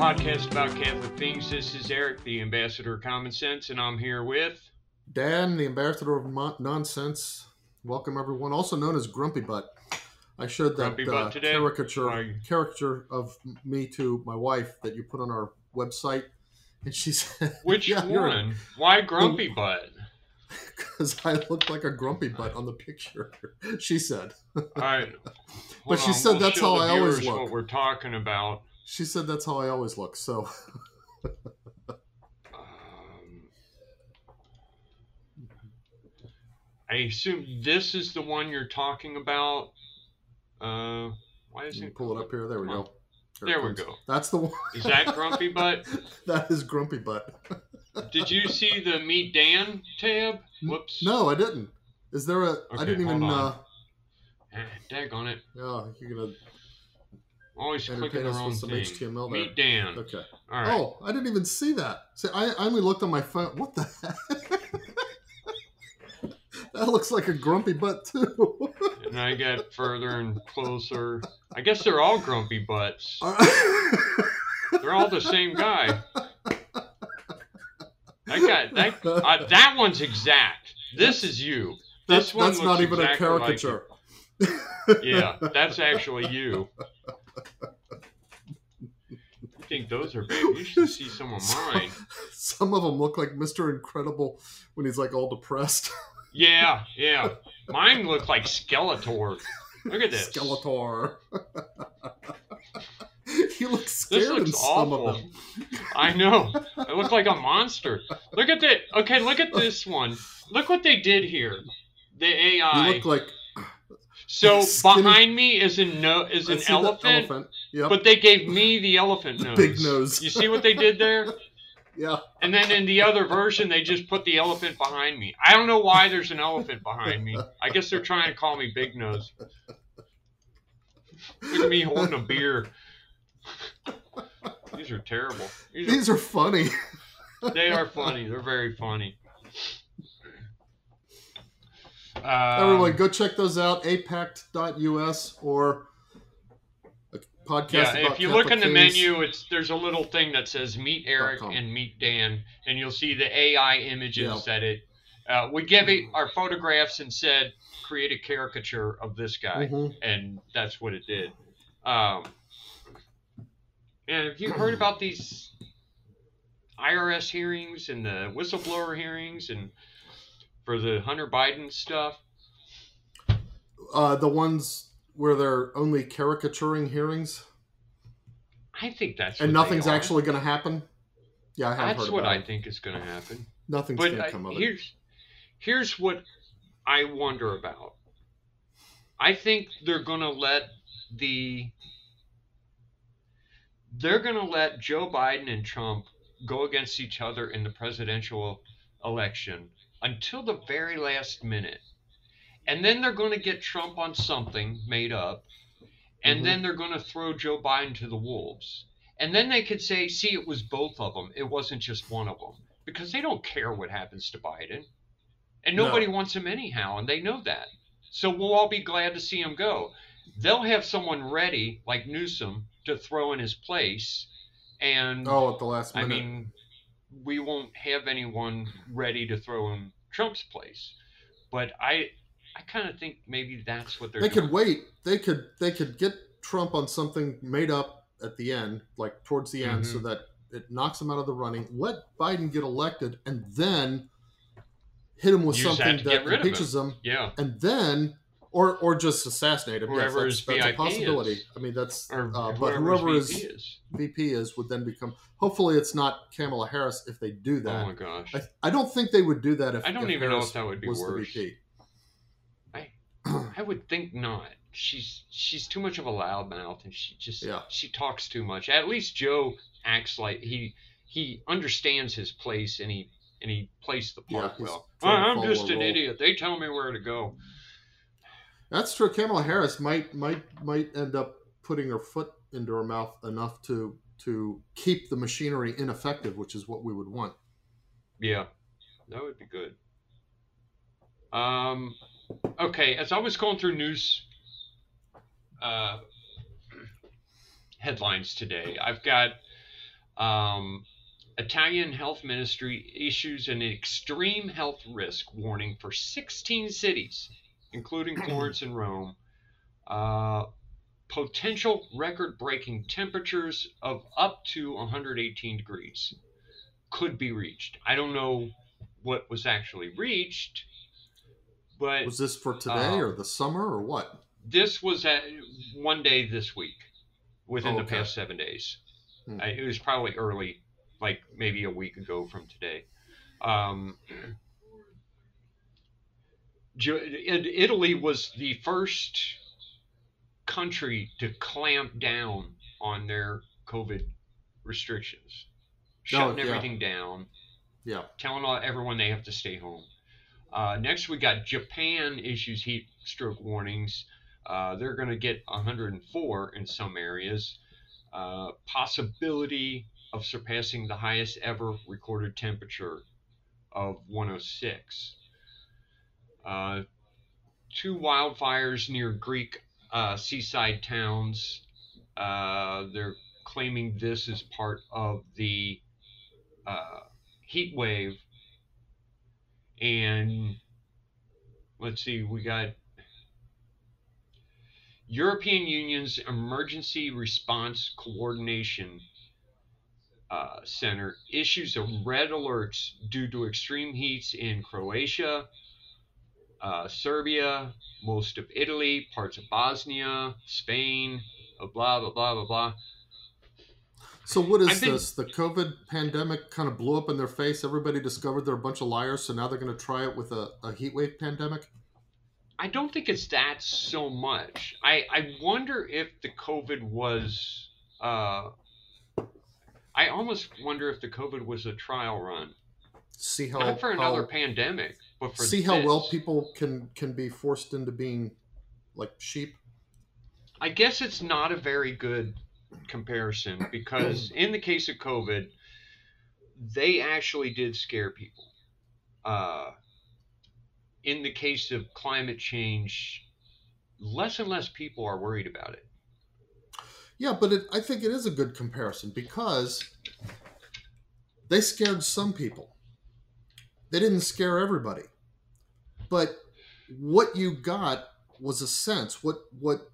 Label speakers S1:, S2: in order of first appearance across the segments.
S1: podcast about Catholic things. This is Eric, the ambassador of common sense, and I'm here with.
S2: Dan, the ambassador of mon- nonsense. Welcome, everyone. Also known as Grumpy Butt. I showed that uh, caricature
S1: Why?
S2: caricature of me to my wife that you put on our website, and she said,
S1: Which
S2: "Yeah,
S1: one? Why Grumpy Butt?
S2: Because I looked like a grumpy butt on the picture." she said.
S1: All right.
S2: But she said that's
S1: show
S2: how
S1: the
S2: I always look.
S1: What we're talking about.
S2: She said that's how I always look. So
S1: Um, I assume this is the one you're talking about. Uh, why
S2: you
S1: isn't it?
S2: pull it up here. There we
S1: Come
S2: go.
S1: There
S2: it
S1: we go.
S2: That's the one.
S1: Is that Grumpy Butt?
S2: that is grumpy butt.
S1: Did you see the Meet Dan tab? Whoops.
S2: No, I didn't. Is there a? I
S1: Okay,
S2: didn't even.
S1: on.
S2: uh
S1: Ah, Dag on it.
S2: Yeah, you're gonna
S1: Always clicking
S2: entertain
S1: the
S2: us
S1: wrong
S2: with some
S1: thing.
S2: HTML there.
S1: Meet Dan.
S2: Okay.
S1: All right.
S2: Oh, I didn't even see that. See, I, I only looked on my phone. What the heck? that looks like a grumpy butt too.
S1: And I get further and closer. I guess they're all grumpy butts. They're all the same guy. That guy, that uh, that one's exact. This is you.
S2: that's
S1: This one
S2: that's not even a
S1: exactly like
S2: caricature.
S1: Yeah, that's actually you. You think those are big? You should see some of mine.
S2: Some of them look like Mr. Incredible when he's like all depressed.
S1: Yeah, yeah. Mine look like Skeletor. Look at this.
S2: Skeletor. he looks scared in
S1: looks
S2: some
S1: awful.
S2: of them.
S1: I know. I look like a monster. Look at that. Okay, look at this one. Look what they did here. The
S2: You
S1: AI.
S2: look like
S1: so
S2: skinny-
S1: behind me is a no is
S2: I
S1: an
S2: the
S1: elephant,
S2: Yep.
S1: but they gave me the elephant nose.
S2: Big nose.
S1: You see what they did there?
S2: yeah.
S1: And then in the other version, they just put the elephant behind me. I don't know why there's an elephant behind me. I guess they're trying to call me Big Nose. Look at me holding a beer. These are terrible. These are
S2: These are funny.
S1: They are funny. They're very funny. Um,
S2: Everyone, go check those out. apact.us or a podcast.
S1: yeah, if you look in the menu, it's there's a little thing that says "Meet Eric"
S2: com.
S1: and "Meet Dan," and you'll see the AI images
S2: Yeah.
S1: that it. Uh, we gave it our photographs and said, "Create a caricature of this guy,"
S2: Mhm.
S1: and that's what it did. Um, and have you heard about these IRS hearings and the whistleblower hearings and for the Hunter Biden stuff?
S2: Uh, the ones where they're only caricaturing hearings
S1: I think that's
S2: and nothing's actually going to happen. Yeah, I have heard
S1: That's
S2: what
S1: I
S2: it.
S1: think is going to happen.
S2: Nothing's going to come of it.
S1: here's here's what I wonder about. I think they're going to let the they're going to let Joe Biden and Trump go against each other in the presidential election until the very last minute. And then they're going to get Trump on something made up. And
S2: Mhm.
S1: then they're going to throw Joe Biden to the wolves. And then they could say, see, it was both of them. It wasn't just one of them. Because they don't care what happens to Biden. And
S2: No.
S1: nobody wants him anyhow. And they know that. So we'll all be glad to see him go. They'll have someone ready, like Newsom, to throw in his place. And
S2: oh, at the last
S1: I
S2: minute.
S1: mean, we won't have anyone ready to throw in Trump's place. But I, I kind of think maybe that's what they're
S2: they
S1: doing.
S2: could wait. They could they could get Trump on something made up at the end, like towards the end, so
S1: Mhm.
S2: that it knocks him out of the running. Let Biden get elected, and then hit him with
S1: Use
S2: something that
S1: rid of him.
S2: him,
S1: Yeah.
S2: and then. Or, or just assassinate him.
S1: Whoever
S2: yes, that's, that's a possibility.
S1: is.
S2: I mean, that's
S1: Or
S2: uh, but
S1: whoever, his VP is.
S2: VP is would then become. Hopefully, it's not Kamala Harris if they do that.
S1: Oh my gosh.
S2: I, I don't think they would do that if
S1: I don't
S2: if
S1: even know
S2: Harris
S1: if that would be worse.
S2: VP.
S1: I would think not. She's she's too much of a loudmouth, and she just
S2: Yeah.
S1: she talks too much. At least Joe acts like he he understands his place, and he and he plays the part
S2: Yeah,
S1: well. I'm just an
S2: role.
S1: idiot. They tell me where to go.
S2: That's true. Kamala Harris might might might end up putting her foot into her mouth enough to to keep the machinery ineffective, which is what we would want.
S1: Yeah, that would be good. Um, okay, as I was going through news uh, headlines today, I've got Um, Italian health ministry issues an extreme health risk warning for 16 cities, including Florence and Rome. Uh, potential record breaking temperatures of up to 118 degrees could be reached. I don't know what was actually reached, but
S2: Was this for today
S1: Uh,
S2: or the summer or what?
S1: this was at one day this week within
S2: Oh,
S1: the past seven days.
S2: Hmm.
S1: I, it was probably early, like maybe a week ago from today. Um, Italy was the first country to clamp down on their COVID restrictions, shutting
S2: yeah.
S1: everything down,
S2: Yeah.
S1: telling all, everyone they have to stay home. Uh, next, we got Japan issues heat stroke warnings. Uh, they're going to get 104 in some areas. Uh, possibility of surpassing the highest ever recorded temperature of 106. Uh, two wildfires near Greek uh, seaside towns. Uh, they're claiming this is part of the uh, heat wave. And let's see, we got European Union's Emergency Response Coordination uh, Center issues a red alerts due to extreme heats in Croatia, uh, Serbia, most of Italy, parts of Bosnia, Spain, uh, blah blah blah blah blah.
S2: So what is
S1: been-
S2: this? The COVID pandemic kind of blew up in their face. Everybody discovered they're a bunch of liars, so now they're going to try it with a, a heat wave pandemic.
S1: I don't think it's that so much. I I wonder if the COVID was. Uh, I almost wonder if the COVID was a trial run,
S2: See how
S1: not for another
S2: how-
S1: pandemic,
S2: see how well people can can be forced into being like sheep.
S1: I guess it's not a very good comparison because in the case of COVID, they actually did scare people. Uh, in the case of climate change, less and less people are worried about it.
S2: Yeah, but it, I think it is a good comparison because they scared some people. They didn't scare everybody. But what you got was a sense what what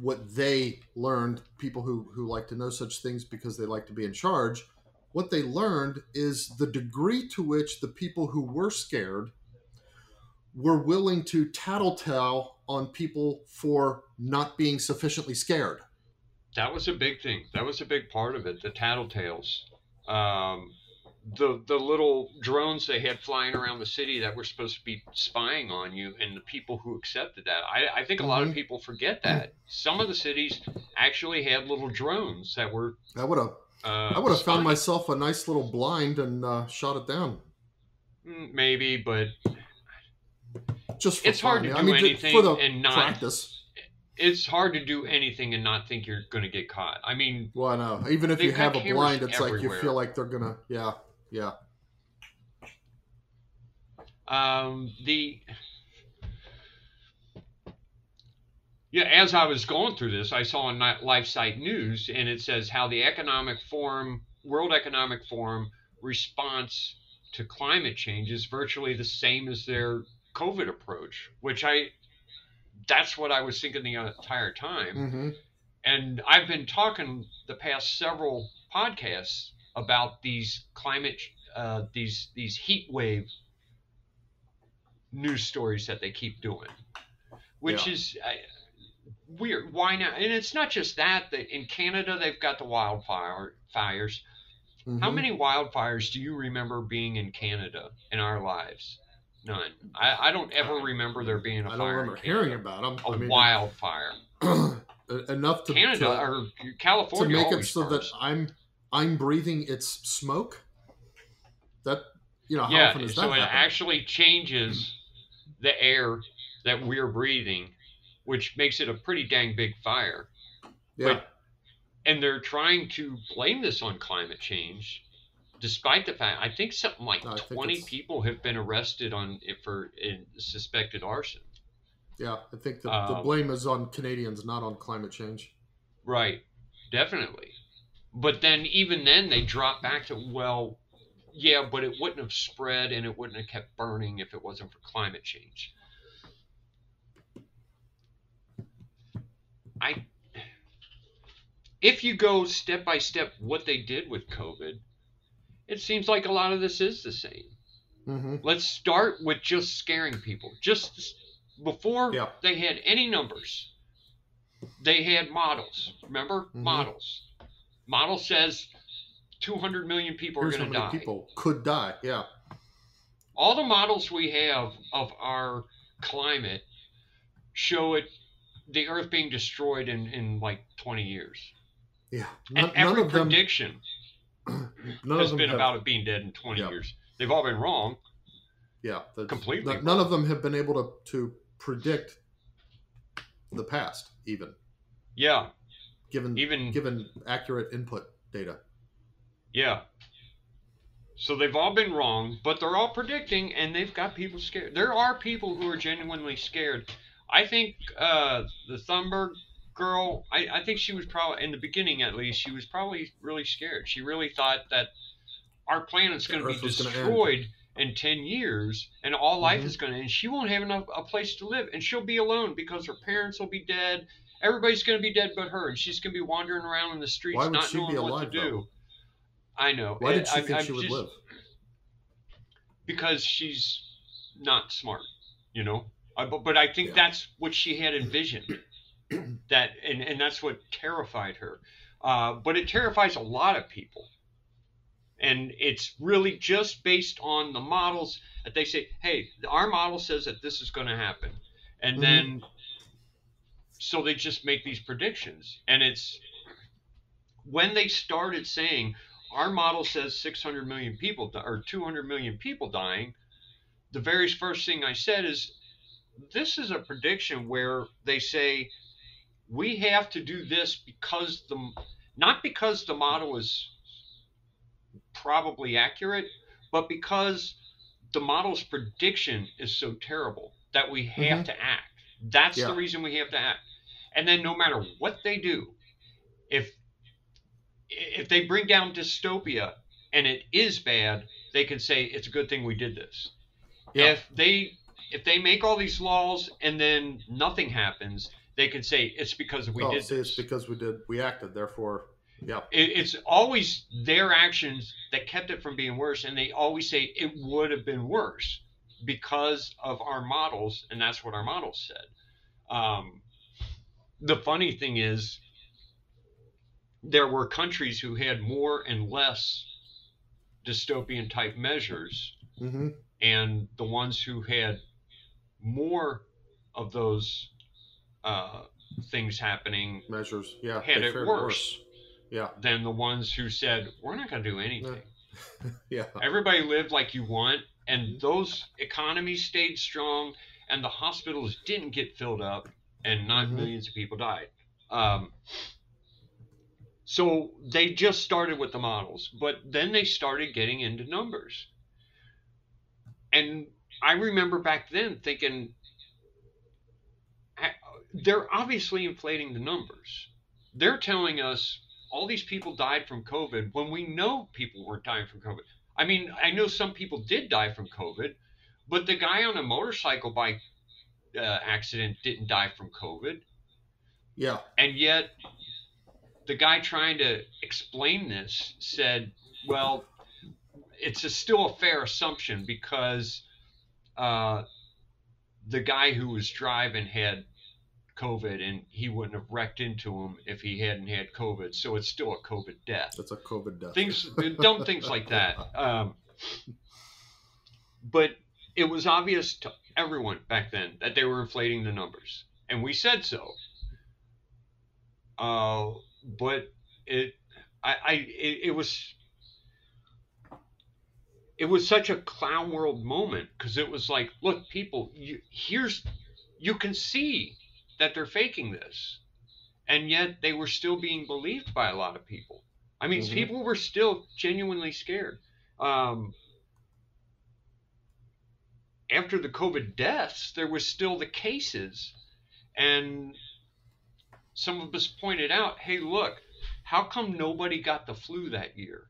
S2: what they learned people who who like to know such things because they like to be in charge what they learned is the degree to which the people who were scared were willing to tattletale on people for not being sufficiently scared
S1: That was a big thing. That was a big part of it. The tattletales, um, the the little drones they had flying around the city that were supposed to be spying on you, and the people who accepted that. I, I think a lot of
S2: Mhm.
S1: people forget that some of the cities actually had little drones that were.
S2: i would have
S1: Uh,
S2: I would have found myself a nice little blind and uh, shot it down.
S1: Mm, maybe, but
S2: Just for
S1: It's hard to
S2: I
S1: do
S2: mean, ju-
S1: anything
S2: for the
S1: and not-
S2: practice.
S1: it's hard to do anything and not think you're going to get caught. I mean,
S2: Well, I know. Even if you have a blind, it's like you feel like they're gonna. Yeah, yeah.
S1: Um, the yeah, as I was going through this, I saw on LifeSite News, and it says how the Economic Forum, World Economic Forum, response to climate change is virtually the same as their COVID approach, which I that's what I was thinking the entire time.
S2: hmm
S1: And I've been talking the past several podcasts about these climate, uh, these these heat wave news stories that they keep doing, which
S2: Yeah.
S1: is uh, weird. Why not? And it's not just that. That in Canada they've got the wildfire fires. How
S2: Mhm.
S1: many wildfires do you remember being in Canada in our lives? None. I, I don't ever remember there being a
S2: I don't remember hearing about them.
S1: a
S2: I mean,
S1: wildfire.
S2: enough to
S1: Canada
S2: to,
S1: or
S2: to make it so that. I'm I'm breathing its smoke. That you know how
S1: yeah, so
S2: that
S1: it
S2: happen?
S1: actually changes the air that we're breathing, which makes it a pretty dang big fire.
S2: yeah,
S1: but- And they're trying to blame this on climate change, despite the fact I think something like
S2: think
S1: 20 people have been arrested on it for in suspected arson.
S2: yeah. I think the
S1: um,
S2: blame is on Canadians, not on climate change.
S1: Right, definitely. But then even then they drop back to well, yeah, but it wouldn't have spread and it wouldn't have kept burning if it wasn't for climate change. I if you go step by step what they did with COVID, it seems like a lot of this is the same.
S2: Mm-hmm.
S1: Let's start with just scaring people. Just before
S2: Yeah.
S1: they had any numbers, they had models. Remember?
S2: Mhm.
S1: Models. Model says 200 million people
S2: Here's
S1: are going to die.
S2: people could die. Yeah.
S1: All the models we have of our climate show it the earth being destroyed in, in like 20 years.
S2: Yeah.
S1: And
S2: None,
S1: every
S2: none of them.
S1: prediction
S2: None
S1: has
S2: of them
S1: been
S2: have,
S1: about it being dead in 20
S2: Yeah.
S1: years. They've all been wrong.
S2: yeah, that's-
S1: completely
S2: None, none of them have been able to to predict the past, even
S1: Yeah.
S2: Given
S1: Even
S2: given accurate input data.
S1: Yeah. So they've all been wrong, but they're all predicting, and they've got people scared. There are people who are genuinely scared. I think uh, the Thunberg girl, I, I think she was probably, in the beginning at least, she was probably really scared. She really thought that our planet's going to be
S2: Earth was gonna end.
S1: destroyed in 10 years, and all life
S2: Mhm.
S1: is going to end. She won't have enough a place to live, and she'll be alone because her parents will be dead. Everybody's going to be dead but her, and she's going to be wandering around in the streets
S2: Why would
S1: not
S2: she
S1: knowing
S2: be
S1: what
S2: alive,
S1: to do.
S2: though?
S1: I know.
S2: Why did she
S1: I-
S2: think
S1: I'm
S2: she would
S1: just-
S2: live?
S1: Because she's not smart, you know. I, but, but I think
S2: Yeah.
S1: that's what she had envisioned. that and, and that's what terrified her. Uh, but it terrifies a lot of people. And it's really just based on the models that they say, hey, our model says that this is going to happen. And
S2: Mhm.
S1: then, so they just make these predictions. And it's when they started saying, our model says 600 million people or 200 million people dying, the very first thing I said is, this is a prediction where they say, we have to do this because the not because the model is probably accurate, but because the model's prediction is so terrible that we have
S2: Mhm.
S1: to act. That's
S2: Yeah.
S1: the reason we have to act. And then no matter what they do, if if they bring down dystopia and it is bad, they can say it's a good thing we did this.
S2: Yeah.
S1: If they if they make all these laws and then nothing happens, they can say it's because we
S2: oh,
S1: did
S2: see,
S1: this.
S2: it's because we did we acted. Therefore, yeah.
S1: It, it's always their actions that kept it from being worse, and they always say it would have been worse because of our models, and that's what our models said. Um, the funny thing is, there were countries who had more and less dystopian type measures,
S2: hmm
S1: and the ones who had more of those uh, things happening
S2: Measures. Yeah.
S1: Had it
S2: fared
S1: worse.
S2: Yeah.
S1: than the ones who said we're not going to do anything.
S2: Yeah.
S1: Everybody lived like you want, and those economies stayed strong, and the hospitals didn't get filled up, and not
S2: Mhm.
S1: millions of people died. Um, so they just started with the models, but then they started getting into numbers. And I remember back then thinking, they're obviously inflating the numbers. They're telling us all these people died from COVID when we know people weren't dying from COVID. I mean, I know some people did die from COVID, but the guy on a motorcycle bike uh, accident didn't die from COVID.
S2: Yeah.
S1: And yet, the guy trying to explain this said, well, it's a, still a fair assumption because uh, the guy who was driving had COVID and he wouldn't have wrecked into him if he hadn't had COVID. So it's still a COVID death.
S2: That's a COVID death.
S1: Things, dumb things like that. Um, but it was obvious to everyone back then that they were inflating the numbers, and we said so. Uh, but it, I, I, it, it was, it was such a clown world moment because it was like, look, people, you, here's, you can see that they're faking this, and yet they were still being believed by a lot of people. I mean,
S2: Mhm.
S1: people were still genuinely scared. Um, after the COVID deaths, there was still the cases, and some of us pointed out, hey, look, how come nobody got the flu that year?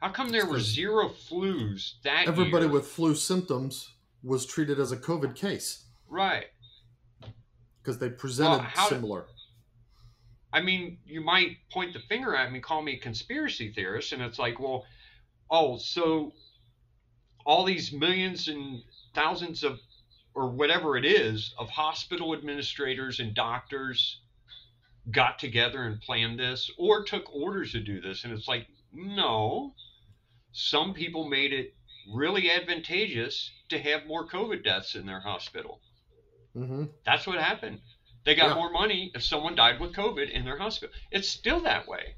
S1: How come there were zero flus that year?
S2: Everybody
S1: year?
S2: with flu symptoms was treated as a COVID case
S1: right.
S2: Because they presented
S1: how-
S2: similar.
S1: I mean, you might point the finger at me, call me a conspiracy theorist, and it's like, well, oh, so all these millions and thousands of, or whatever it is, of hospital administrators and doctors got together and planned this or took orders to do this. And it's like, no. Some people made it really advantageous to have more COVID deaths in their hospital.
S2: Hmm
S1: That's what happened. They got
S2: Yeah.
S1: more money if someone died with COVID in their hospital. It's still that way.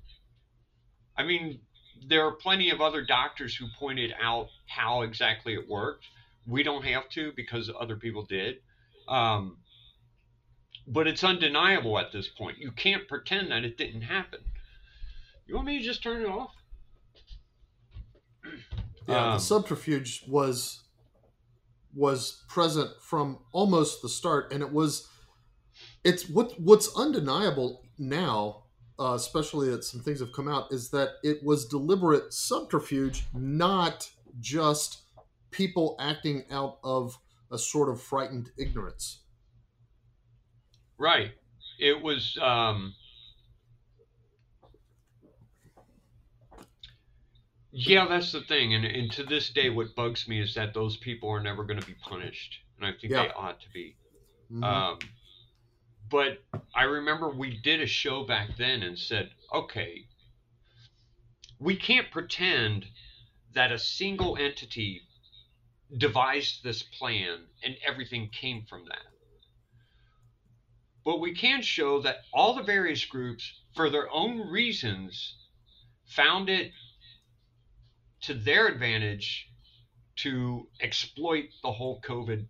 S1: I mean, there are plenty of other doctors who pointed out how exactly it worked. We don't have to because other people did. Um, but it's undeniable at this point. You can't pretend that it didn't happen. You want me to just turn it off?
S2: Yeah,
S1: Um,
S2: the subterfuge was was present from almost the start, and it was it's what what's undeniable now, uh, especially that some things have come out, is that it was deliberate subterfuge, not just people acting out of a sort of frightened ignorance.
S1: Right. It was um Yeah, that's the thing. And and to this day what bugs me is that those people are never going to be punished. And I think they ought to be.
S2: Mhm.
S1: Um but I remember we did a show back then and said, "Okay, we can't pretend that a single entity devised this plan and everything came from that. But we can show that all the various groups, for their own reasons, found it to their advantage to exploit the whole COVID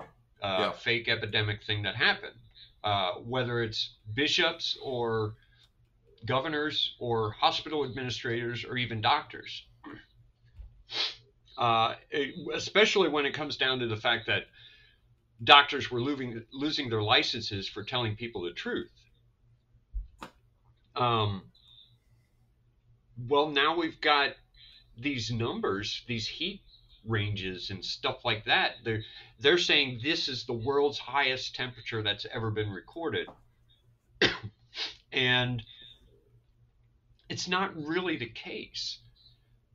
S1: uh,
S2: Yeah.
S1: fake epidemic thing that happened. Uh, whether it's bishops or governors or hospital administrators or even doctors. Uh, it- especially when it comes down to the fact that doctors were losing losing their licenses for telling people the truth. Um, well, now we've got these numbers, these heat ranges and stuff like that. They're they're saying this is the world's highest temperature that's ever been recorded, and it's not really the case.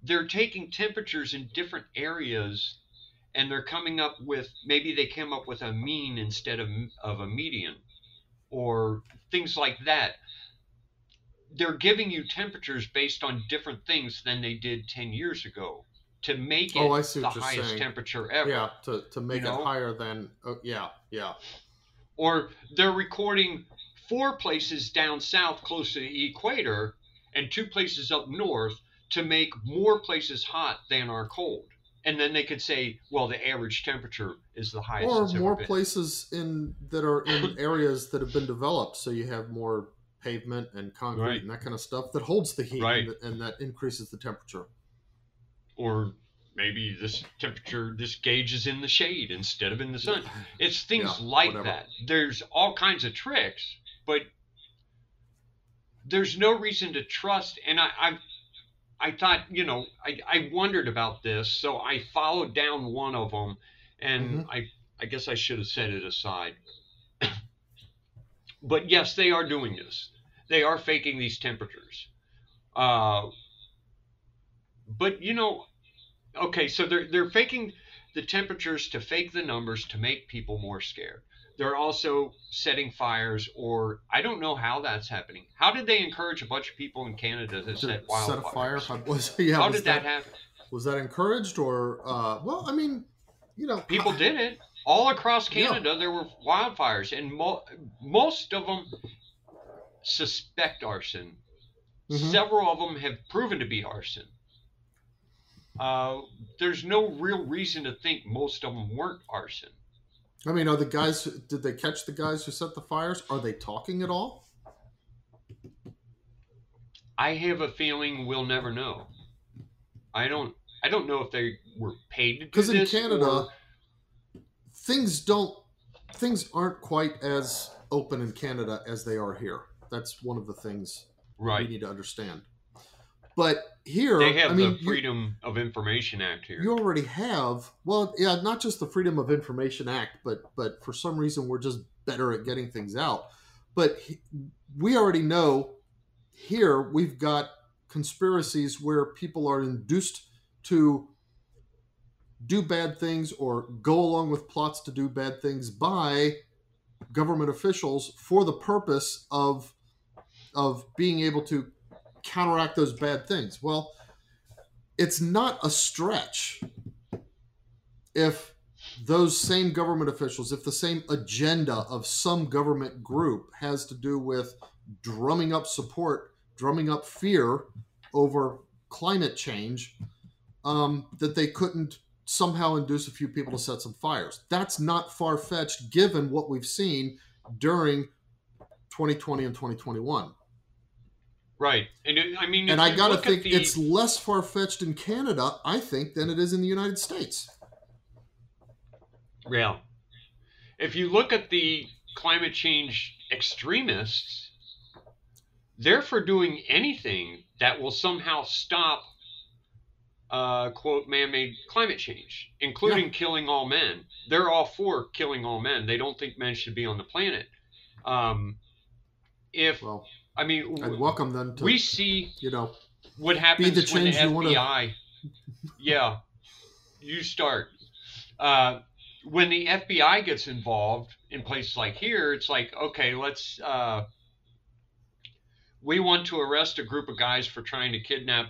S1: They're taking temperatures in different areas and they're coming up with maybe they came up with a mean instead of, of a median or things like that they're giving you temperatures based on different things than they did 10 years ago to make oh, it
S2: Oh, I see
S1: the highest
S2: saying.
S1: temperature ever
S2: yeah, to, to make
S1: You know?
S2: it higher than oh, yeah, yeah.
S1: or they're recording four places down south close to the equator and two places up north to make more places hot than are cold and then they could say well the average temperature is the highest
S2: or more places in that are in areas that have been developed so you have more pavement and concrete
S1: Right.
S2: and that kind of stuff that holds the heat
S1: Right.
S2: and, that- and that increases the temperature
S1: or maybe this temperature this gauge is in the shade instead of in the sun it's things
S2: Yeah,
S1: like
S2: whatever.
S1: that there's all kinds of tricks but there's no reason to trust and i i, I thought you know I, I wondered about this so i followed down one of them and
S2: Mhm.
S1: i i guess i should have set it aside but yes they are doing this they are faking these temperatures. Uh but you know okay so they're they're faking the temperatures to fake the numbers to make people more scared. They're also setting fires or i don't know how that's happening. How did they encourage a bunch of people in canada to
S2: to
S1: set
S2: set a fire how, was, yeah,
S1: how did that happen?
S2: was that encouraged or uh, well i mean you know
S1: people did it all across
S2: Yeah.
S1: canada there were wildfires and mo- most of them suspect arson
S2: Mhm.
S1: several of them have proven to be arson uh, there's no real reason to think most of them weren't arson
S2: i mean are the guys did they catch the guys who set the fires are they talking at all
S1: I have a feeling we'll never know. I don't. I don't know if they were paid to do
S2: because in canada
S1: or-
S2: things don't things aren't quite as open in canada as they are here that's one of the things
S1: Right.
S2: We need to understand. But here,
S1: They have
S2: I mean,
S1: the
S2: you-
S1: Freedom of Information Act here.
S2: you already have well yeah not just the freedom of information act but but for some reason we're just better at getting things out but he- we already know here we've got conspiracies where people are induced to do bad things or go along with plots to do bad things by government officials for the purpose of of being able to counteract those bad things well it's not a stretch if those same government officials, if the same agenda of some government group has to do with drumming up support, drumming up fear over climate change, um, that they couldn't somehow induce a few people to set some fires. That's not far fetched given what we've seen during 2020 and 2021.
S1: Right. And it, I mean,
S2: And I got to think
S1: the-
S2: it's less far fetched in Canada, I think, than it is in the United States.
S1: Yeah. If you look at the climate change extremists, they're for doing anything that will somehow stop, uh, quote, man made climate change, including killing all men. They're all for killing all men. They don't think men should be on the planet. Um, if,
S2: Well,
S1: I mean,
S2: I'd welcome them to,
S1: we see
S2: you know,
S1: what happens
S2: the
S1: when the
S2: change you wanna-
S1: FBI. yeah, you start. Uh, when the FBI gets involved in places like here, it's like, okay, let's. Uh, we want to arrest a group of guys for trying to kidnap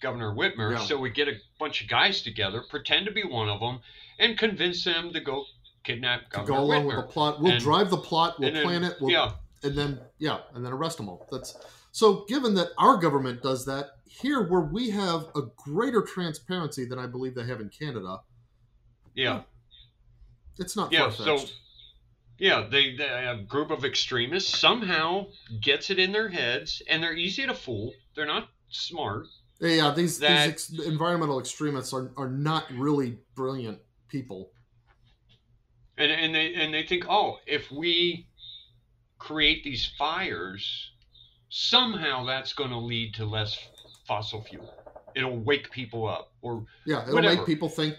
S1: Governor Whitmer,
S2: Yeah.
S1: so we get a bunch of guys together, pretend to be one of them, and convince them to go kidnap Governor to
S2: go along
S1: Whitmer.
S2: with the plot. We'll
S1: And-
S2: drive the plot, we'll
S1: And
S2: plan it, we'll,
S1: yeah,
S2: and then, yeah, and then arrest them all. That's so given that our government does that, here where we have a greater transparency than I believe they have in Canada,
S1: yeah.
S2: Hmm, it's not
S1: Yeah, so yeah, they, they a group of extremists somehow gets it in their heads, and they're easy to fool. They're not smart.
S2: yeah, these,
S1: that-
S2: these ex- environmental extremists are, are not really brilliant people.
S1: and and they and they think, oh, if we create these fires, somehow that's going to lead to less fossil fuel. It'll wake people up, or
S2: Yeah, it'll
S1: Whatever.
S2: make people think,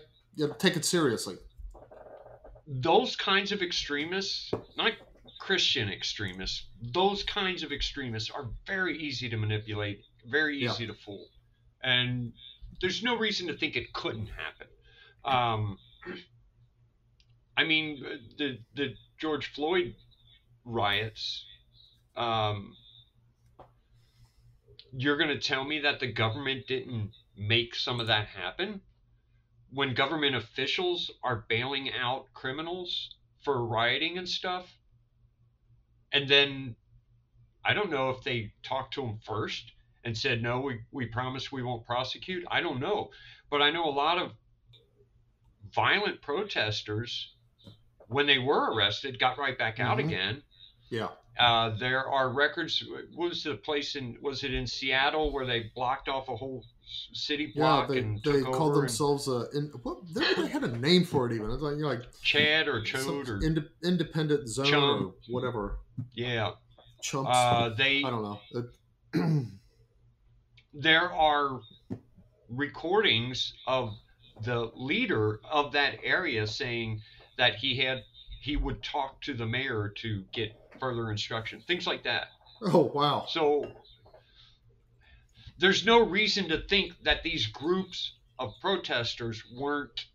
S2: take it seriously.
S1: those kinds of extremists, not Christian extremists, those kinds of extremists are very easy to manipulate, very
S2: Yeah.
S1: easy to fool, and there's no reason to think it couldn't happen. Um, I mean, the the George Floyd riots. Um, you're going to tell me that the government didn't make some of that happen? When government officials are bailing out criminals for rioting and stuff? And then I don't know if they talked to them first and said, no, we, we promise we won't prosecute. I don't know. But I know a lot of violent protesters, when they were arrested, got right back out
S2: Mhm.
S1: again.
S2: Yeah.
S1: Uh, there are records. Was the place in? Was it in Seattle where they blocked off a whole city
S2: Yeah,
S1: block
S2: they,
S1: and
S2: they
S1: took
S2: called
S1: over? and
S2: themselves a. In, what, they, they had a name for it even. It's like like
S1: Chad or Chode or
S2: inde- independent zone
S1: Chum.
S2: or whatever.
S1: yeah.
S2: Chumps.
S1: Uh, they
S2: I don't know. It-
S1: there are recordings of the leader of that area saying that he had he would talk to the mayor to get further instruction things like that
S2: oh wow.
S1: so there's no reason to think that these groups of protesters weren't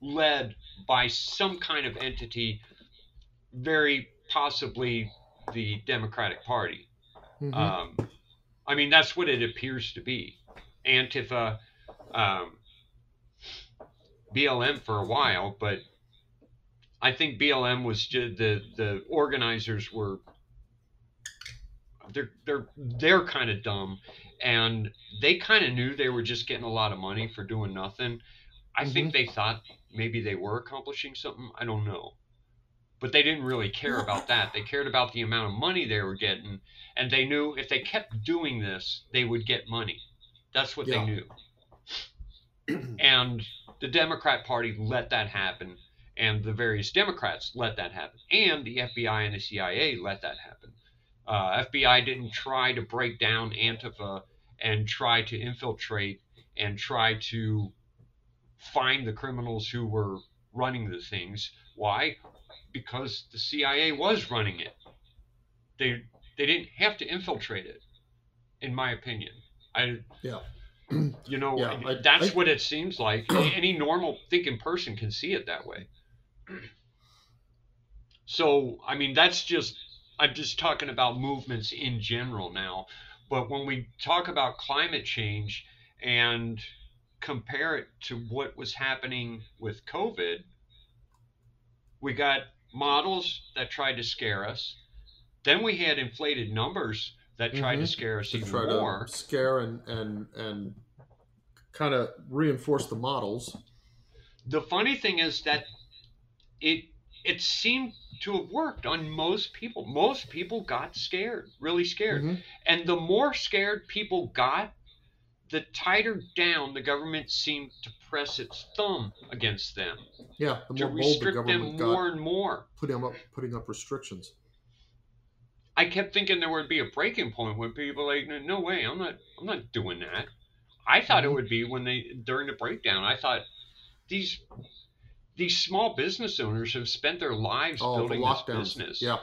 S1: led by some kind of entity very possibly the democratic party
S2: Mhm.
S1: um, I mean, that's what it appears to be. Antifa, um, BLM for a while, but I think BLM was just the the organizers were they're they're they're kind of dumb, and they kind of knew they were just getting a lot of money for doing nothing. I think mm-hmm. they thought maybe they were accomplishing something. I don't know. But they didn't really care about that. They cared about the amount of money they were getting and they knew if they kept doing this, they would get money. That's what
S2: Yeah.
S1: they knew. and the Democrat Party let that happen, and the various Democrats let that happen, and the FBI and the CIA let that happen. Uh, FBI didn't try to break down Antifa and try to infiltrate and try to find the criminals who were running the things. Why? Because the CIA was running it. They they didn't have to infiltrate it, in my opinion. I
S2: Yeah.
S1: you know
S2: Yeah, I-
S1: that's
S2: I-
S1: what it seems like. Any any normal thinking person can see it that way. So I mean that's just I'm just talking about movements in general now. But when we talk about climate change and compare it to what was happening with COVID, we got models that tried to scare us. Then we had inflated numbers that tried to
S2: Mhm.
S1: scare us
S2: to
S1: even
S2: try
S1: more.
S2: to scare and and and kind of reinforce the models.
S1: The funny thing is that it it seemed to have worked on most people. Most people got scared, really scared.
S2: Mhm.
S1: And the more scared people got, the tighter down the government seemed to press its thumb against them
S2: Yeah, the
S1: to
S2: bold the
S1: restrict them
S2: got
S1: more and more.
S2: putting up putting up restrictions.
S1: I kept thinking there would be a breaking point when people were like, no way, I'm not, I'm not doing that. I thought it
S2: Mhm.
S1: would be when they during the breakdown. I thought these these small business owners have spent their lives
S2: Oh,
S1: building this business.
S2: Yeah,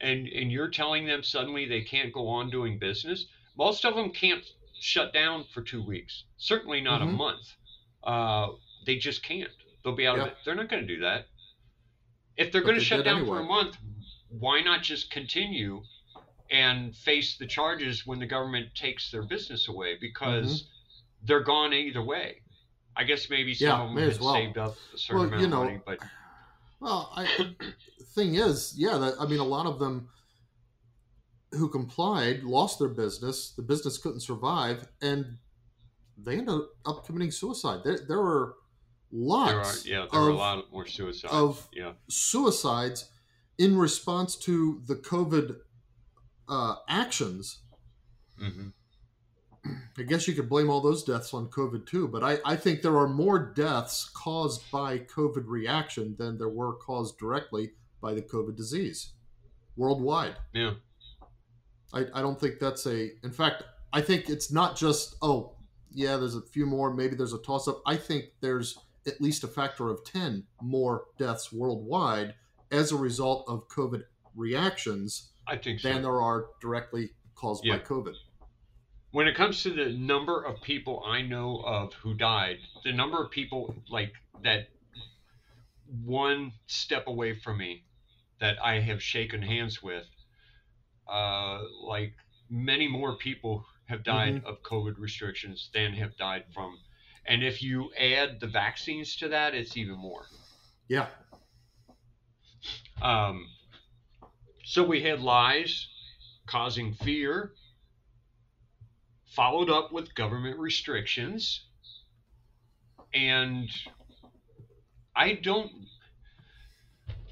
S1: and and you're telling them suddenly they can't go on doing business? Most of them can't shut down for two weeks certainly not a
S2: Mhm.
S1: month. Uh, they just can't. They'll be out of it. They're not going to do that. If they're going to
S2: they
S1: shut down for a month why not just continue and face the charges when the government takes their business away? Because they're gone either way i guess maybe some
S2: Mm-hmm. Yeah,
S1: of them
S2: may
S1: had
S2: as well.
S1: saved up a certain
S2: Well,
S1: amount
S2: you
S1: of money but
S2: Well, I, thing is, yeah, that, I mean, a lot of them who complied lost their business. The business couldn't survive, and they ended up committing suicide. There, there were
S1: there are
S2: lots
S1: yeah there are a
S2: of-
S1: lot more suicides
S2: of
S1: yeah
S2: suicides in response to the COVID uh, actions.
S1: hmm
S2: I guess you could blame all those deaths on COVID too, but I, I think there are more deaths caused by COVID reaction than there were caused directly by the COVID disease worldwide.
S1: yeah
S2: I, I don't think that's a. In fact, I think it's not just oh yeah, there's a few more. Maybe there's a toss up. I think there's at least a factor of ten more deaths worldwide as a result of COVID reactions
S1: I think so.
S2: than there are directly caused
S1: Yeah.
S2: by COVID.
S1: When it comes to the number of people I know of who died, the number of people like that one step away from me that I have shaken hands with, uh, like many more people have died of COVID restrictions than have died from. And if you add the vaccines to that, it's even more.
S2: Yeah,
S1: Um, so we had lies causing fear, followed up with government restrictions, and I don't.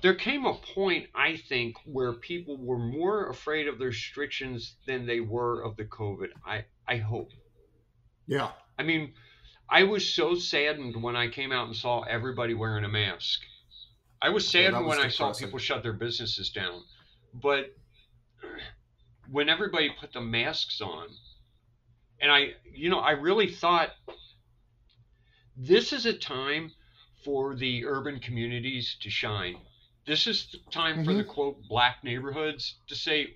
S1: There came a point, I think, where people were more afraid of the restrictions than they were of the COVID. I, I hope.
S2: yeah,
S1: I mean, I was so saddened when I came out and saw everybody wearing a mask. I was saddened
S2: that was
S1: when I saw people shut their businesses down. But when everybody put the masks on, and I, you know, I really thought this is a time for the urban communities to shine. This is the time for the quote black neighborhoods to say,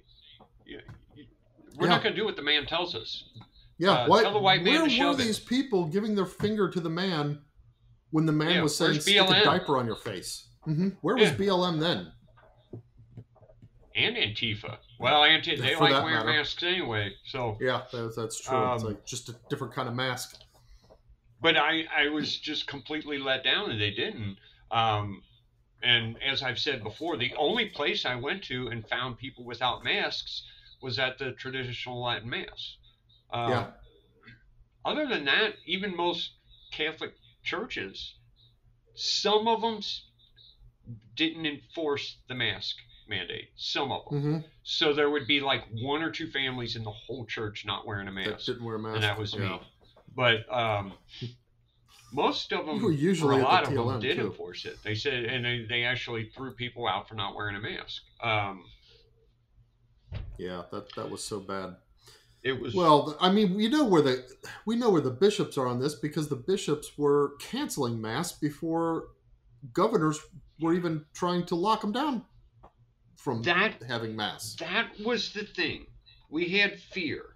S1: we're not going to do what the man tells us.
S2: yeah.
S1: Uh,
S2: what,
S1: tell the white man
S2: where were these people giving their finger to the man when the man
S1: Yeah,
S2: was saying stick a diaper on your face? hmm Where was
S1: Yeah.
S2: BLM then?
S1: and Antifa. Well, Anti they like wearing
S2: matter.
S1: masks anyway. So,
S2: Yeah, that's, that's true. it's
S1: Um,
S2: like just a different kind of mask.
S1: but I I was just completely let down, and they didn't. Um, and as I've said before, the only place I went to and found people without masks was at the traditional Latin mass. Um,
S2: Yeah.
S1: Other than that, even most Catholic churches, some of them didn't enforce the mask mandate. Some of them.
S2: hmm
S1: So there would be like one or two families in the whole church not wearing a
S2: That
S1: mask,
S2: didn't wear a mask.
S1: and that was
S2: yeah.
S1: me. But um, most of them,
S2: usually
S1: a lot
S2: the
S1: of them, did
S2: too.
S1: enforce it. They said, and they, they actually threw people out for not wearing a mask. Um,
S2: Yeah, that that was so bad.
S1: It was
S2: Well, I mean, we know where the we know where the bishops are on this because the bishops were canceling mass before governors were even trying to lock them down from
S1: that
S2: having mass.
S1: that was the thing. We had fear,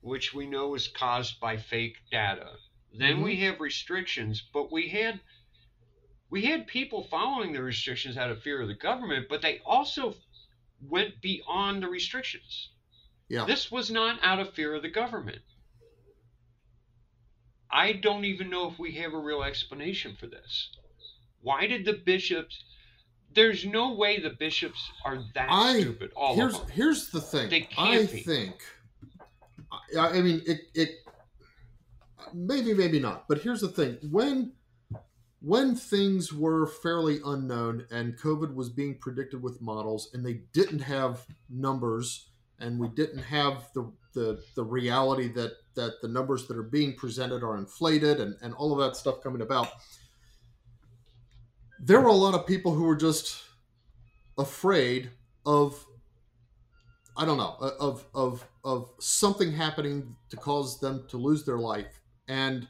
S1: which we know is caused by fake data. Then we mm-hmm. have restrictions, but we had we had people following the restrictions out of fear of the government, but they also went beyond the restrictions.
S2: Yeah.
S1: This was not out of fear of the government. I don't even know if we have a real explanation for this. Why did the bishops? There's no way the bishops are that
S2: I-
S1: stupid. All
S2: here's here's the thing.
S1: They can't
S2: I
S1: be.
S2: think. I, I mean, it it maybe maybe not, but here's the thing: when when things were fairly unknown and COVID was being predicted with models, and they didn't have numbers, and we didn't have the the, the reality that that the numbers that are being presented are inflated and, and all of that stuff coming about there were a lot of people who were just afraid of I don't know of of of something happening to cause them to lose their life and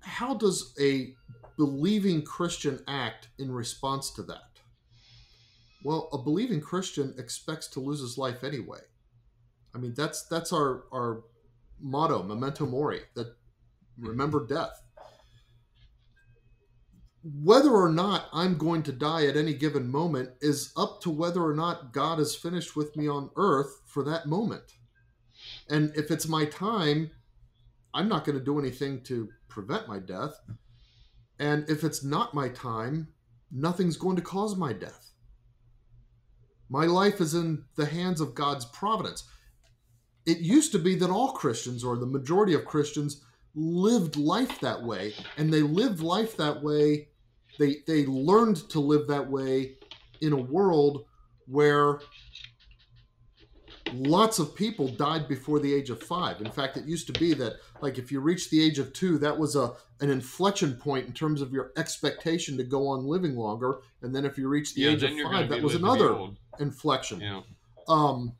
S2: how does a believing Christian act in response to that? Well, a believing Christian expects to lose his life anyway. I mean, that's that's our our motto, memento mori, that remember death. Whether or not I'm going to die at any given moment is up to whether or not God is finished with me on earth for that moment. And if it's my time, I'm not going to do anything to prevent my death. And if it's not my time, nothing's going to cause my death. My life is in the hands of God's providence. It used to be that all Christians, or the majority of Christians, lived life that way, and they lived life that way. They they learned to live that way in a world where lots of people died before the age of five. In fact, it used to be that like if you reached the age of two, that was a an inflection point in terms of your expectation to go on living longer. And then if you reached the
S1: yeah,
S2: age of five, that was
S1: living to be
S2: another inflection
S1: Yeah.
S2: um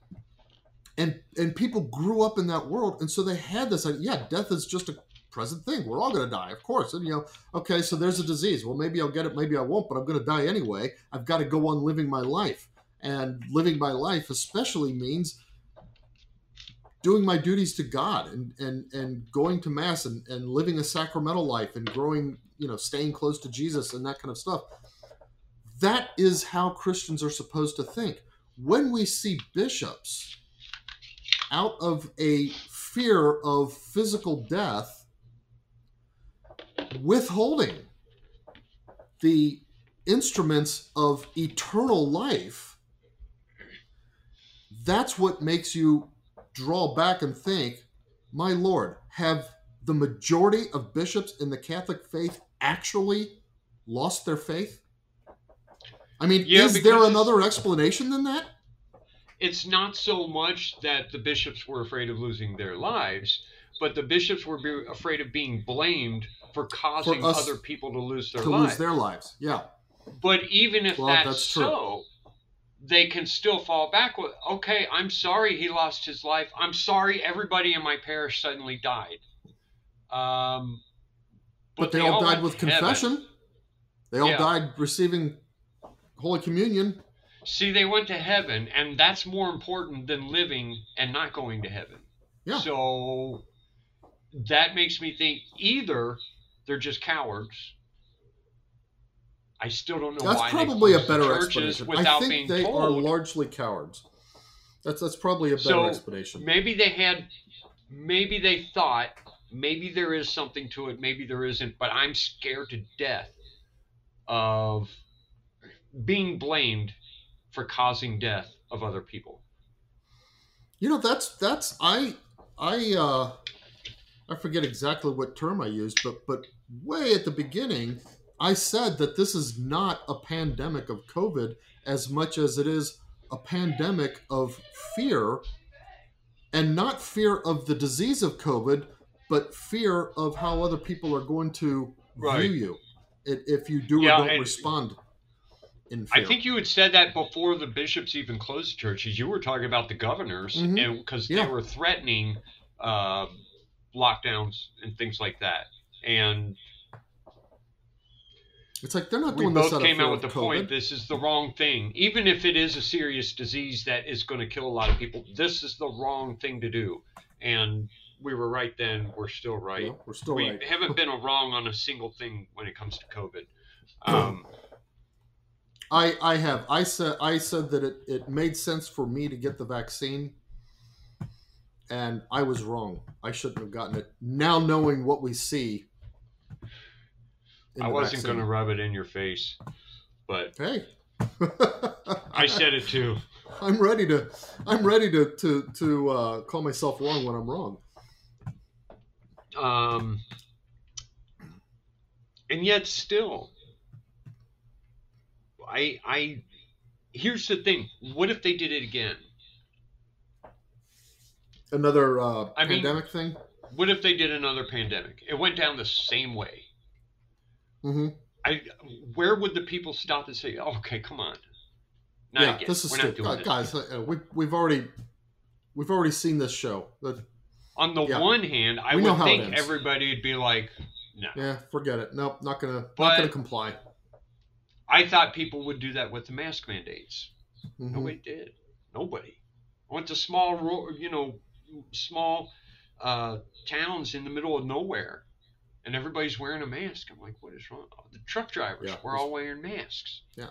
S2: and and people grew up in that world and so they had this like yeah death is just a present thing. We're all going to die of course and you know okay so there's a disease. Well maybe i'll get it maybe i won't but i'm going to die anyway. I've got to go on living my life and living my life especially means doing my duties to god and and and going to mass and, and living a sacramental life and growing you know staying close to jesus and that kind of stuff. That is how christians are supposed to think. When we see bishops out of a fear of physical death withholding the instruments of eternal life that's what makes you draw back and think my lord have the majority of bishops in the catholic faith actually lost their faith? I mean
S1: Yeah,
S2: is there another explanation than that
S1: It's not so much that the bishops were afraid of losing their lives, but the bishops were be- afraid of being blamed for causing
S2: us
S1: other people to lose their lives.
S2: to
S1: lives.
S2: lose their lives yeah
S1: But even if
S2: Well,
S1: that's,
S2: that's true.
S1: so, they can still fall back with, okay, I'm sorry he lost his life. I'm sorry everybody in my parish suddenly died. Um,
S2: but, they, all died with
S1: heaven.
S2: confession. They all
S1: Yeah.
S2: died receiving Holy Communion.
S1: See, they went to heaven, and that's more important than living and not going to heaven.
S2: Yeah.
S1: So that makes me think either they're just cowards. I still don't know why.
S2: That's
S1: probably
S2: a better explanation. I think they are largely cowards. That's that's probably a better
S1: So,
S2: explanation.
S1: Maybe they had, maybe they thought, maybe there is something to it, maybe there isn't, but I'm scared to death of being blamed for causing death of other people.
S2: You know, that's that's I I uh I forget exactly what term I used, but but way at the beginning, I said that this is not a pandemic of COVID as much as it is a pandemic of fear and not fear of the disease of COVID, but fear of how other people are going to
S1: Right.
S2: view you if you do
S1: Yeah,
S2: or don't
S1: and-
S2: respond.
S1: I think you had said that before the bishops even closed churches. You were talking about the governors, and because
S2: Yeah.
S1: they were threatening uh, lockdowns and things like that. And
S2: it's like they're not
S1: we
S2: doing this
S1: both came out with the
S2: COVID.
S1: point: this is the wrong thing. Even if it is a serious disease that is going to kill a lot of people, this is the wrong thing to do. And we were right then. We're still right.
S2: Yeah, we're still
S1: we
S2: right.
S1: haven't been wrong on a single thing when it comes to COVID. Um,
S2: I I have I said I said that it, it made sense for me to get the vaccine, and I was wrong. I shouldn't have gotten it. Now knowing what we see,
S1: I wasn't going to rub it in your face, but
S2: Hey,
S1: I said it too.
S2: I'm ready to I'm ready to to to uh, call myself wrong when I'm wrong.
S1: Um, and yet still, I I here's the thing. What if they did it again?
S2: Another uh,
S1: I mean-
S2: pandemic thing.
S1: What if they did another pandemic? It went down the same way.
S2: hmm
S1: I where would the people stop and say, oh, "Okay, come on, not
S2: yeah,
S1: again.
S2: this is
S1: We're not
S2: stupid.
S1: doing
S2: Uh,
S1: this."
S2: guys. Uh, we we've already we've already seen this show. That
S1: On the
S2: yeah.
S1: one hand, I
S2: We
S1: would think everybody would be like, "No."
S2: yeah, forget it. Nope, not gonna
S1: But-
S2: not gonna comply.
S1: I thought people would do that with the mask mandates.
S2: Mhm.
S1: Nobody did. Nobody. I went to small, you know, small uh, towns in the middle of nowhere, and everybody's wearing a mask. I'm like, what is wrong? The truck drivers
S2: Yeah.
S1: were all wearing masks. Yeah.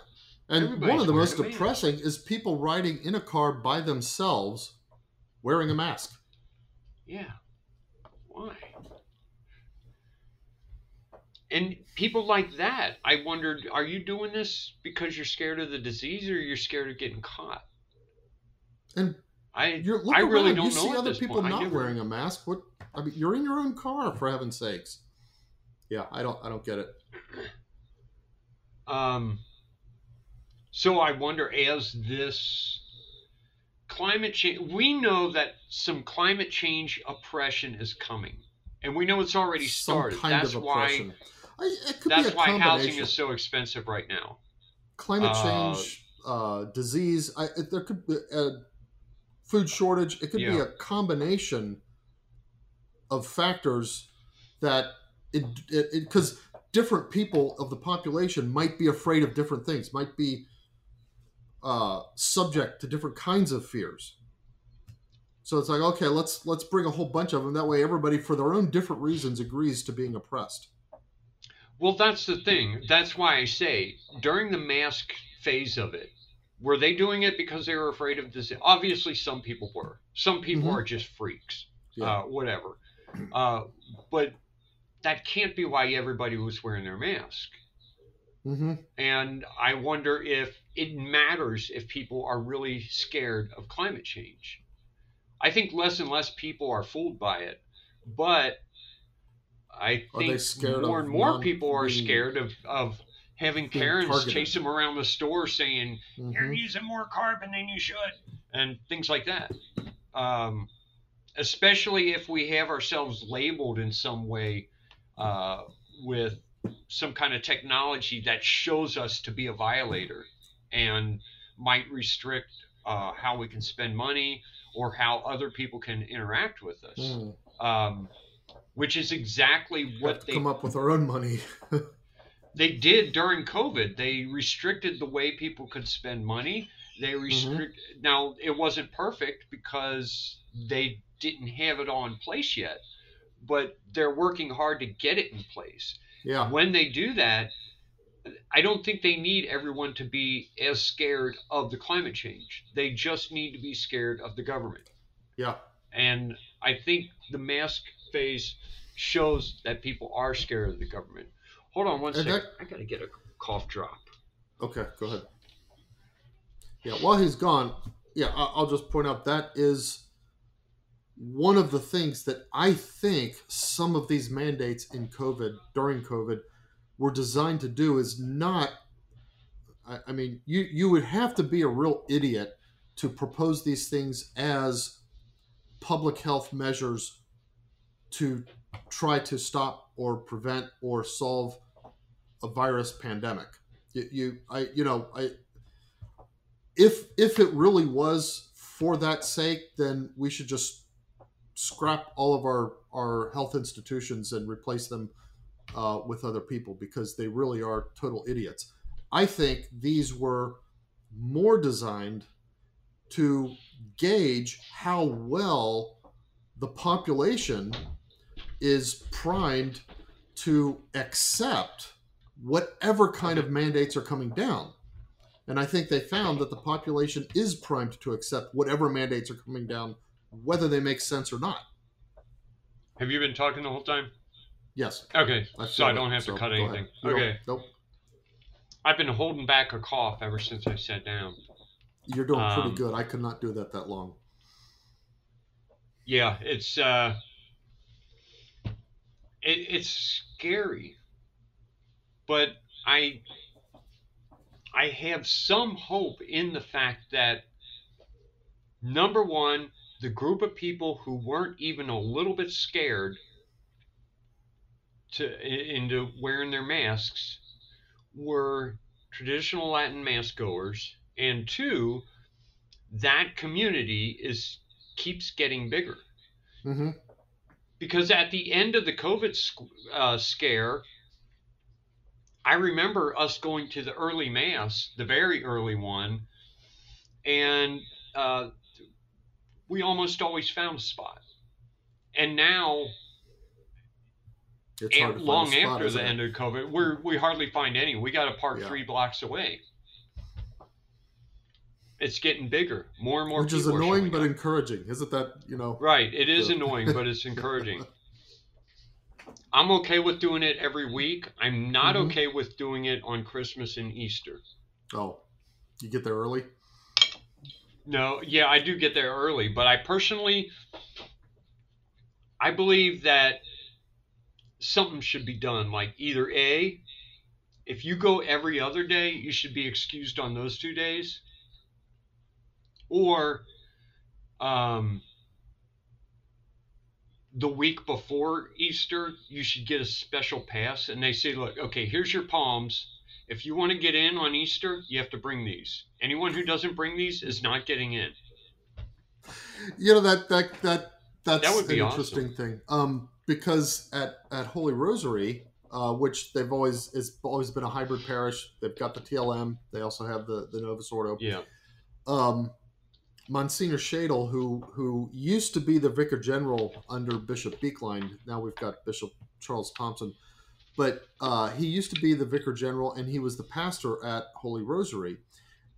S2: And
S1: Everybody's
S2: one of the most
S1: mask.
S2: depressing is people riding in a car by themselves wearing a mask.
S1: Yeah. Why? And people like that, I wondered, are you doing this because you're scared of the disease or you're scared of getting caught?
S2: And
S1: I
S2: you're look
S1: I really
S2: around,
S1: don't
S2: you
S1: know
S2: see other people
S1: point.
S2: Not
S1: never-
S2: wearing a mask. What I mean, you're in your own car for heaven's sakes. Yeah, I don't I don't get it.
S1: Um, so I wonder, as this climate change, we know that some climate change oppression is coming, and we know it's already
S2: Some
S1: started.
S2: kind
S1: That's
S2: of
S1: why.
S2: I, it could
S1: That's
S2: be a
S1: why housing is so expensive right now.
S2: climate
S1: uh,
S2: change, uh, disease. I, it, there could be a food shortage. It could be a combination of factors that it it because different people of the population might be afraid of different things, might be uh, subject to different kinds of fears. So it's like okay, let's let's bring a whole bunch of them. That way, everybody, for their own different reasons, agrees to being oppressed.
S1: Well, that's the thing. That's why I say during the mask phase of it, were they doing it because they were afraid of this? Obviously, some people were. Some people
S2: Mhm.
S1: are just freaks.
S2: Yeah.
S1: Uh, whatever. Uh, but that can't be why everybody was wearing their mask.
S2: hmm
S1: And I wonder if it matters if people are really scared of climate change. I think less and less people are fooled by it, but I think more and more people are scared of, of having parents
S2: targeted?
S1: chase them around the store saying,
S2: hmm
S1: You're using more carbon than you should, and things like that. Um, especially if we have ourselves labeled in some way uh, with some kind of technology that shows us to be a violator and might restrict uh, how we can spend money or how other people can interact with us.
S2: Mm.
S1: Um, which is exactly what they
S2: come up with our own money.
S1: they did during COVID. They restricted the way people could spend money. They mm-hmm. restrict now it wasn't perfect because they didn't have it all in place yet, but they're working hard to get it in place.
S2: yeah.
S1: When they do that, I don't think they need everyone to be as scared of the climate change. They just need to be scared of the government.
S2: Yeah.
S1: And I think the mask phase shows that people are scared of the government. Hold on one
S2: And
S1: second.
S2: that-
S1: I gotta get a cough drop.
S2: Okay, go ahead. Yeah, while he's gone, yeah, I- I'll just point out that is one of the things that I think some of these mandates in COVID, during COVID, were designed to do is not. I, I mean, you, you would have to be a real idiot to propose these things as public health measures to try to stop or prevent or solve a virus pandemic You, you I you know I if if it really was for that sake, then we should just scrap all of our our health institutions and replace them uh, with other people because they really are total idiots. I think these were more designed to gauge how well the population is primed to accept whatever kind of mandates are coming down. And I think they found that the population is primed to accept whatever mandates are coming down, whether they make sense or not.
S1: Have you been talking the whole time?
S2: Yes.
S1: Okay,
S2: I
S1: so I don't
S2: it,
S1: have to
S2: so
S1: cut anything. Okay,
S2: Nope.
S1: I've been holding back a cough ever since I sat down.
S2: You're doing pretty
S1: Um,
S2: good. I could not do that that long.
S1: Yeah, it's uh, it's scary, but I I have some hope in the fact that number one, the group of people who weren't even a little bit scared to into wearing their masks were traditional Latin mass goers, and two, that community is keeps getting bigger.
S2: Hmm
S1: because at the end of the COVID uh, scare, I remember us going to the early mass, the very early one, and uh, we almost always found a spot. And now,
S2: It's hard
S1: and
S2: to
S1: long
S2: spot,
S1: after the
S2: it?
S1: end of COVID, we're we hardly find any. We got to park
S2: Yeah.
S1: three blocks away. It's getting bigger. More and more
S2: which is annoying but
S1: up.
S2: encouraging. Isn't that you know?
S1: Right. It is
S2: Yeah.
S1: annoying, but it's encouraging. I'm okay with doing it every week. I'm not
S2: Mhm.
S1: okay with doing it on Christmas and Easter.
S2: Oh, you get there early.
S1: No, yeah, I do get there early, but I personally I believe that something should be done like either A if you go every other day, you should be excused on those two days. Or um the week before Easter, you should get a special pass and they say, look, okay, here's your palms. If you want to get in on Easter, you have to bring these. Anyone who doesn't bring these is not getting in.
S2: You know that that that that's
S1: That would be
S2: an
S1: awesome.
S2: interesting thing. Um, because at at Holy Rosary, uh, which they've always it's always been a hybrid parish. They've got the TLM. They also have the the Novus Ordo.
S1: Yeah.
S2: um, Monsignor Schaedel, who who used to be the Vicar General under Bishop Buechlein, now we've got Bishop Charles Thompson, but uh, he used to be the Vicar General and he was the pastor at Holy Rosary,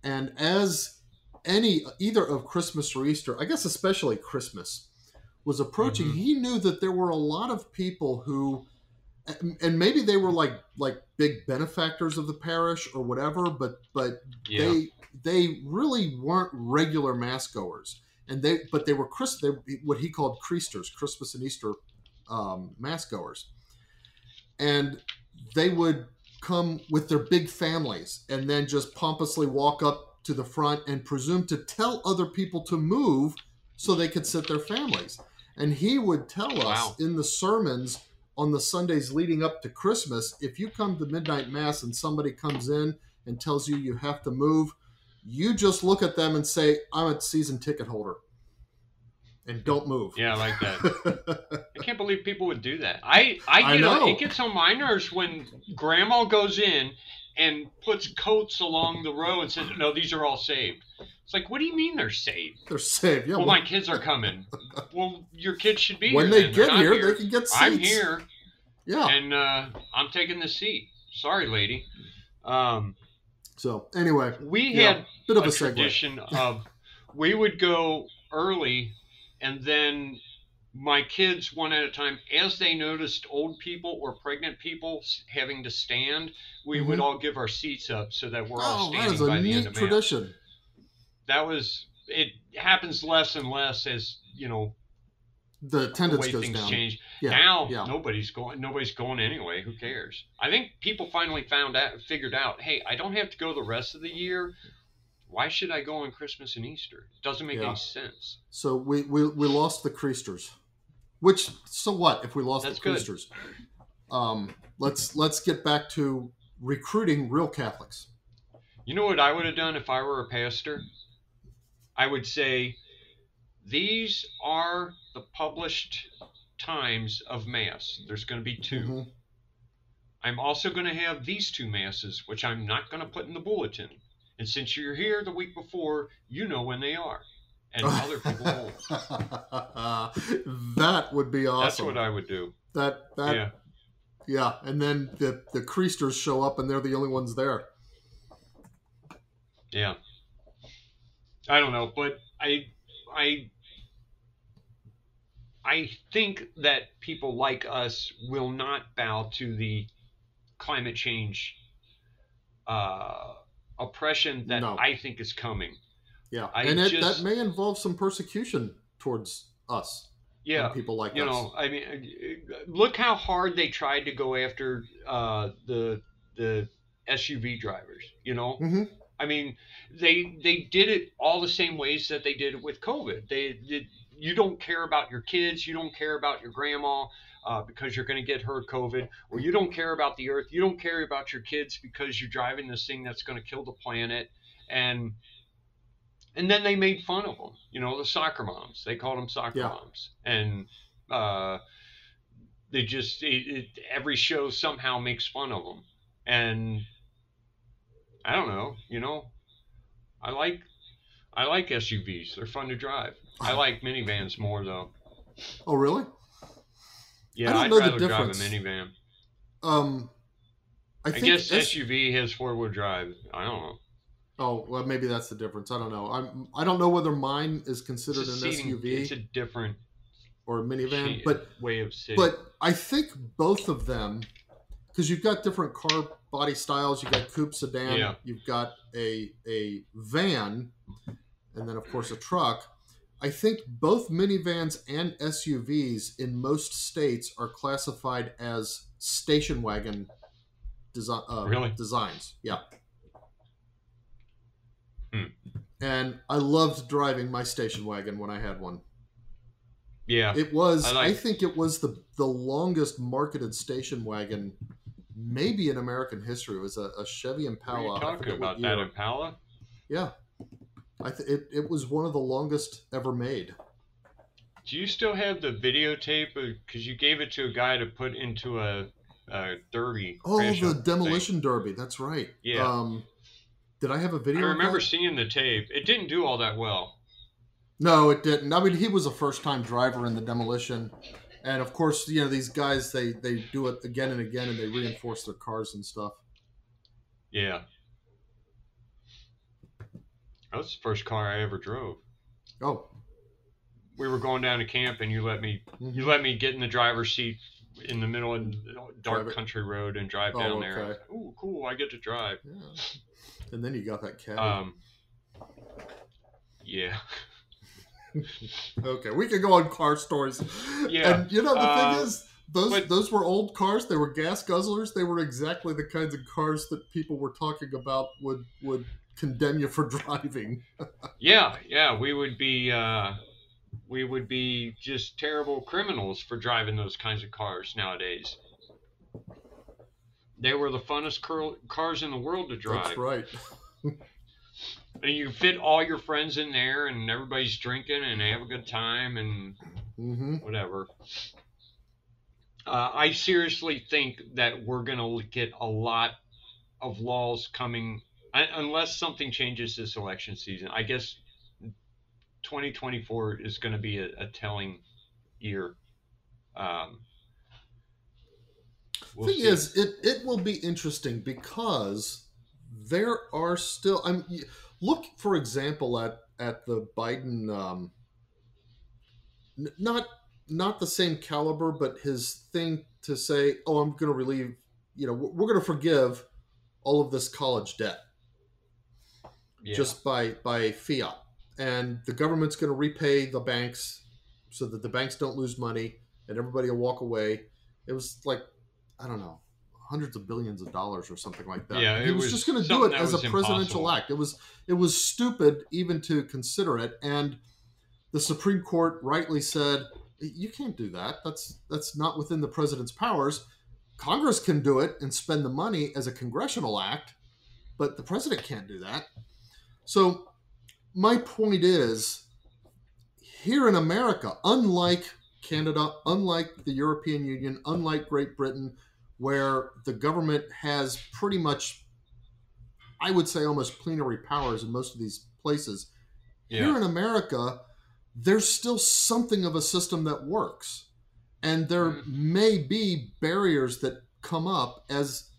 S2: and as any either of Christmas or Easter, I guess especially Christmas, was approaching,
S1: Mhm.
S2: he knew that there were a lot of people who. And- And maybe they were like like big benefactors of the parish or whatever, but but
S1: Yeah.
S2: they they really weren't regular mass goers, and they but they were Chris they what he called Creasters, Christmas and Easter um, mass goers, and they would come with their big families and then just pompously walk up to the front and presume to tell other people to move so they could sit their families. And he would tell us
S1: Wow.
S2: in the sermons on the Sundays leading up to Christmas if you come to midnight mass and somebody comes in and tells you you have to move, you just look at them and say, I'm a season ticket holder. And don't move.
S1: Yeah, I like that. I can't believe people would do that. I I
S2: I
S1: get on-
S2: know.
S1: it gets on my nerves when grandma goes in and puts coats along the row and says, "No, these are all saved." It's like, what do you mean they're saved?
S2: They're saved. Yeah,
S1: well,
S2: well,
S1: my kids are coming. well, your kids should be
S2: when
S1: here.
S2: they get
S1: not
S2: here, they can get seats.
S1: I'm here,
S2: Yeah.
S1: and uh, I'm taking the seat. Sorry, lady. Um,
S2: So anyway,
S1: we
S2: Yeah,
S1: had
S2: bit of
S1: a
S2: a
S1: tradition of we would go early and then my kids one at a time as they noticed old people or pregnant people having to stand we would
S2: Mhm.
S1: all give our seats up so that we're all
S2: Oh, that
S1: standing
S2: is a
S1: by the end
S2: neat
S1: of
S2: tradition.
S1: That was it happens less and less as you know
S2: The attendance the
S1: way
S2: goes
S1: things
S2: down.
S1: change
S2: Yeah,
S1: now
S2: yeah.
S1: nobody's going nobody's going anyway who cares i think people finally found out figured out hey i don't have to go the rest of the year why should i go on christmas and easter it doesn't make
S2: Yeah.
S1: any sense
S2: So we, we we lost the Creasters, which so what if we lost
S1: That's
S2: the. Creasters? Um, let's let's get back to recruiting real Catholics.
S1: You know what I would have done if I were a pastor? I would say, these are the published times of Mass. There's going to be 2
S2: Mhm.
S1: I'm also going to have these two Masses, which I'm not going to put in the bulletin. And since you're here the week before, you know when they are. And other people
S2: that would be awesome.
S1: That's what I would do.
S2: that that
S1: yeah.
S2: yeah. and then the the creasters show up and they're the only ones there.
S1: Yeah. I don't know, but I I I think that people like us will not bow to the climate change uh, oppression that
S2: No.
S1: I think is coming.
S2: Yeah,
S1: I
S2: and it,
S1: just-
S2: that may involve some persecution towards us.
S1: Yeah.
S2: people like
S1: you
S2: us.
S1: know, I mean, look how hard they tried to go after uh, the the SUV drivers. You know,
S2: Mhm.
S1: I mean, they they did it all the same ways that they did it with COVID. They did. You don't care about your kids. You don't care about your grandma uh, because you're going to get her COVID, or you don't care about the earth. You don't care about your kids because you're driving this thing that's going to kill the planet, and and then they made fun of them. You know, the soccer moms. They called them soccer
S2: Yeah.
S1: moms, and uh, they just it, it, every show somehow makes fun of them, and I don't know. You know, I like I like SUVs. They're fun to drive. I like minivans more though.
S2: Oh, really?
S1: Yeah,
S2: know the
S1: rather drive a minivan.
S2: Um, I,
S1: I,
S2: think
S1: guess
S2: S-
S1: SUV has four wheel drive. I don't know.
S2: Oh well, maybe that's the difference. I don't know. I'm. I don't know whether mine is considered an
S1: seating-
S2: SUV
S1: It's a different
S2: or a minivan, but
S1: way of sitting.
S2: but I think both of them, because you've got different car body styles. You've got coupe sedan.
S1: Yeah.
S2: You've got a a van, and then of course a truck. I think both minivans and SUVs in most states are classified as station wagon desi- uh,
S1: Really?
S2: designs. Yeah.
S1: Hmm.
S2: And I loved driving my station wagon when I had one.
S1: yeah,
S2: It was,
S1: I
S2: I, think it was the, the longest marketed station wagon, maybe in American history. It was a, a Chevy Impala.
S1: are you talking about? That. Impala?
S2: Yeah. I th- it, it was one of the longest ever made.
S1: Do you still have the videotape? Because you gave it to a guy to put into a, a derby.
S2: Oh, the
S1: out thing.
S2: demolition derby. That's right.
S1: Yeah.
S2: Um, did I have a video? I
S1: remember seeing the tape. It didn't do all that well.
S2: No, it didn't. I mean, he was a first-time driver in the demolition, and of course, you know these guys they they do it again and again, and they reinforce their cars and stuff.
S1: Yeah. That was the first car I ever drove.
S2: Oh,
S1: We were going down to camp, and you let me you let me get in the driver's seat in the middle of dark country road and drive
S2: Oh,
S1: down there. I
S2: okay.
S1: was like, cool! I get to drive.
S2: yeah. And then you got that cat.
S1: Um. Yeah.
S2: Okay, we could go on car stories.
S1: Yeah,
S2: And you know the
S1: uh,
S2: thing is, those
S1: but-
S2: those were old cars. They were gas guzzlers. They were exactly the kinds of cars that people were talking about would would condemn you for driving.
S1: Yeah, yeah, we would be uh, we would be just terrible criminals for driving those kinds of cars nowadays. They were the funnest cur- cars in the world to drive.
S2: That's right.
S1: And you fit all your friends in there, and everybody's drinking, and they have a good time, and
S2: hmm
S1: whatever. Uh, I seriously think that we're gonna get a lot of laws coming, unless something changes this election season. I guess 2024 is going to be a, a telling year. Um, we'll
S2: thing
S1: see.
S2: is, it it will be interesting because there are still. I'm look for example at at the Biden. Um, n- not not the same caliber, but his thing to say, "Oh, I'm going to relieve." You know, we're, going to forgive all of this college debt
S1: yeah.
S2: just by by fiat, and the government's going to repay the banks so that the banks don't lose money and everybody will walk away. It was like I don't know, hundreds of billions of dollars or something like that.
S1: Yeah,
S2: he was,
S1: was
S2: just going to do it as a presidential
S1: impossible.
S2: act. It was it was stupid even to consider it, and the Supreme Court rightly said you can't do that. That's that's not within the president's powers. Congress can do it and spend the money as a congressional act, but the president can't do that. So my point is here in America, unlike Canada, unlike the European Union, unlike Great Britain, where the government has pretty much, I would say, almost plenary powers in most of these places,
S1: Yeah.
S2: here in America, there's still something of a system that works. And there
S1: Mm.
S2: may be barriers that come up as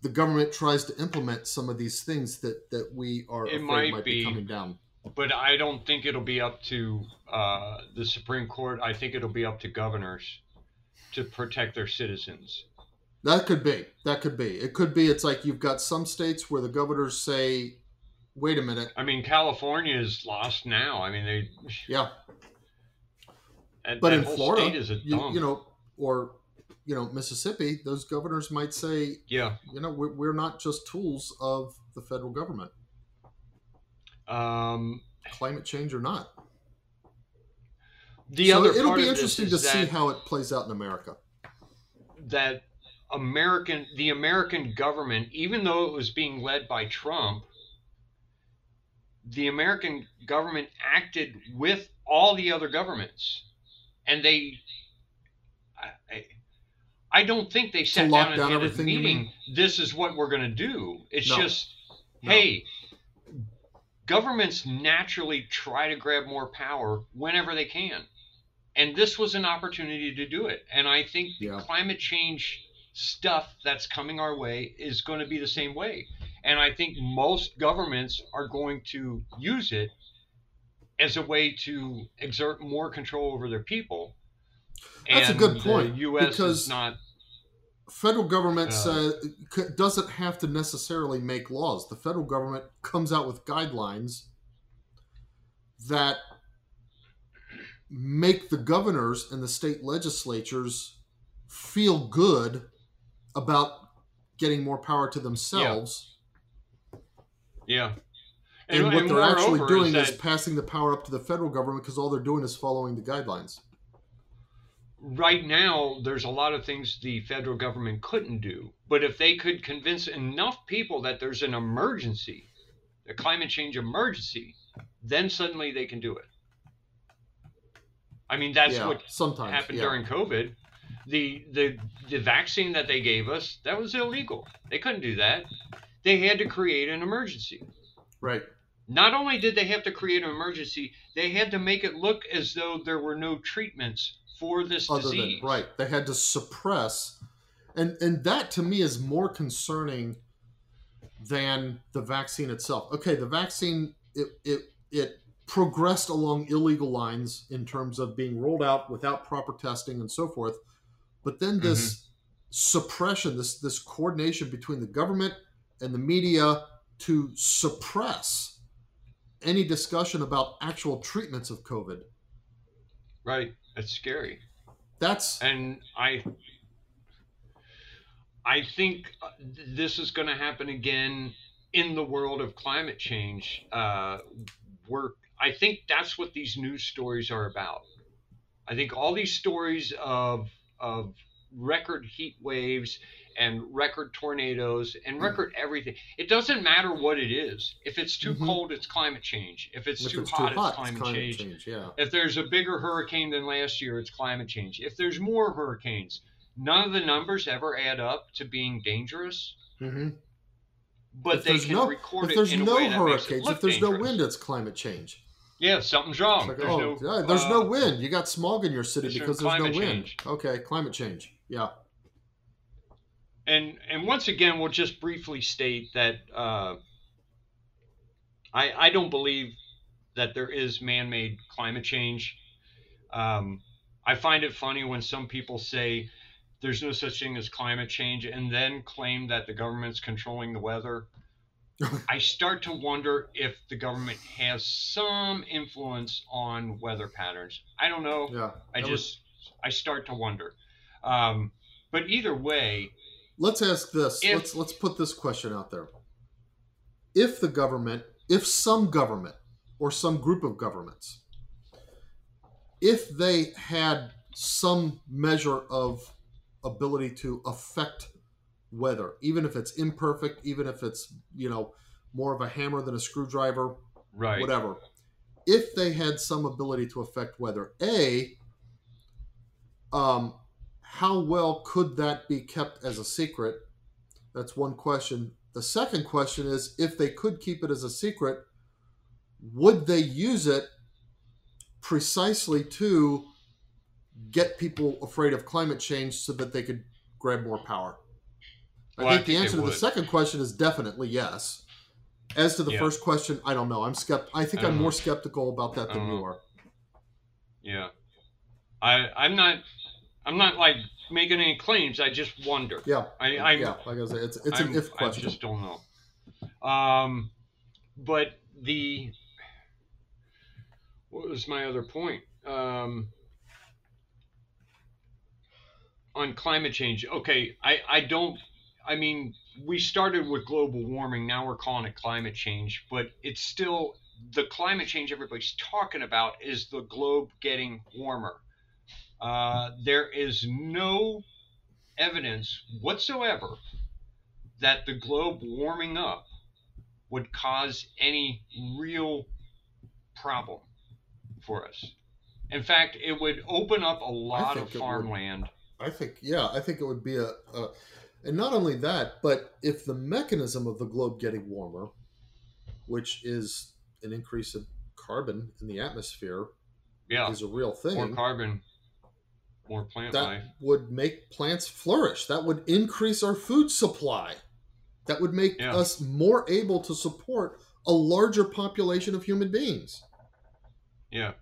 S2: the government tries to implement some of these things that, that we are
S1: It
S2: afraid
S1: might
S2: might be
S1: be.
S2: coming down.
S1: But I don't think it'll be up to uh, the Supreme Court. I think it'll be up to governors to protect their citizens.
S2: That could be. That could be. It could be. It's like you've got some states where the governors say, "Wait a minute,
S1: I mean, California is lost now. I mean, they.
S2: yeah."
S1: That,
S2: But
S1: that
S2: in Florida,
S1: is
S2: you, you know, or you know, Mississippi, those governors might say,
S1: yeah.
S2: you know, we're, we're not just tools of the federal government,
S1: Um,
S2: climate change or not.
S1: the
S2: so
S1: other
S2: it'll be interesting to see how it plays out in America.
S1: that American the American government, even though it was being led by Trump, the American government acted with all the other governments, and they. I, I, don't think they sat down and
S2: down
S1: had a meeting. This is what we're going to do. It's
S2: No.
S1: just,
S2: No.
S1: hey, governments naturally try to grab more power whenever they can. And this was an opportunity to do it. And I think
S2: Yeah.
S1: climate change stuff that's coming our way is going to be the same way. And I think most governments are going to use it as a way to exert more control over their people.
S2: That's a
S1: And
S2: good
S1: the
S2: point,
S1: U.S.
S2: because-
S1: is not.
S2: Federal government
S1: Uh,
S2: says doesn't have to necessarily make laws. The federal government comes out with guidelines that make the governors and the state legislatures feel good about getting more power to themselves.
S1: Yeah.
S2: And, what they're actually doing
S1: is
S2: is
S1: that
S2: passing the power up to the federal government because all they're doing is following the guidelines.
S1: right now there's a lot of things the federal government couldn't do but if they could convince enough people that there's an emergency a climate change emergency then suddenly they can do it i mean that's
S2: yeah,
S1: what
S2: sometimes
S1: happened
S2: yeah.
S1: during covid the the the vaccine that they gave us that was illegal. They couldn't do that. They had to create an emergency.
S2: Right.
S1: not only did they have to create an emergency they had to make it look as though there were no treatments for this
S2: other
S1: disease.
S2: than right they had to suppress. And and that to me is more concerning than the vaccine itself. Okay the vaccine it it it progressed along illegal lines in terms of being rolled out without proper testing and so forth but then this suppression this this coordination between the government and the media to suppress any discussion about actual treatments of covid
S1: right that's scary
S2: that's
S1: and I I think uh, this is going to happen again in the world of climate change. Uh, we're I think that's what these news stories are about. I think all these stories of of record heat waves and record tornadoes
S2: Hmm.
S1: and record everything. It doesn't matter what it is. If it's too
S2: Mhm.
S1: cold, it's climate change. If it's,
S2: if
S1: too,
S2: it's
S1: hot,
S2: too hot
S1: it's climate,
S2: climate
S1: change.
S2: change yeah
S1: If there's a bigger hurricane than last year, it's climate change. If there's more hurricanes, none of the numbers ever add up to being dangerous,
S2: mm-hmm.
S1: but
S2: if
S1: they
S2: there's
S1: can
S2: no
S1: record
S2: if
S1: it
S2: there's no
S1: way that makes it
S2: hurricanes, if there's no wind, it's climate change.
S1: Yeah, something's wrong.
S2: Like,
S1: there's
S2: oh,
S1: no,
S2: yeah, there's no
S1: uh,
S2: wind. You got smog in your city because there's no wind.
S1: change.
S2: Okay, climate change. Yeah.
S1: and and once again, we'll just briefly state that uh, I I don't believe that there is man-made climate change. Um, I find it funny when some people say there's no such thing as climate change and then claim that the government's controlling the weather. I start to wonder if the government has some influence on weather patterns. I don't know.
S2: Yeah.
S1: I
S2: That was-
S1: just I start to wonder. Um, but either way,
S2: let's ask this.
S1: If-
S2: let's let's put this question out there. If the government, if some government or some group of governments, if they had some measure of ability to affect weather, even if it's imperfect, even if it's you know more of a hammer than a screwdriver,
S1: Right.
S2: whatever. If they had some ability to affect weather, a, um, how well could that be kept as a secret? That's one question. The second question is, if they could keep it as a secret, would they use it precisely to get people afraid of climate change so that they could grab more power? I
S1: Well, I
S2: think the
S1: think
S2: answer to the second question is definitely yes. As to the
S1: Yeah.
S2: first question, I don't know. I'm skept. I think
S1: I
S2: I'm
S1: don't
S2: more skeptical about that than you are.
S1: Yeah. I I'm not I'm not like making any claims. I just wonder.
S2: Yeah,
S1: I I'm,
S2: yeah. Like I say, it's it's an
S1: I'm-
S2: if question.
S1: I just don't know. Um, but the what was my other point? Um, on climate change. Okay, I I don't. I mean, we started with global warming. Now we're calling it climate change, but it's still the climate change everybody's talking about is the globe getting warmer. Uh, there is no evidence whatsoever that the globe warming up would cause any real problem for us. In fact, it would open up a lot of farmland.
S2: I think, yeah, I think it would be a, a, and not only that, but if the mechanism of the globe getting warmer, which is an increase of carbon in the atmosphere,
S1: Yeah,
S2: is a real thing.
S1: more carbon, more plant
S2: that
S1: life.
S2: would make plants flourish. That would increase our food supply. That would make
S1: Yeah.
S2: us more able to support a larger population of human beings.
S1: Yeah.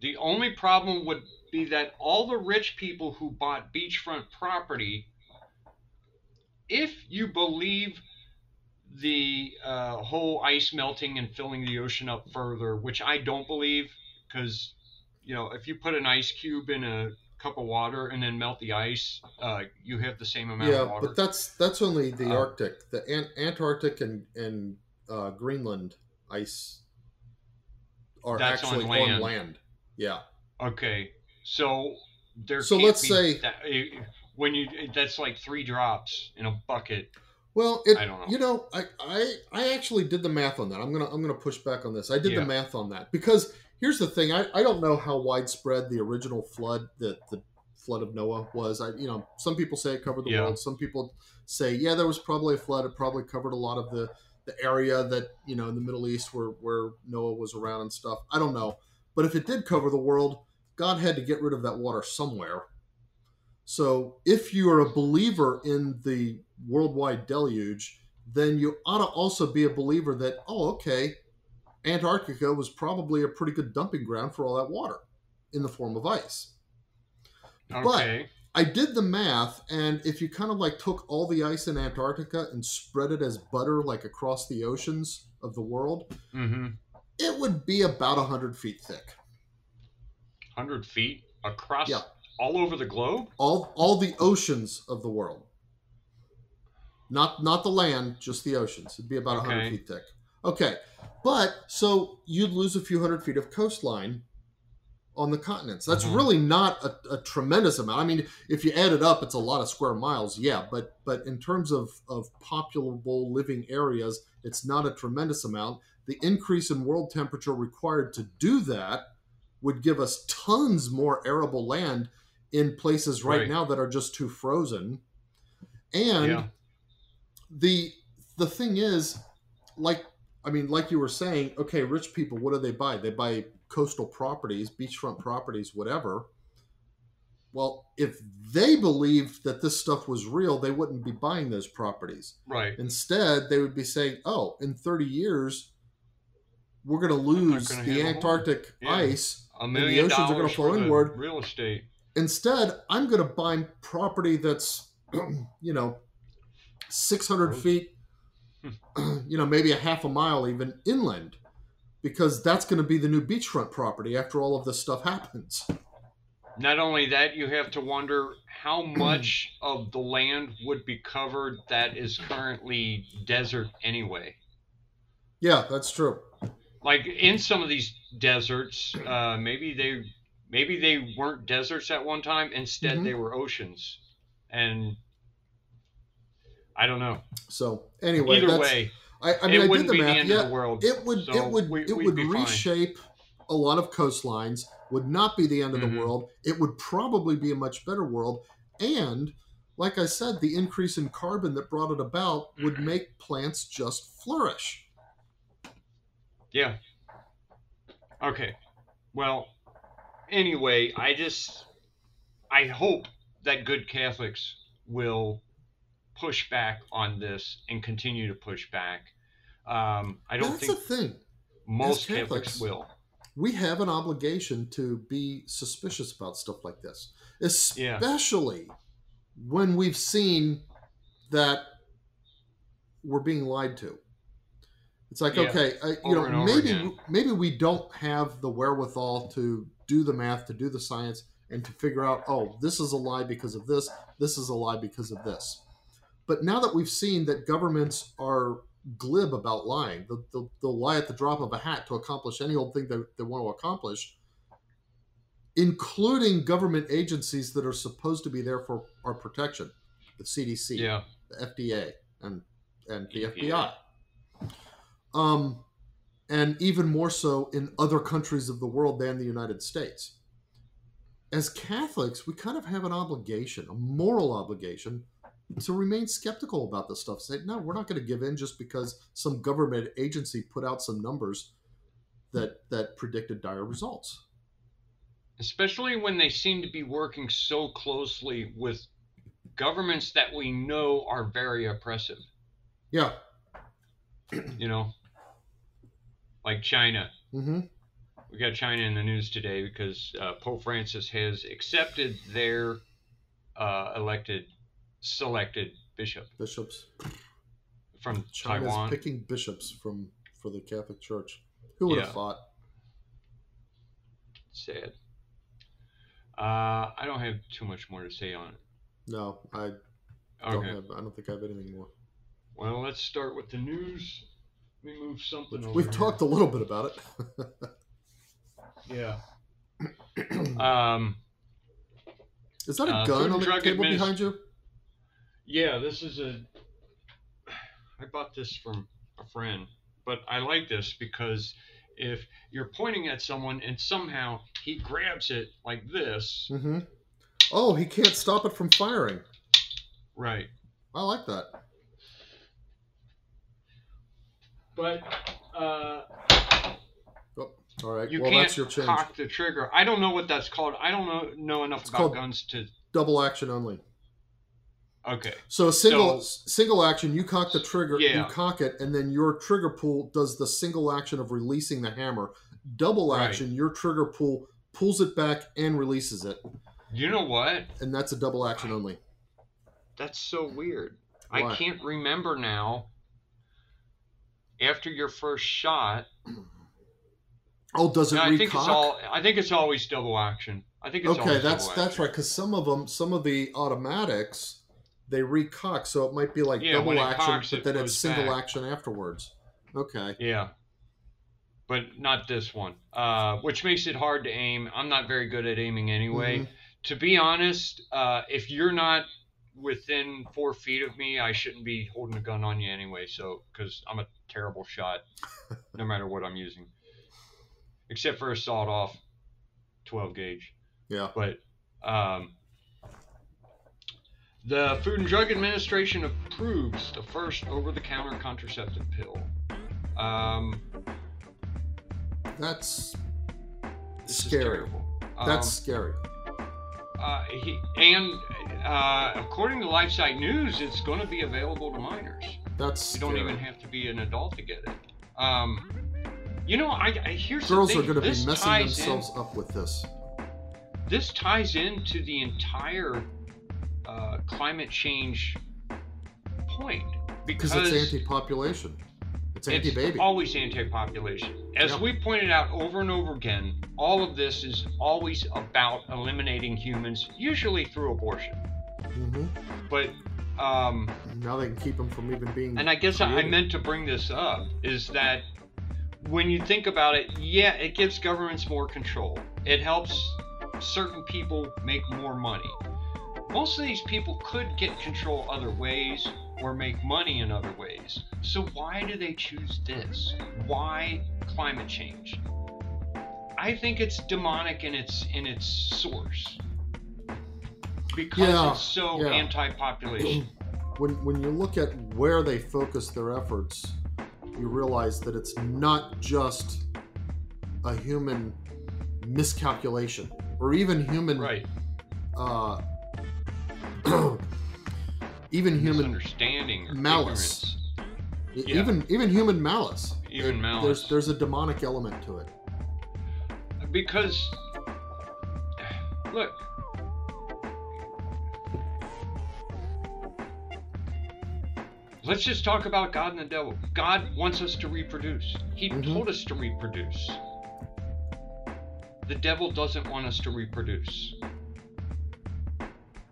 S1: The only problem would be that all the rich people who bought beachfront property, if you believe the uh, whole ice melting and filling the ocean up further, which I don't believe, because you know if you put an ice cube in a cup of water and then melt the ice, uh, you have the same amount
S2: yeah,
S1: of water.
S2: but that's that's only the
S1: Uh,
S2: Arctic, the Ant- Antarctic and and uh, Greenland ice are
S1: That's on
S2: actually
S1: land.
S2: on land. Yeah,
S1: Okay, so there.
S2: So let's
S1: be
S2: say-
S1: that, eh, when you that's like three drops in a bucket.
S2: Well, it,
S1: I don't know.
S2: You know, I, I I actually did the math on that. I'm gonna I'm gonna push back on this. I did
S1: Yeah.
S2: the math on that because here's the thing. I, I don't know how widespread the original flood, the the flood of Noah was. I you know some people say it covered the
S1: Yeah.
S2: world. Some people say yeah, there was probably a flood. It probably covered a lot of the the area that you know in the Middle East where where Noah was around and stuff. I don't know, but if it did cover the world, God had to get rid of that water somewhere. So if you are a believer in the worldwide deluge, then you ought to also be a believer that, oh, okay, Antarctica was probably a pretty good dumping ground for all that water in the form of ice.
S1: Okay.
S2: But- I did the math, and if you kind of like took all the ice in Antarctica and spread it as butter like across the oceans of the world,
S1: mm-hmm.
S2: it would be about 100 feet thick.
S1: Hundred feet across
S2: Yeah.
S1: All over the globe.
S2: All, all the oceans of the world. Not not the land, just the oceans. It'd be about 100 feet thick. Okay. But so you'd lose a few hundred feet of coastline on the continents. That's
S1: Mhm.
S2: really not a, a tremendous amount. I mean, if you add it up, it's a lot of square miles, yeah. But but in terms of of populable living areas, it's not a tremendous amount. The increase in world temperature required to do that would give us tons more arable land in places right,
S1: Right.
S2: now that are just too frozen. And
S1: Yeah.
S2: the the thing is, like I mean, like you were saying, okay, rich people, what do they buy? They buy coastal properties, beachfront properties, whatever. Well, if they believed that this stuff was real, they wouldn't be buying those properties.
S1: Right.
S2: Instead, they would be saying, "Oh, in 30 years, we're going to lose
S1: gonna
S2: the
S1: have a home."
S2: Antarctic
S1: Yeah.
S2: ice.
S1: A
S2: the oceans are gonna flow inward.
S1: real estate.
S2: Instead, I'm going to buy property that's, you know, 600 feet, you know, maybe a half a mile even inland, because that's going to be the new beachfront property after all of this stuff happens.
S1: Not only that, you have to wonder how much of the land would be covered that is currently desert anyway.
S2: Yeah, that's true.
S1: Like in some of these deserts, uh, maybe they maybe they weren't deserts at one time. Instead,
S2: Mhm.
S1: they were oceans, and I don't know.
S2: So anyway,
S1: Either way,
S2: I, I mean,
S1: it
S2: I did the math.
S1: the
S2: yeah,
S1: the world.
S2: it would
S1: so
S2: it would
S1: we-
S2: it would
S1: be fine.
S2: reshape a lot of coastlines would not be the end of
S1: Mhm.
S2: the world it would probably be a much better world and like i said the increase in carbon that brought it about would make plants just flourish
S1: Yeah. Okay. Well, anyway, I just I hope that good Catholics will push back on this and continue to push back. Um, I don't
S2: that's
S1: think
S2: the thing.
S1: most
S2: Catholics-
S1: Catholics will.
S2: we have an obligation to be suspicious about stuff like this especially when we've seen that we're being lied to. It's like
S1: Yeah,
S2: okay I, you
S1: over
S2: know maybe maybe we don't have the wherewithal to do the math to do the science and to figure out oh this is a lie because of this this is a lie because of this but now that we've seen that governments are glib about lying. They'll, they'll, they'll lie at the drop of a hat to accomplish any old thing that they want to accomplish, including government agencies that are supposed to be there for our protection the CDC,
S1: Yeah.
S2: the FDA, and, and the
S1: EPA.
S2: FBI. Um, and even more so in other countries of the world than the United States. As Catholics, we kind of have an obligation, a moral obligation, to remain skeptical about this stuff. Say, no, we're not going to give in just because some government agency put out some numbers that that predicted dire results.
S1: especially when they seem to be working so closely with governments that we know are very oppressive.
S2: Yeah.
S1: You know, like China.
S2: Mm-hmm.
S1: We got China in the news today because uh, Pope Francis has accepted their uh, elected, selected bishop
S2: Bishops.
S1: from
S2: China's
S1: Taiwan.
S2: picking bishops from for the Catholic Church. Who would have thought?
S1: Sad. Uh, I don't have too much more to say on it.
S2: No, I don't have. I don't think I have anything more.
S1: Well, let's start with the news. Let me move something over.
S2: We've
S1: here.
S2: talked a little bit about it.
S1: Yeah. Um.
S2: Is that a
S1: Uh,
S2: gun on the table behind you?
S1: Yeah, this is a. I bought this from a friend, but I like this because if you're pointing at someone and somehow he grabs it like this,
S2: Mm-hmm. Oh, he can't stop it from firing.
S1: right?
S2: I like that.
S1: But uh,
S2: All right.
S1: you
S2: well,
S1: can't
S2: that's your change.
S1: cock the trigger. I don't know what that's called. I don't know know enough
S2: It's
S1: about guns to.
S2: Double action only.
S1: Okay.
S2: So a single
S1: So-
S2: single action, you cock the trigger,
S1: yeah.
S2: you cock it, and then your trigger pull does the single action of releasing the hammer. Double
S1: Right.
S2: action, your trigger pull pulls it back and releases it,
S1: You know what?
S2: and that's a double action only.
S1: That's so weird. I can't remember now. After your first shot,
S2: Oh, does it
S1: I
S2: recock?
S1: think it's all. I think it's always double action. I think it's
S2: okay, that's that's
S1: action.
S2: right. Because some of them, some of the automatics, they recock, so it might be like
S1: Yeah,
S2: double action,
S1: cocks,
S2: but
S1: it
S2: then it's single
S1: back.
S2: action afterwards. Okay.
S1: Yeah. But not this one, uh, which makes it hard to aim. I'm not very good at aiming anyway.
S2: Mhm.
S1: To be honest, uh, if you're not within four feet of me, I shouldn't be holding a gun on you anyway. So, because I'm a terrible shot, no matter what I'm using, except for a sawed-off 12 gauge.
S2: Yeah.
S1: But um, the Food and Drug Administration approves the first over-the-counter contraceptive pill. Um,
S2: That's scary. That's
S1: Um,
S2: scary.
S1: Uh, he, and uh, according to LifeSite News, it's going to be available to minors.
S2: That's
S1: You don't
S2: scary.
S1: even have to be an adult to get it. Um, you know, I, I here's
S2: Girls are going to be messing themselves up with this.
S1: This ties into the entire uh, climate change point
S2: Because
S1: because
S2: it's anti-population. It's anti-baby.
S1: always anti-population. As
S2: Yeah.
S1: we pointed out over and over again, all of this is always about eliminating humans, usually through abortion.
S2: hmm
S1: But um,
S2: Now they can keep them from even being.
S1: and I guess I, I meant to bring this up is that when you think about it, yeah, it gives governments more control. It helps certain people make more money. Most of these people could get control other ways, or make money in other ways. So why do they choose this? Why climate change? I think it's demonic in its in its source because
S2: Yeah,
S1: it's so
S2: yeah.
S1: anti-population.
S2: when when you look at where they focus their efforts, you realize that it's not just a human miscalculation or even human
S1: right.
S2: uh, even human
S1: misunderstanding or
S2: malice.
S1: Yeah.
S2: even even human malice.
S1: Even
S2: It-
S1: malice.
S2: There's there's a demonic element to it.
S1: because look let's just talk about god and the devil god wants us to reproduce he
S2: Mhm.
S1: told us to reproduce the devil doesn't want us to reproduce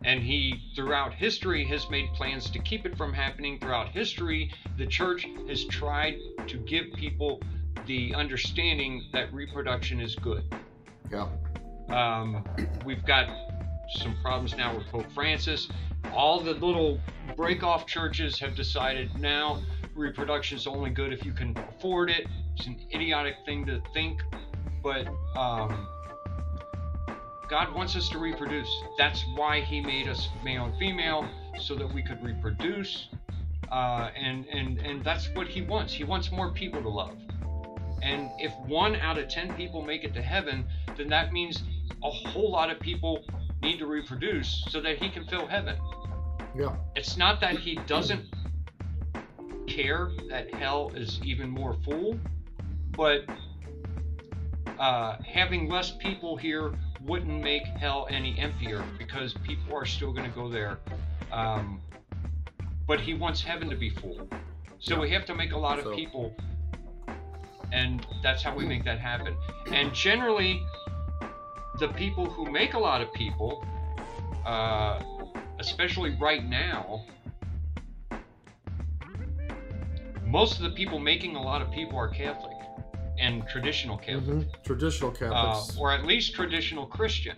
S1: and he throughout history has made plans to keep it from happening throughout history the church has tried to give people the understanding that reproduction is good
S2: Yeah.
S1: um, we've got some problems now with Pope Francis. All the little break off churches have decided now reproduction is only good if you can afford it. It's an idiotic thing to think, but um, God wants us to reproduce. That's why He made us male and female so that we could reproduce. Uh, and, and, and that's what He wants. He wants more people to love. And if one out of ten people make it to heaven, then that means a whole lot of people need to reproduce so that he can fill heaven.
S2: Yeah.
S1: It's not that he doesn't care that hell is even more full, but uh, having less people here wouldn't make hell any emptier because people are still going to go there. Um, but he wants heaven to be full. So
S2: Yeah.
S1: we have to make a lot of
S2: So-
S1: people, and that's how we make that happen. And generally, the people who make a lot of people, uh, especially right now, most of the people making a lot of people are Catholic and traditional Catholic,
S2: Mhm. Traditional
S1: uh,
S2: Catholics.
S1: or at least traditional Christian.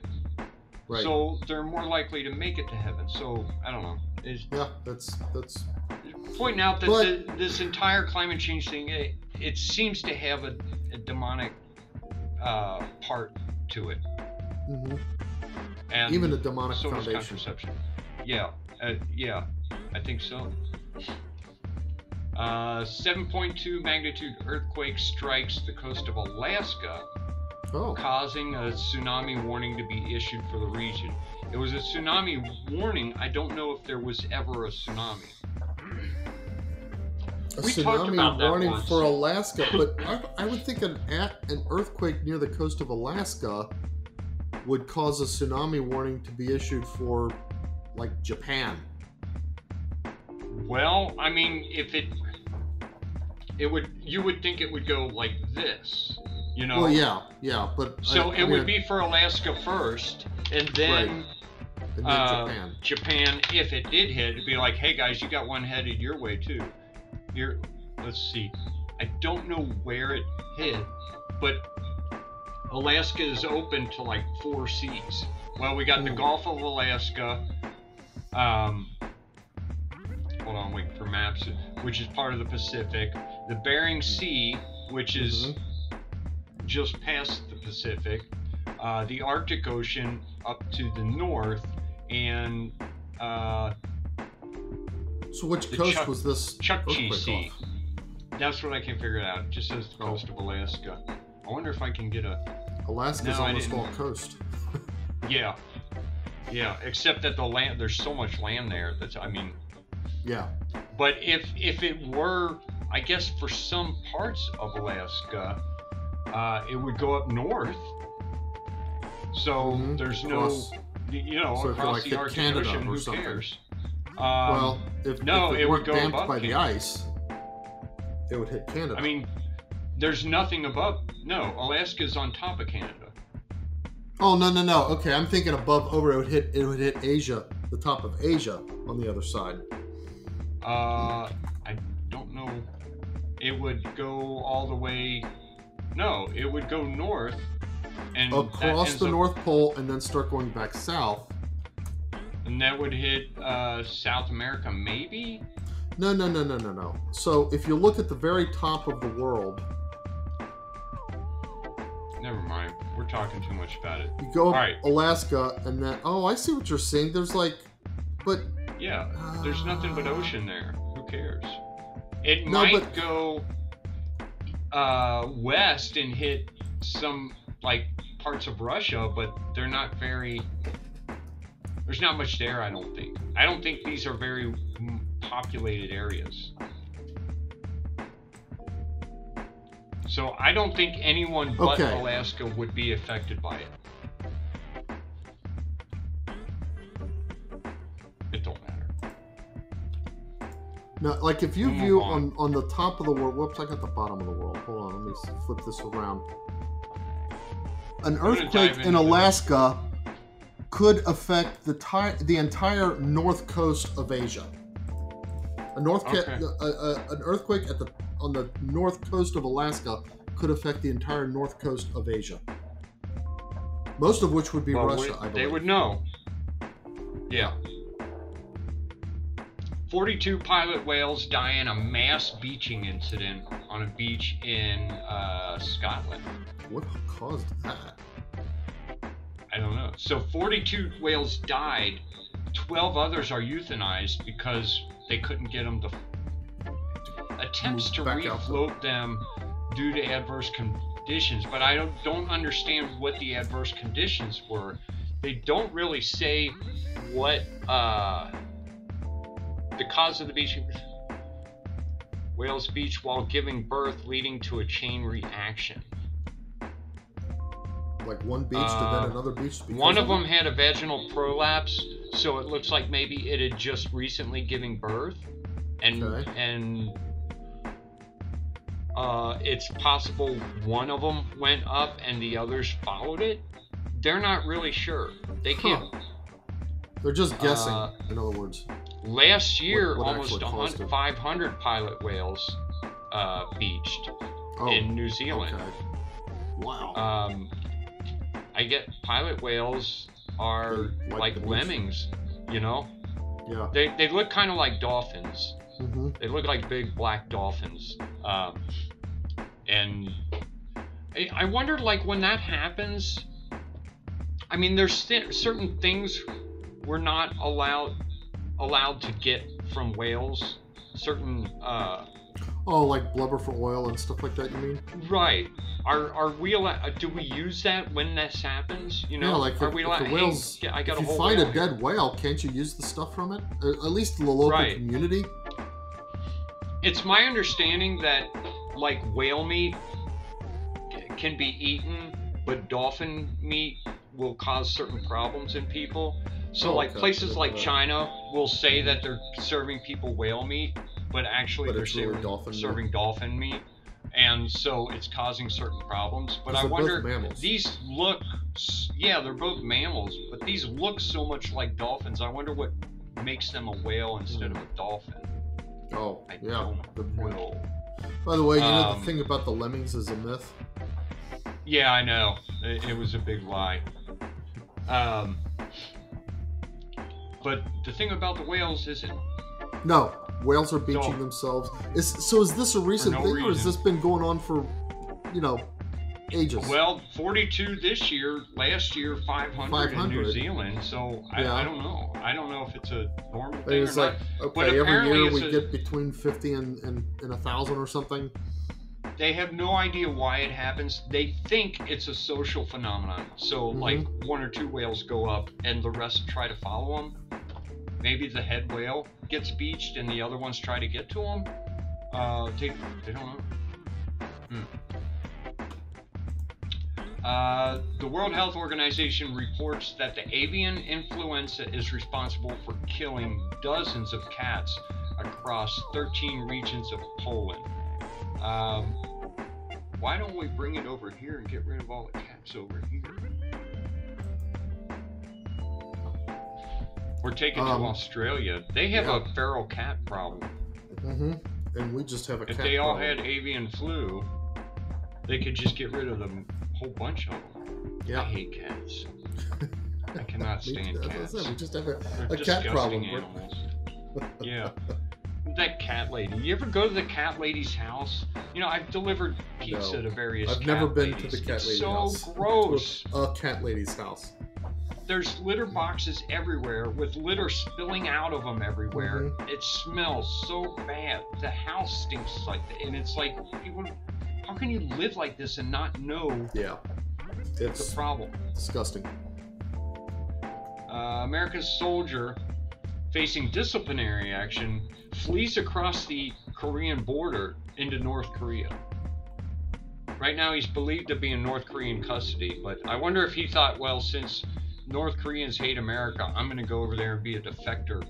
S2: right.
S1: So they're more likely to make it to heaven. So I don't know. It's
S2: yeah. That's that's
S1: pointing out that
S2: But-
S1: the, this entire climate change thing, it, it seems to have a, a demonic uh, part to it,
S2: mhm.
S1: and
S2: even a demonic
S1: so
S2: foundation.
S1: contraception. Yeah, uh, yeah, I think so. Uh, 7.2 magnitude earthquake strikes the coast of Alaska,
S2: Oh.
S1: causing a tsunami warning to be issued for the region. It was a tsunami warning. I don't know if there was ever a tsunami.
S2: A
S1: We talked
S2: tsunami
S1: about
S2: warning for Alaska, but I, I would think an at, an earthquake near the coast of Alaska would cause a tsunami warning to be issued for like Japan.
S1: Well, I mean, if it, it would, you would think it would go like this, you know?
S2: Well, yeah, yeah, but
S1: So
S2: I,
S1: it
S2: I
S1: would be for Alaska first, and then
S2: and then
S1: uh,
S2: Japan.
S1: Japan, if it did hit, it'd be like, hey guys, you got one headed your way too. Here, let's see. I don't know where it hit, but Alaska is open to like four seas. Well, we got the Gulf of Alaska. Um, hold on, wait for maps, which is part of the Pacific. The Bering Sea, which is
S2: Mhm.
S1: just past the Pacific, uh, the Arctic Ocean up to the north, and uh,
S2: So which coast
S1: Chuck-
S2: was this
S1: Chukchi Sea.
S2: off?
S1: That's what I can figure it out. It just says the
S2: Oh.
S1: coast of Alaska. I wonder if I can get a.
S2: Alaska's
S1: No,
S2: almost all coast.
S1: Yeah. Yeah, except that the land, there's so much land there that's, I mean,
S2: Yeah,
S1: but if if it were, I guess for some parts of Alaska, uh, it would go up north. So
S2: Mhm.
S1: there's
S2: Across-
S1: no, you know,
S2: so
S1: across
S2: like,
S1: the Arctic
S2: Canada
S1: Ocean,
S2: or
S1: who
S2: something.
S1: cares? Um,
S2: well, if,
S1: no,
S2: if
S1: it
S2: it,
S1: would go
S2: damped
S1: above
S2: by the
S1: Canada.
S2: ice, it would hit Canada.
S1: I mean, there's nothing above. No, Alaska's on top of Canada.
S2: oh no, no, no. Okay, I'm thinking above over. It would hit. It would hit Asia, the top of Asia on the other side.
S1: Uh, I don't know. It would go all the way. No, it would go north, and
S2: Across the
S1: up-
S2: North Pole and then start going back south.
S1: and that would hit uh, South America, maybe.
S2: No, no, no, no, no, no. So if you look at the very top of the world,
S1: Never mind. We're talking too much about it.
S2: you go up Alaska, and then oh, I see what you're saying. There's like, but
S1: Yeah, there's nothing but ocean there. Who cares? It
S2: No,
S1: might
S2: but-
S1: go uh, west and hit some like parts of Russia, but they're not very. There's not much there, I don't think. I don't think these are very populated areas. So I don't think anyone but
S2: Okay.
S1: Alaska would be affected by. It
S2: No, like if you view
S1: on.
S2: on the top of the world. Whoops, I got the bottom of the world. Hold on, let me flip this around. An earthquake in
S1: into this.
S2: Alaska could affect the ti- the entire north coast of Asia. A north
S1: Okay.
S2: a, a, an earthquake at the on the north coast of Alaska could affect the entire north coast of Asia. Most of which would be
S1: Well,
S2: Russia,
S1: we-
S2: I believe.
S1: they would know. Yeah. 42 pilot whales die in a mass beaching incident on a beach in uh, Scotland.
S2: What caused that?
S1: I don't know. So 42 whales died. 12 others are euthanized because they couldn't get them to. Attempts to refloat them due to adverse conditions, but I don't don't understand what the adverse conditions were. They don't really say what uh, the cause of the beaching. Whales beach while giving birth, leading to a chain reaction.
S2: Like one beach to
S1: Uh,
S2: then another beach. because
S1: One of
S2: it?
S1: them had a vaginal prolapse, so it looks like maybe it had just recently given birth, and
S2: Okay.
S1: and uh, it's possible one of them went up and the others followed it. They're not really sure. They can't.
S2: They're just guessing.
S1: Uh,
S2: in other words.
S1: Last year,
S2: what
S1: almost
S2: actually
S1: a
S2: caused
S1: hun-
S2: it?
S1: 500 pilot whales uh, beached
S2: Oh,
S1: in New Zealand.
S2: okay. Wow.
S1: Um, I get pilot whales are
S2: like
S1: like lemmings, you know.
S2: yeah.
S1: They, they look kind of like dolphins.
S2: hmm
S1: They look like big black dolphins. Um, and I, I wondered, like, when that happens. I mean, there's st- certain things we're not allowed allowed to get from whales. Certain, uh,
S2: Oh, like blubber for oil and stuff like that. You mean?
S1: right? Are are we allowed? Do we use that when this happens? You know,
S2: yeah, like
S1: are
S2: if,
S1: we allowed? hey,
S2: whales.
S1: yeah, I got
S2: if
S1: a
S2: you
S1: whole
S2: find
S1: whale
S2: a dead whale, can't you use the stuff from it? At at least in the local
S1: Right.
S2: community.
S1: It's my understanding that like whale meat can be eaten, but dolphin meat will cause certain problems in people. So
S2: Oh,
S1: like places like China will say that they're serving people whale meat, but actually
S2: But
S1: they're serving,
S2: dolphin meat.
S1: dolphin meat, and so it's causing certain problems. But I wonder these look yeah they're both mammals, but these look so much like dolphins. I wonder what makes them a whale instead of a dolphin.
S2: Oh,
S1: I
S2: yeah. point.
S1: know.
S2: By the way, you know
S1: Um,
S2: the thing about the lemmings is a myth.
S1: Yeah, I know. It, it was a big lie. Um, but the thing about the whales is it
S2: No, whales are beaching
S1: No.
S2: themselves. Is so? Is this a recent
S1: no
S2: thing, or has this been going on for, you know, ages?
S1: well 42 this year, last year 500, in New Zealand. So I,
S2: Yeah.
S1: I don't know. I don't know if it's a normal thing
S2: it's like
S1: not.
S2: okay, every year we
S1: a-
S2: get between fifty and and, and a thousand or something.
S1: They have no idea why it happens. They think it's a social phenomenon. So
S2: Mhm.
S1: like one or two whales go up and the rest try to follow them. Maybe the head whale gets beached and the other ones try to get to him. Uh, they, they don't know. Hmm. Uh, the World Health Organization reports that the avian influenza is responsible for killing dozens of cats across 13 regions of Poland. Um, why don't we bring it over here and get rid of all the cats over here? We're taking
S2: Um,
S1: to Australia. They have
S2: yeah.
S1: a feral cat problem.
S2: Mm-hmm. And we just have a cat.
S1: If they all
S2: problem.
S1: had avian flu, they could just get rid of them, a whole bunch of them.
S2: Yeah.
S1: I hate cats. I cannot stand
S2: too.
S1: Cats.
S2: said, we just have a, a cat problem.
S1: Yeah. That cat lady. You ever go to the cat lady's house? You know, I've delivered pizza
S2: No.
S1: to various.
S2: I've never been to the cat
S1: It's
S2: lady
S1: so
S2: house.
S1: gross.
S2: A, a cat lady's house.
S1: There's litter boxes everywhere with litter spilling out of them everywhere.
S2: Mm-hmm.
S1: It smells so bad. The house stinks like that, and it's like people. How can you live like this and not know
S2: Yeah. it's a
S1: problem?
S2: disgusting.
S1: uh, America's soldier facing disciplinary action flees across the Korean border into North Korea. Right now, he's believed to be in North Korean custody, but I wonder if he thought, well, since North Koreans hate America, I'm going to go over there and be a defector.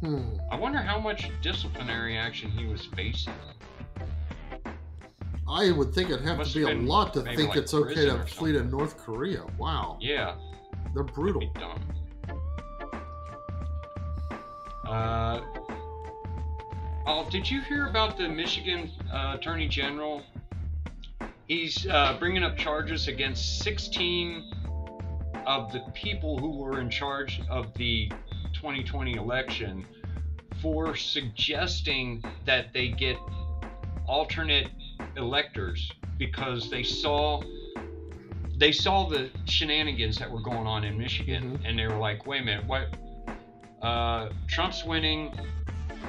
S2: Hmm.
S1: I wonder how much disciplinary action he was facing.
S2: I would think it'd have
S1: Must
S2: to be a lot to think
S1: like
S2: it's okay to flee to North Korea. Wow.
S1: Yeah,
S2: They're brutal.
S1: dumb. Uh, oh, did you hear about the Michigan uh, Attorney General? He's uh, bringing up charges against 16 of the people who were in charge of the 2020 election for suggesting that they get alternate electors because they saw they saw the shenanigans that were going on in Michigan,
S2: Mhm.
S1: and they were like, "Wait a minute, what? Uh, Trump's winning.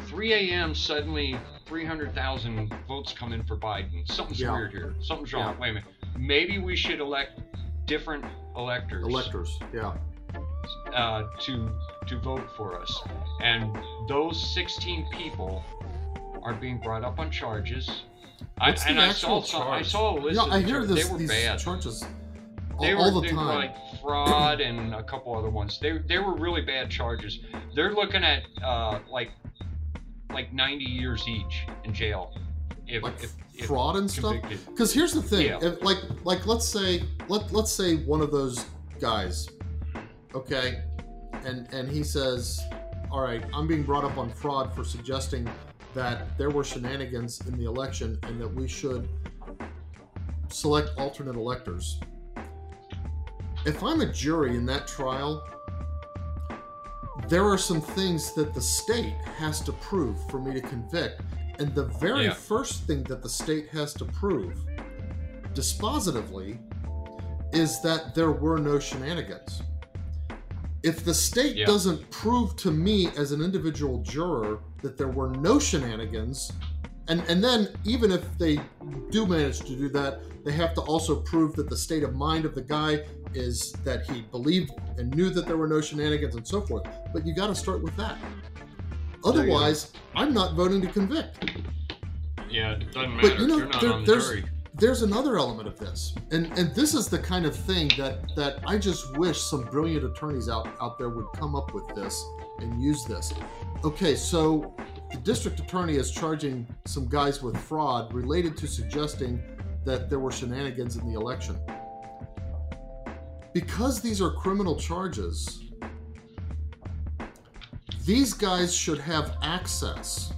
S1: 3 a.m. Suddenly, 300,000 votes come in for Biden. Something's
S2: Yeah.
S1: weird here. Something's wrong.
S2: Yeah.
S1: Wait a minute. Maybe we should elect different electors
S2: Electors. Yeah.
S1: uh, to to vote for us." And those 16 people are being brought up on charges. I,
S2: What's the
S1: and I saw some, I
S2: charge?
S1: saw a list
S2: Yeah,
S1: of
S2: I hear
S1: char-
S2: this.
S1: they were
S2: these
S1: bad
S2: charges all,
S1: they were,
S2: all the
S1: they were
S2: time.
S1: like fraud and a couple other ones. They they were really bad charges. They're looking at uh, like like 90 years each in jail. If,
S2: Like
S1: if, if
S2: fraud and stuff. Because here's the thing,
S1: Yeah.
S2: if, like like let's say let let's say one of those guys, okay, and and he says, all right, I'm being brought up on fraud for suggesting that there were shenanigans in the election and that we should select alternate electors. If I'm a jury in that trial, there are some things that the state has to prove for me to convict. And the very
S1: Yeah.
S2: first thing that the state has to prove, dispositively, is that there were no shenanigans. If the state
S1: Yeah.
S2: doesn't prove to me as an individual juror that there were no shenanigans, and, and then even if they do manage to do that, they have to also prove that the state of mind of the guy is that he believed and knew that there were no shenanigans and so forth. But you got to start with that. Otherwise, I'm not voting to convict.
S1: Yeah, it doesn't
S2: But,
S1: matter.
S2: you know,
S1: You're not
S2: there-
S1: on the
S2: there's-
S1: jury.
S2: There's another element of this, and and this is the kind of thing that that I just wish some brilliant attorneys out out there would come up with this and use this. Okay, so the district attorney is charging some guys with fraud related to suggesting that there were shenanigans in the election. Because these are criminal charges, these guys should have access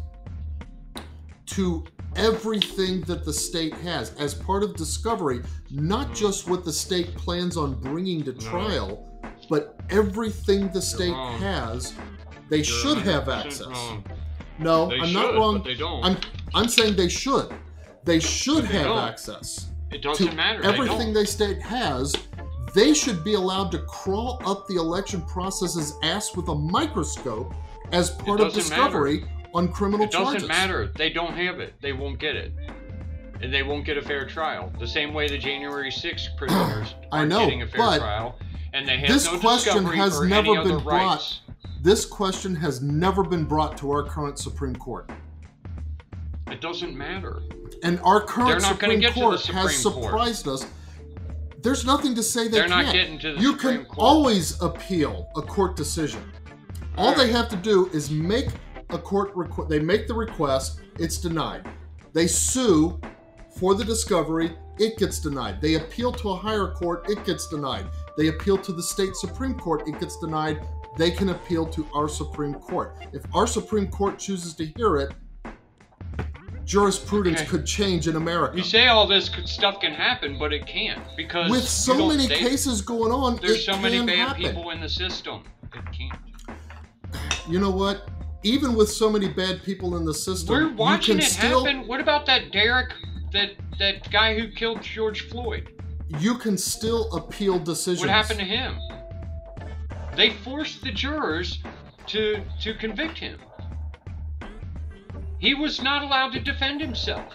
S2: to everything that the state has as part of discovery, not just what the state plans on bringing to
S1: No.
S2: trial, but everything the state has. They
S1: You're
S2: should have access.
S1: wrong.
S2: No,
S1: They
S2: I'm
S1: should,
S2: not wrong.
S1: they don't.
S2: I'm I'm saying they should. They should
S1: they
S2: have
S1: don't.
S2: access
S1: it doesn't matter. They
S2: everything
S1: don't.
S2: the state has. They should be allowed to crawl up the election process's ass with a microscope as part of discovery on criminal
S1: It doesn't
S2: charges.
S1: matter. They don't have it. They won't get it. And they won't get a fair trial. The same way the January 6th prisoners aren't
S2: know,
S1: getting a fair trial. And they have
S2: this
S1: no
S2: question has never been brought-
S1: rights.
S2: This question has never been brought to our current Supreme Court.
S1: It doesn't matter.
S2: And our current Supreme
S1: get to the
S2: Court has
S1: Court.
S2: surprised us. There's nothing to say they
S1: They're
S2: can't.
S1: not getting to the
S2: you
S1: Supreme
S2: can
S1: Court.
S2: always appeal a court decision. All they have to do is make a court request. They make the request, it's denied. They sue for the discovery, it gets denied. They appeal to a higher court, it gets denied. They appeal to the state Supreme Court, it gets denied. They can appeal to our Supreme Court. If our Supreme Court chooses to hear it, jurisprudence
S1: Okay.
S2: could change in America.
S1: You say all this could- stuff can happen, but it can't because
S2: With so many
S1: they-
S2: cases going on,
S1: There's
S2: it
S1: so many bad
S2: happen.
S1: people in the system. It can't.
S2: You know what? even with so many bad people in the system,
S1: We're watching it
S2: still
S1: happen. What about that Derek, that that guy who killed George Floyd?
S2: you can still appeal decisions.
S1: What happened to him? They forced the jurors to to convict him. He was not allowed to defend himself.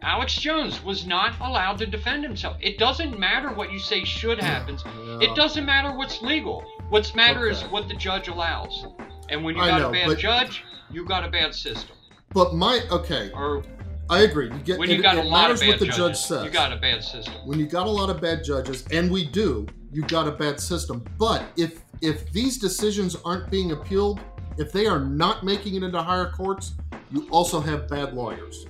S1: Alex Jones was not allowed to defend himself. It doesn't matter what you say should happen.
S2: Yeah.
S1: It doesn't matter what's legal. What's matter is what the judge allows. And when you got
S2: know,
S1: a bad judge, you got a bad system.
S2: But my okay,
S1: Or
S2: I agree. You get
S1: when
S2: it,
S1: got a lot
S2: matters
S1: of bad
S2: what the
S1: judges,
S2: judge says.
S1: you got a bad system.
S2: when you got a lot of bad judges, and we do, you got a bad system. But if if these decisions aren't being appealed, if they are not making it into higher courts, you also have bad lawyers,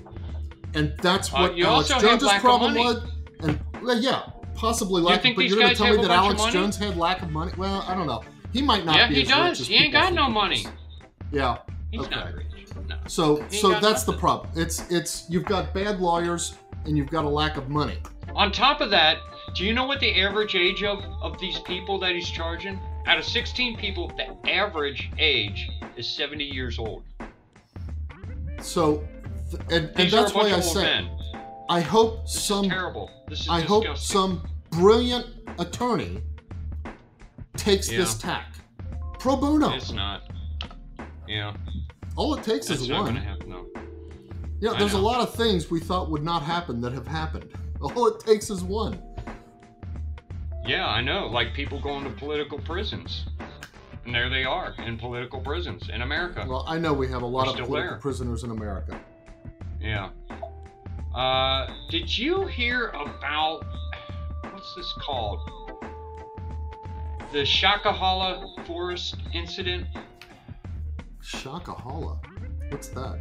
S2: and that's
S1: Uh,
S2: what
S1: you
S2: Alex Jones's problem was. And well, yeah, possibly lack.
S1: You think
S2: but
S1: these
S2: you're going to tell me that Alex? Jones had lack of money? Well, I don't know. He might not be.
S1: Yeah,
S2: he
S1: does. He ain't got no money.
S2: Yeah.
S1: He's
S2: Okay.
S1: not rich. No.
S2: So
S1: He
S2: so that's the problem. It's it's you've got bad lawyers and you've got a lack of money.
S1: On top of that, do you know what the average age of, of these people that he's charging? Out of 16 people, the average age is 70 years old.
S2: So th- and, and that's
S1: are a bunch
S2: why I say
S1: men.
S2: I hope
S1: This
S2: some
S1: terrible. This is
S2: I
S1: disgusting.
S2: hope some brilliant attorney takes this tack. Pro bono.
S1: It's not. Yeah,
S2: All it takes
S1: that's
S2: is
S1: not
S2: one.
S1: happen though.
S2: Yeah, there's a lot of things we thought would not happen that have happened. All it takes is one.
S1: Yeah, I know. Like people going to political prisons. And there they are in political prisons in America.
S2: Well, I know we have a lot
S1: They're
S2: of political
S1: there.
S2: prisoners in America.
S1: Yeah. Uh, did you hear about what's this called? The Shakahola Forest incident.
S2: Shakahola. What's that?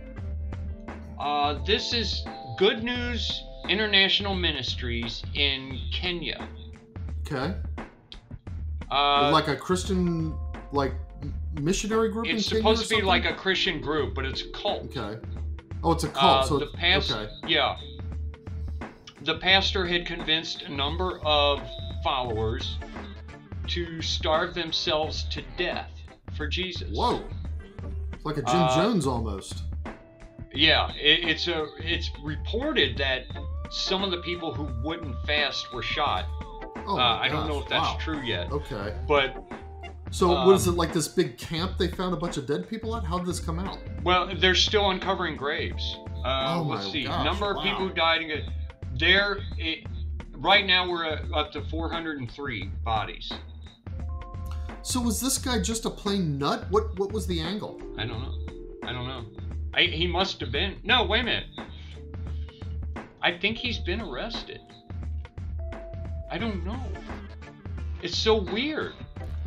S1: Uh, this is Good News International Ministries in Kenya.
S2: Okay.
S1: Uh,
S2: like a Christian like missionary group
S1: it's supposed to be like a Christian group, but it's a cult.
S2: Okay. Oh, it's a cult.
S1: Uh,
S2: so
S1: the past,
S2: okay.
S1: yeah. The pastor had convinced a number of followers to starve themselves to death for Jesus.
S2: Whoa. It's like a Jim
S1: Uh,
S2: Jones almost.
S1: Yeah, it, it's a it's reported that some of the people who wouldn't fast were shot.
S2: Oh,
S1: uh, I don't know if that's
S2: wow.
S1: true yet,
S2: Okay.
S1: but
S2: So
S1: Um,
S2: what is it like this big camp they found a bunch of dead people at? How did this come out?
S1: well, they're still uncovering graves. Uh,
S2: Oh my
S1: let's see,
S2: gosh,
S1: number of
S2: wow.
S1: people who died. In it, there, it, right now we're at up to 403 bodies.
S2: So was this guy just a plain nut? What what was the angle?
S1: I don't know. I don't know. I, he must have been. No, wait a minute. I think he's been arrested. I don't know. It's so weird.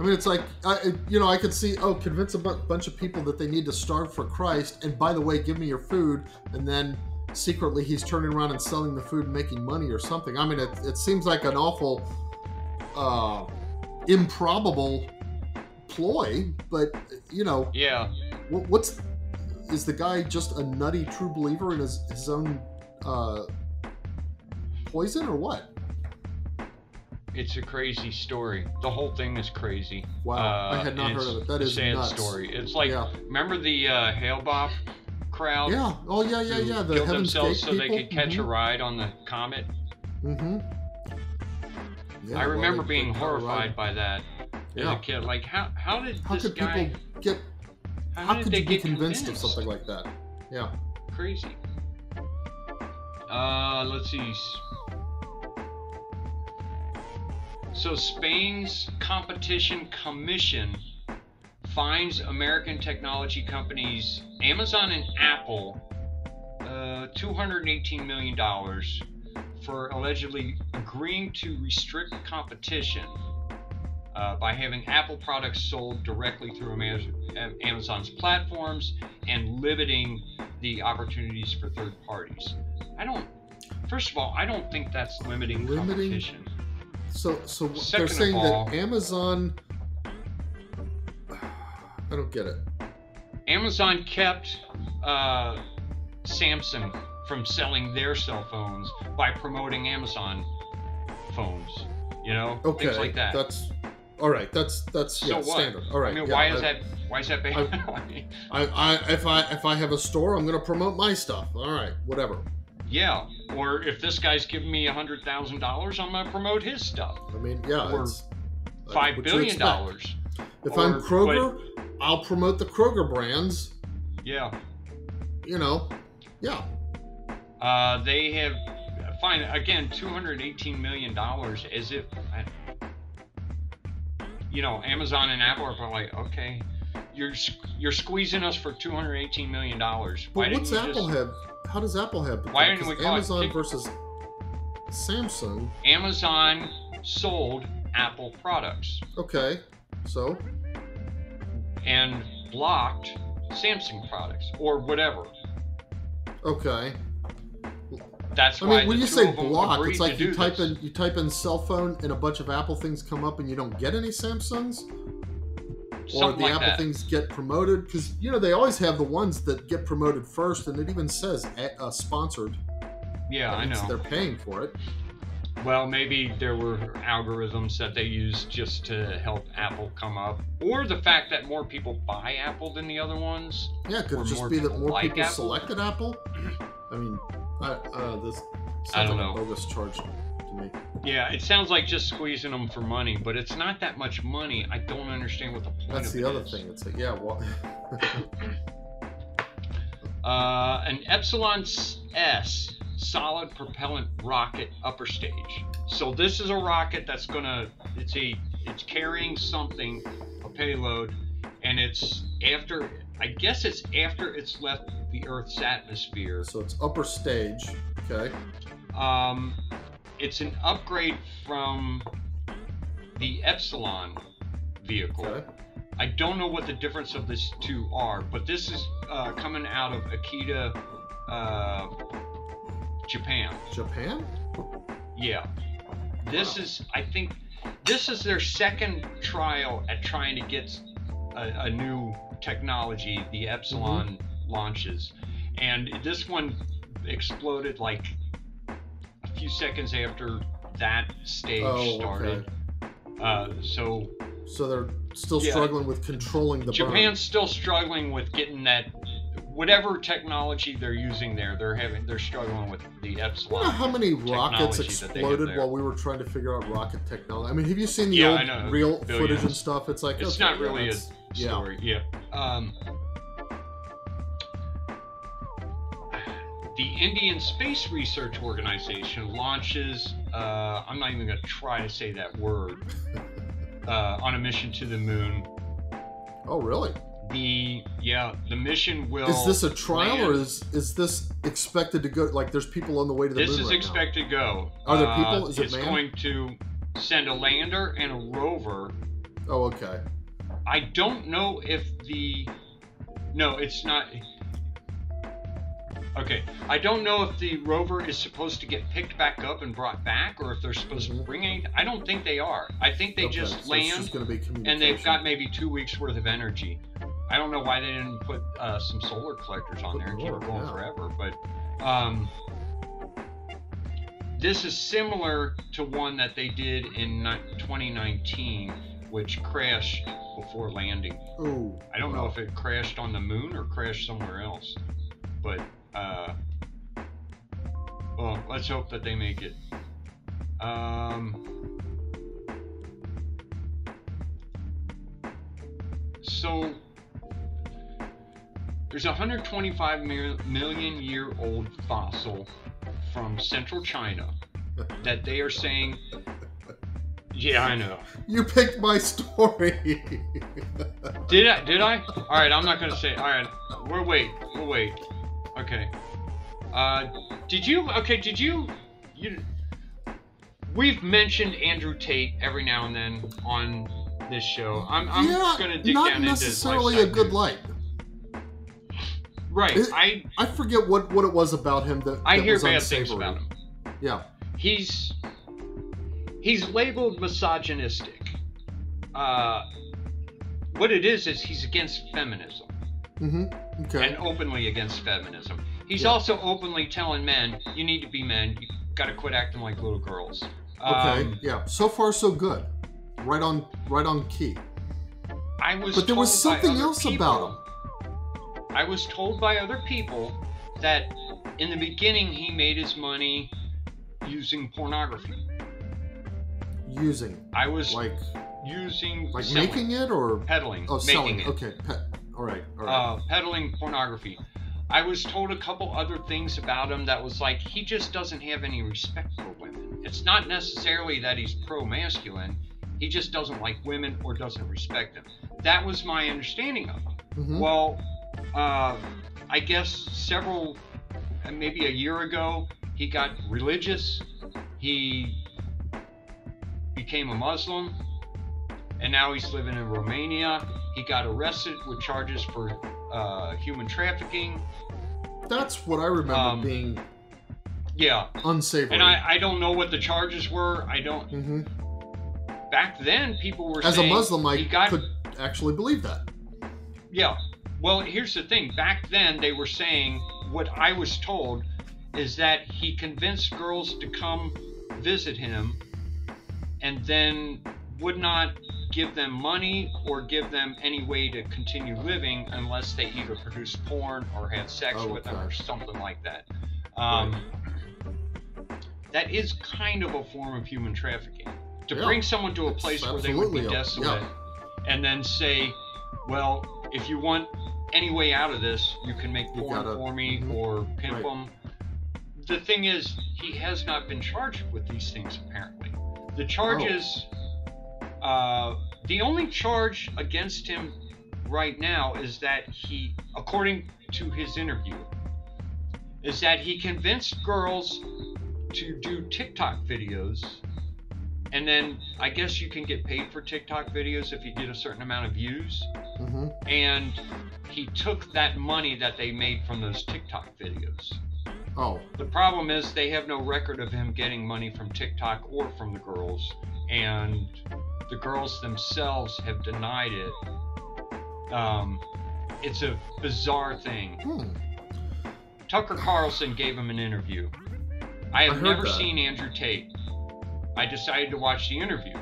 S2: I mean, it's like I, you know, I could see oh, convince a bunch of people that they need to starve for Christ, and by the way, give me your food, and then secretly he's turning around and selling the food and making money or something. I mean, it, it seems like an awful, uh, improbable ploy, but you know,
S1: Yeah.
S2: what, what's is the guy just a nutty true believer in his his own uh, poison or what?
S1: It's a crazy story. The whole thing is crazy.
S2: Wow, I
S1: Uh,
S2: had not heard of it. That
S1: a sad
S2: nuts.
S1: story. It's like
S2: Yeah.
S1: remember the uh, Hale-Bopp crowd
S2: Yeah. Oh yeah, yeah, yeah. The
S1: killed
S2: Heaven's
S1: themselves
S2: Gate
S1: so they could catch a
S2: Mhm.
S1: ride on the comet.
S2: Mm-hmm. Yeah,
S1: I remember
S2: they-
S1: being
S2: a
S1: horrified by that as
S2: Yeah.
S1: a kid. Like how how did
S2: How
S1: this
S2: could
S1: guy?
S2: people get?
S1: how,
S2: How
S1: did
S2: could
S1: they
S2: you be
S1: get
S2: convinced, of something like that? Yeah.
S1: crazy. Uh, let's see. So Spain's competition commission fines American technology companies Amazon and Apple uh, 218 million dollars for allegedly agreeing to restrict competition uh, by having Apple products sold directly through Amazon's platforms and limiting the opportunities for third parties. I don't. First of all, I don't think that's limiting,
S2: Limiting-
S1: competition.
S2: So, so
S1: Second
S2: they're saying
S1: all-
S2: that Amazon. I don't get it.
S1: Amazon kept uh, Samsung from selling their cell phones by promoting Amazon phones. You know,
S2: Okay,
S1: things like that.
S2: that's all right. That's that's
S1: So
S2: yeah,
S1: what?
S2: standard. All right.
S1: I mean,
S2: yeah,
S1: why is
S2: I-
S1: that? Why is that bad?
S2: I, I if I if I have a store, I'm going to promote my stuff. All right, whatever.
S1: Yeah. Or if this guy's giving me a hundred thousand dollars, I'm gonna promote his stuff.
S2: I mean, yeah,
S1: Or
S2: it's
S1: Five billion dollars.
S2: If
S1: Or-
S2: I'm Kroger, I'll promote the Kroger brands.
S1: Yeah.
S2: You know, yeah,
S1: Uh, they have fine again 218 million dollars as if you know Amazon and Apple are probably like okay you're you're squeezing us for 218 million dollars
S2: but what's Apple have? How does Apple have?
S1: Why didn't we call it
S2: Amazon
S1: Tik-
S2: versus Samsung?
S1: Amazon sold Apple products
S2: Okay, so
S1: and blocked Samsung products or whatever
S2: okay.
S1: that's
S2: I
S1: why
S2: mean, when you say block, it's like you type
S1: this.
S2: in you type in cell phone and a bunch of Apple things come up and you don't get any Samsungs, or the
S1: like
S2: Apple
S1: that.
S2: things get promoted because you know they always have the ones that get promoted first, and it even says a- uh, sponsored.
S1: yeah I know
S2: they're paying for it.
S1: Well, maybe there were algorithms that they used just to help Apple come up, or the fact that more people buy Apple than the other ones.
S2: Yeah, could it just be that more
S1: like
S2: people
S1: Apple?
S2: selected Apple? I mean, I, uh, this sounds
S1: I don't
S2: like
S1: know.
S2: a bogus charge to me.
S1: Yeah, it sounds like just squeezing them for money, but it's not that much money. I don't understand what the point
S2: That's the other
S1: is.
S2: thing. It's like, yeah, well,
S1: Uh, an Epsilon S solid propellant rocket upper stage. So this is a rocket that's gonna. It's a. It's carrying something, a payload, and it's after. I guess it's after it's left the Earth's atmosphere.
S2: so it's upper stage. Okay.
S1: Um, it's an upgrade from the Epsilon vehicle.
S2: Okay.
S1: I don't know what the difference of these two are, but this is uh, coming out of Akita, uh, Japan.
S2: Japan?
S1: Yeah. This is, I think, this is their second trial at trying to get a, a new technology, the Epsilon launches. And this one exploded like few seconds after that stage
S2: Oh,
S1: started.
S2: okay.
S1: Uh, so
S2: So they're still
S1: Yeah.
S2: struggling with controlling the burn.
S1: Japan's still struggling with getting that whatever technology they're using there. They're having they're struggling with the
S2: You know how many rockets
S1: that they have
S2: exploded while we were trying to figure out rocket technology? I mean, have you seen the
S1: Yeah,
S2: old real footage and stuff? It's like
S1: It's
S2: okay,
S1: not
S2: yeah,
S1: really a
S2: yeah.
S1: story. Yeah. Um, the Indian Space Research Organization launches. Uh, I'm not even going to try to say that word. Uh, on a mission to the moon.
S2: Oh, really?
S1: The yeah, the mission will.
S2: is this a trial or is is this expected to go? Like, there's people on the way to the
S1: This
S2: moon
S1: is
S2: right now.
S1: expected to go.
S2: Are there
S1: Uh,
S2: people? Is it
S1: it's
S2: manned?
S1: going to send a lander and a rover.
S2: Oh, okay.
S1: I don't know if the. No, it's not. Okay, I don't know if the rover is supposed to get picked back up and brought back, or if they're supposed
S2: Mhm.
S1: to bring anything. I don't think they are. I think they
S2: okay.
S1: just
S2: so
S1: land
S2: just
S1: and they've got maybe two weeks worth of energy. I don't know why they didn't put uh, some solar collectors on there and keep it going
S2: yeah.
S1: forever. But um, this is similar to one that they did in 2019, which crashed before landing.
S2: Oh,
S1: I don't know if it crashed on the moon or crashed somewhere else, but uh, well, let's hope that they make it. Um, so there's a 125 mil- million year old fossil from central China that they are saying. Yeah, I know.
S2: You picked my story.
S1: Did I? Did I? All right, I'm not gonna say. All right, we'll wait. We'll wait. Okay. Uh, did you? Okay, did you? You. We've mentioned Andrew Tate every now and then on this show. I'm, I'm
S2: yeah,
S1: gonna dig
S2: not
S1: down into his
S2: necessarily a good light.
S1: Right.
S2: Is-
S1: I
S2: I forget what what it was about him that,
S1: I
S2: that
S1: hear
S2: was
S1: bad
S2: unsavory.
S1: things about him.
S2: Yeah.
S1: He's he's labeled misogynistic. Uh, what it is is he's against feminism.
S2: Mm-hmm. Okay.
S1: and openly against feminism. He's
S2: Yeah.
S1: also openly telling men, "You need to be men. You got to quit acting like little girls."
S2: okay.
S1: Um,
S2: yeah. So far, so good. right on right on key.
S1: I was.
S2: But there was something else
S1: people-
S2: about him.
S1: I was told by other people that in the beginning he made his money using pornography.
S2: Using
S1: I was
S2: like
S1: using
S2: like
S1: selling,
S2: making it or
S1: peddling,
S2: oh
S1: making
S2: selling.
S1: it,
S2: Okay, pet. All right, all right.
S1: uh, peddling pornography. I was told a couple other things about him that was like he just doesn't have any respect for women. It's not necessarily that he's pro masculine. He just doesn't like women or doesn't respect them. That was my understanding of him.
S2: Mhm.
S1: Well, uh, I guess several, maybe a year ago, he got religious. He became a Muslim, and now he's living in Romania. He got arrested with charges for uh, human trafficking.
S2: That's what I remember
S1: um,
S2: being
S1: Yeah,
S2: unsavory.
S1: and I, I don't know what the charges were. I don't.
S2: Mm-hmm.
S1: Back then, people were
S2: As a Muslim, I
S1: got
S2: could actually believe that.
S1: Yeah. Well, here's the thing. Back then, they were saying what I was told is that he convinced girls to come visit him and then would not give them money or give them any way to continue living unless they either produce porn or had sex
S2: Oh,
S1: with them or something like that. Um, That is kind of a form of human trafficking. To
S2: Yeah.
S1: bring someone to a
S2: It's
S1: place where they would be desolate and then say, well, if you want any way out of this, you can make
S2: You
S1: porn
S2: gotta-
S1: for me
S2: mhm.
S1: or pimp
S2: Right.
S1: them. The thing is, he has not been charged with these things apparently. The charges,
S2: Oh.
S1: Uh, the only charge against him right now is that he, according to his interview, is that he convinced girls to do TikTok videos. And then I guess you can get paid for TikTok videos if you get a certain amount of views.
S2: hmm
S1: And he took that money that they made from those TikTok videos.
S2: Oh,
S1: The problem is they have no record of him getting money from TikTok or from the girls, and the girls themselves have denied it. Um, it's a bizarre thing.
S2: hmm.
S1: Tucker Carlson gave him an interview. I have
S2: I
S1: never
S2: that.
S1: seen Andrew Tate. I decided to watch the interview.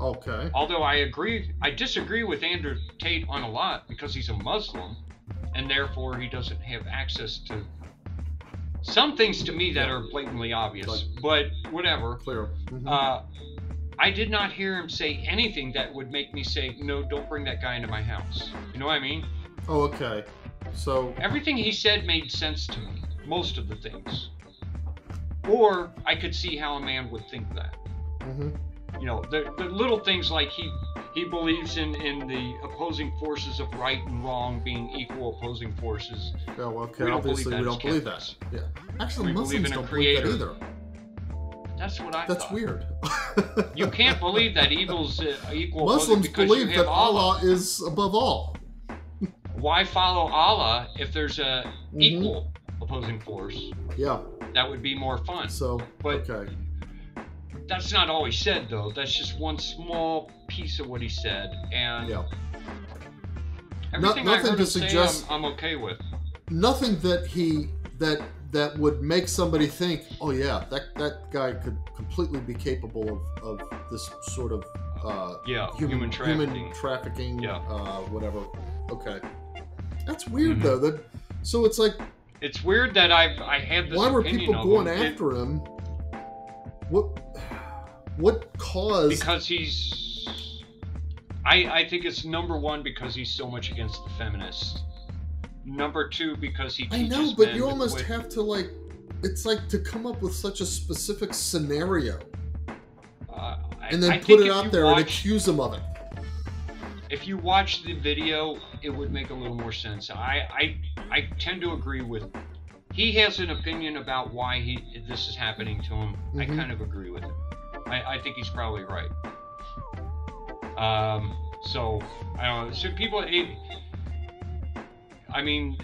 S2: okay.
S1: Although I agree, I disagree with Andrew Tate on a lot because he's a Muslim, and therefore he doesn't have access to some things to me that are blatantly obvious.
S2: Like-
S1: but whatever.
S2: Clear. Mhm.
S1: Uh, I did not hear him say anything that would make me say, "No, don't bring that guy into my house." You know what I mean?
S2: oh, okay. So,
S1: Everything he said made sense to me. Most of the things. Or I could see how a man would think that.
S2: hmm
S1: you know the, the little things like he he believes in in the opposing forces of right and wrong being equal opposing forces
S2: Oh, okay.
S1: We don't believe
S2: Obviously,
S1: that
S2: we don't believe that. Yeah. Actually,
S1: We
S2: Muslims
S1: in
S2: don't believe that either.
S1: That's what i
S2: That's
S1: thought.
S2: weird.
S1: you can't believe that evil's uh, equal
S2: Muslims believe that Allah is above all.
S1: why follow allah if there's a
S2: Mhm.
S1: equal opposing force
S2: Yeah.
S1: that would be more fun
S2: So,
S1: But-
S2: okay.
S1: that's not all he said though that's just one small piece of what he said and
S2: Yeah.
S1: everything
S2: No-
S1: i
S2: nothing
S1: heard
S2: to
S1: him say
S2: suggest-
S1: I'm, I'm okay with
S2: Nothing that he that that would make somebody think, oh yeah, that that guy could completely be capable of, of this sort of uh,
S1: yeah
S2: human
S1: human, trafficking
S2: human trafficking,
S1: Yeah.
S2: uh, whatever. Okay, that's weird
S1: Mhm.
S2: though. That so it's like,
S1: It's weird that I've I had this
S2: why were people going
S1: him.
S2: After him? What what caused?
S1: because he's I I think it's number one because he's so much against the feminists. Number two because he
S2: I know, but you almost
S1: quit-
S2: have to like. It's like to come up with such a specific scenario
S1: uh, I-
S2: and then
S1: I
S2: put it out there and accuse him of it.
S1: If you watch the video, it would make a little more sense. I I I tend to agree with. He has an opinion about why he this is happening to him. I
S2: Mhm.
S1: kind of agree with him. I, I think he's probably right. Um, so I don't know. So people, it, I mean,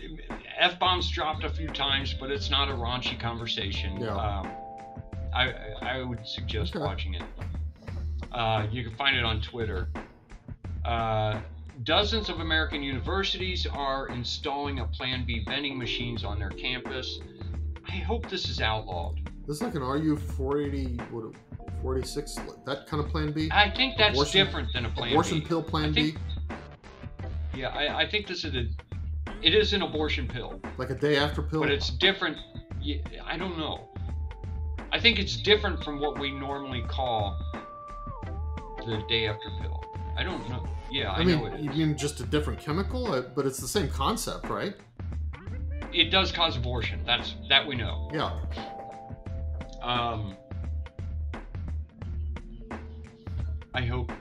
S1: f bombs dropped a few times, but it's not a raunchy conversation.
S2: Yeah.
S1: Um, I I would suggest
S2: Okay.
S1: watching it. Uh, you can find it on Twitter. Uh, dozens of American universities are installing a Plan B vending machines on their campus. I hope this is outlawed.
S2: This is like an RU 480, what, 46, that kind of Plan B.
S1: I think that's
S2: Abortion-
S1: different than a plan
S2: Abortion
S1: B.
S2: pill Plan
S1: think-
S2: B,
S1: Yeah, I, I think this is a. It is an abortion pill,
S2: like a day after pill.
S1: but it's different. I don't know. I think it's different from what we normally call the day after pill. I don't know. Yeah, I,
S2: I mean,
S1: know it
S2: you
S1: is.
S2: mean just a different chemical, Uh, but it's the same concept, right?
S1: It does cause abortion. That's that we know.
S2: Yeah.
S1: Um, I hope.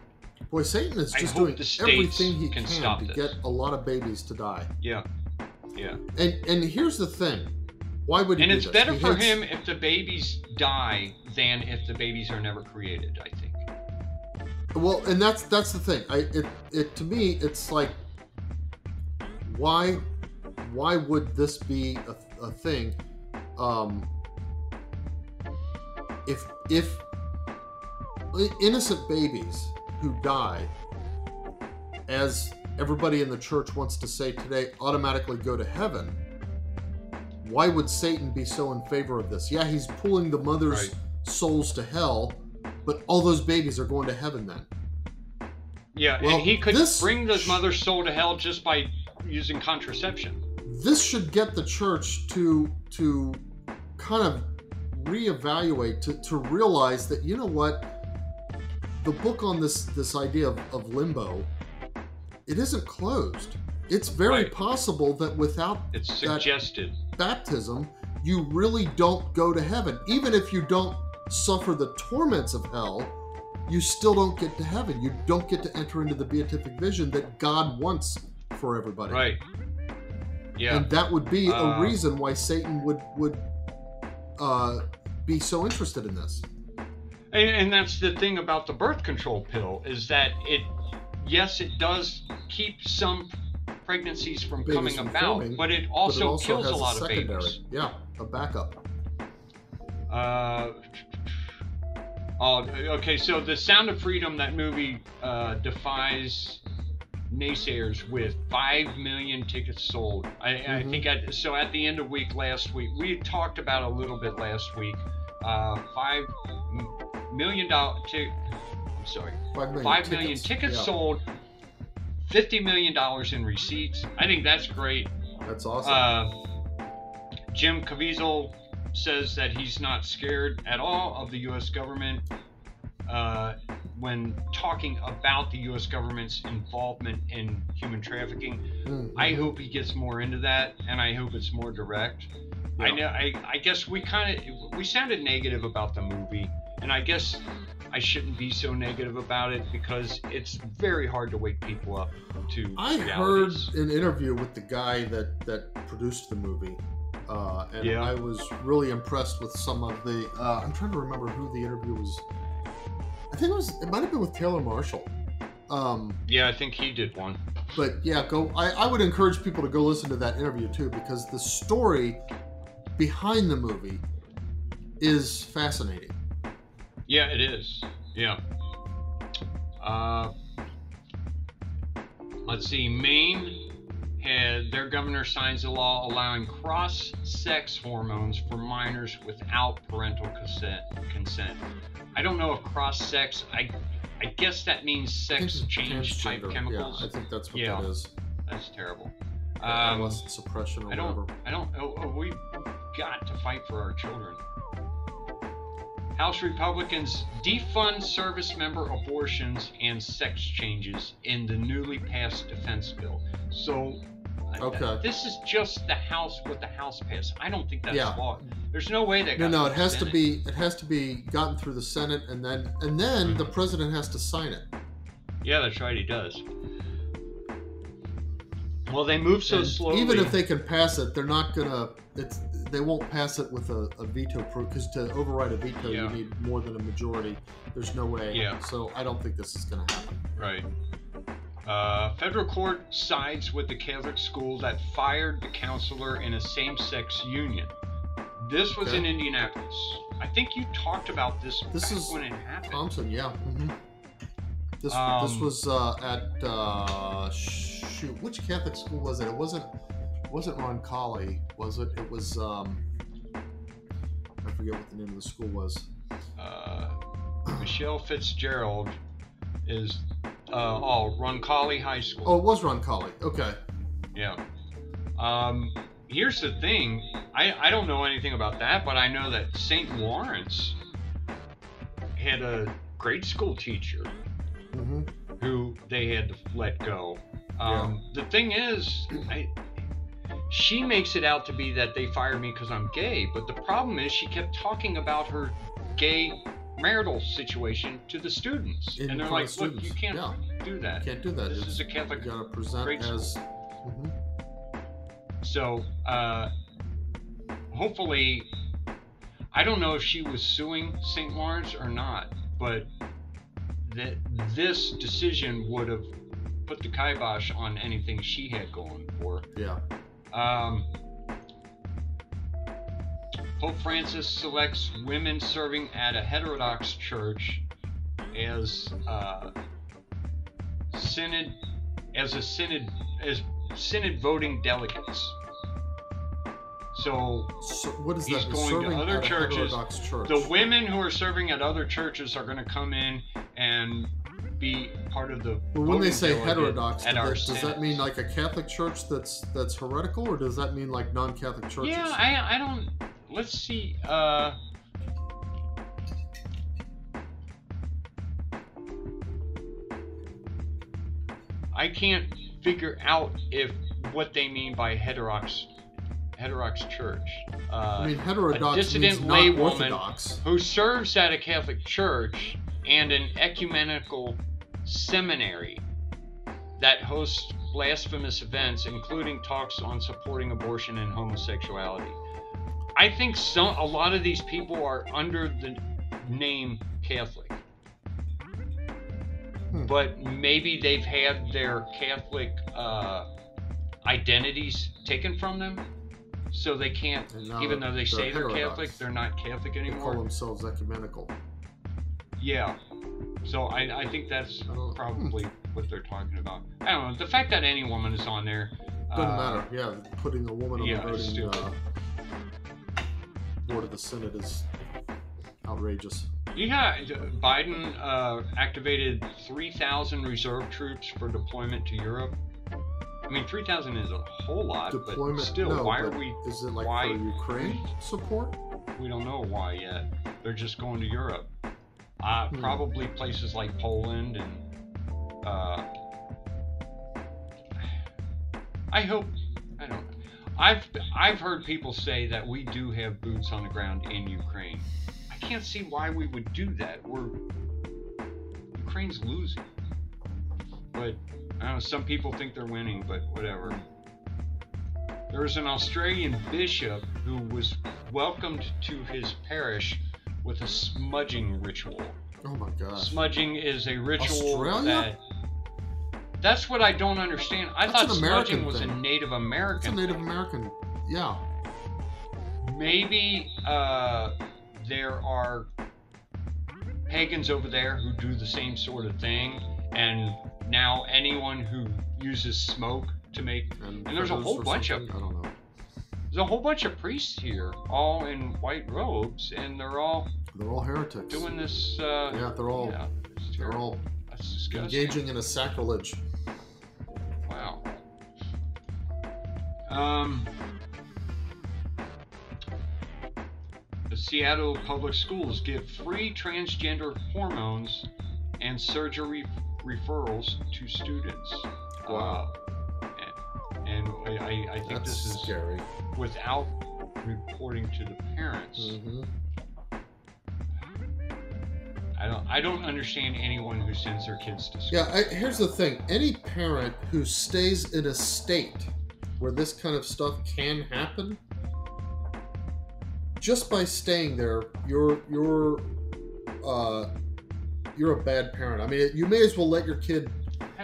S2: Boy, Satan is just doing everything he
S1: can
S2: can,
S1: stop
S2: to
S1: this.
S2: get a lot of babies to die.
S1: Yeah, yeah.
S2: And and here's the thing, why would he
S1: And
S2: do
S1: it's better
S2: He
S1: for him if the babies die than if the babies are never created. I think.
S2: Well, and that's that's the thing. I it it to me it's like why why would this be a, a thing? Um, if if innocent babies who die, as everybody in the church wants to say today, automatically go to heaven. Why would Satan be so in favor of this? Yeah, he's pulling the mother's
S1: Right.
S2: souls to hell, but all those babies are going to heaven then.
S1: Yeah,
S2: Well,
S1: and he could bring the mother's soul to hell just by using contraception.
S2: this should get the church to to kind of reevaluate to, to realize that you know what the book on this this idea of, of limbo it isn't closed it's very
S1: Right.
S2: possible that without
S1: It's
S2: That-
S1: suggested.
S2: baptism you really don't go to heaven even if you don't suffer the torments of hell you still don't get to heaven you don't get to enter into the beatific vision that god wants for everybody
S1: Right. Yeah.
S2: and that would be
S1: Uh,
S2: a reason why Satan would would uh, be so interested in this.
S1: And, and that's the thing about the birth control pill is that it, yes, it does keep some pregnancies from
S2: Babies
S1: coming
S2: from
S1: about,
S2: forming,
S1: but it
S2: But
S1: also,
S2: it also
S1: kills a lot of
S2: secondary,
S1: babies.
S2: yeah, a backup.
S1: Uh, oh, okay. So the Sound of Freedom, that movie, uh, defies naysayers with five million tickets sold. I, I
S2: Mhm.
S1: think at, so. At the end of week last week, we talked about a little bit last week. Uh, five m- million dollar. T- I'm sorry.
S2: Five million,
S1: Five million
S2: tickets,
S1: tickets
S2: yeah,
S1: sold. Fifty million dollars in receipts. I think that's great.
S2: That's awesome.
S1: Uh, Jim Caviezel says that he's not scared at all of the U.S. government uh, when talking about the U.S. government's involvement in human trafficking.
S2: Mm,
S1: I hope he gets more into that, and I hope it's more direct. I know. I, I guess we kind of we sounded negative about the movie, and I guess I shouldn't be so negative about it because it's very hard to wake people up to
S2: I heard an interview with the guy that that produced the movie, uh, and
S1: Yeah.
S2: I was really impressed with some of the. Uh, I'm trying to remember who the interview was. I think it was. It might have been with Taylor Marshall. Um,
S1: Yeah, I think he did one.
S2: but yeah, go. I, I would encourage people to go listen to that interview too because the story behind the movie is fascinating.
S1: Yeah, it is. Yeah. Uh, let's see. Maine had their governor signs a law allowing cross-sex hormones for minors without parental consent. Consent. I don't know if cross-sex. I I guess that means sex change type chemicals.
S2: Yeah, I think that's what
S1: Yeah.
S2: that is.
S1: That's terrible.
S2: Um,
S1: Um,
S2: Adolescent suppression or
S1: I don't.
S2: whatever.
S1: I don't. Oh, oh, we've got to fight for our children. House Republicans defund service member abortions and sex changes in the newly passed defense bill. So, uh,
S2: Okay.
S1: this is just the House what the House passed. I don't think that's
S2: Yeah.
S1: law. There's no way that.
S2: No,
S1: got
S2: no, it has to be it has to be gotten through the Senate and then and then
S1: Mm-hmm.
S2: the president has to sign it.
S1: Yeah, that's right. He does. Well, they move so
S2: And
S1: slowly.
S2: Even if they can pass it, they're not gonna. It's they won't pass it with a, a veto proof because to override a veto
S1: Yeah.
S2: you need more than a majority. There's no way.
S1: Yeah.
S2: So I don't think this is gonna happen.
S1: Right. Uh, federal court sides with the Catholic school that fired the counselor in a same-sex union. This was
S2: Okay.
S1: in Indianapolis. I think you talked about this,
S2: This is
S1: when it happened.
S2: Thompson, yeah. hmm This this
S1: Um,
S2: was uh, at uh, shoot. Which Catholic school was it? It wasn't it wasn't Ron Roncalli, was it? It was um, I forget what the name of the school was.
S1: Uh, Michelle Fitzgerald is uh, oh Roncalli High School.
S2: Oh, it was Roncalli. Okay.
S1: Yeah. Um, here's the thing. I, I don't know anything about that, but I know that St. Lawrence had a grade school teacher
S2: hmm
S1: who they had to let go. Um, The thing is, I, she makes it out to be that they fired me because I'm gay, but the problem is she kept talking about her gay marital situation to the students,
S2: In
S1: and they're like, "Look, you can't
S2: Yeah.
S1: do that.
S2: You Can't do that.
S1: This
S2: It's-
S1: is a Catholic
S2: You gotta present as. Mhm.
S1: So, uh, hopefully, I don't know if she was suing St. Lawrence or not, but that this decision would have put the kibosh on anything she had going for.
S2: Yeah.
S1: Um, Pope Francis selects women serving at a heterodox church as uh, synod as a synod as synod voting delegates. So
S2: So what is
S1: He's
S2: that?
S1: going to
S2: Serving
S1: other churches.
S2: church.
S1: the women who are serving at other churches are going to come in and be part of the.
S2: Well, when they say heterodox,
S1: at
S2: do
S1: our
S2: that- does that mean like a Catholic church that's that's heretical, or does that mean like non-Catholic churches?
S1: Yeah, I, I don't. Let's see. Uh, I can't figure out if what they mean by heterodox heterodox church. Uh,
S2: I mean, heterodox
S1: dissident
S2: means orthodox.
S1: who serves at a Catholic church and an ecumenical seminary that hosts blasphemous events, including talks on supporting abortion and homosexuality. I think some a lot of these people are under the name Catholic.
S2: Hmm.
S1: But maybe they've had their Catholic uh, identities taken from them, so they can't. Even though they
S2: they're
S1: say they're. Catholic, they're not Catholic anymore.
S2: They call themselves ecumenical.
S1: Yeah. So I, I think that's probably what they're talking about. I don't know. The fact that any woman is on there.
S2: Doesn't
S1: uh,
S2: matter. Yeah, putting a woman on
S1: yeah,
S2: the voting uh, board of the synod is outrageous.
S1: Yeah, Biden uh, activated 3,000 reserve troops for deployment to Europe. I mean, 3,000 is a whole lot,
S2: Deployment.
S1: but still,
S2: no,
S1: why
S2: but
S1: are we?
S2: Is it like
S1: why-
S2: for Ukraine support?
S1: We don't know why yet. They're just going to Europe. Uh,
S2: Hmm.
S1: Probably places like Poland and. Uh, I hope. I don't. I've I've heard people say that we do have boots on the ground in Ukraine. I can't see why we would do that. We're Ukraine's losing, but I don't know. Some people think they're winning, but whatever. There was an Australian bishop who was welcomed to his parish with a smudging ritual.
S2: Oh my god.
S1: Smudging is a ritual
S2: Australia?
S1: that. That's what I don't understand. I
S2: That's
S1: thought
S2: American
S1: smudging was a
S2: thing.
S1: Native
S2: It's a
S1: American.
S2: Native
S1: thing.
S2: American. Yeah.
S1: Maybe uh, there are pagans over there who do the same sort of thing, and now anyone who uses smoke to make
S2: And,
S1: And there's a whole bunch of-?
S2: I don't know.
S1: There's a whole bunch of priests here, all in white robes, and they're all
S2: They're all heretics.
S1: doing this. Uh,
S2: yeah, they're all
S1: yeah,
S2: they're all engaging in a sacrilege.
S1: Wow. Um, the Seattle Public Schools give free transgender hormones and surgery referrals to students.
S2: Wow.
S1: Uh, I, I, I think
S2: That's
S1: this is
S2: scary.
S1: without reporting to the parents.
S2: hmm
S1: I don't I don't understand anyone who sends their kids to school.
S2: Yeah, I, here's the thing. Any parent who stays in a state where this kind of stuff can happen, just by staying there, you're you're uh, you're a bad parent. I mean, you may as well let your kid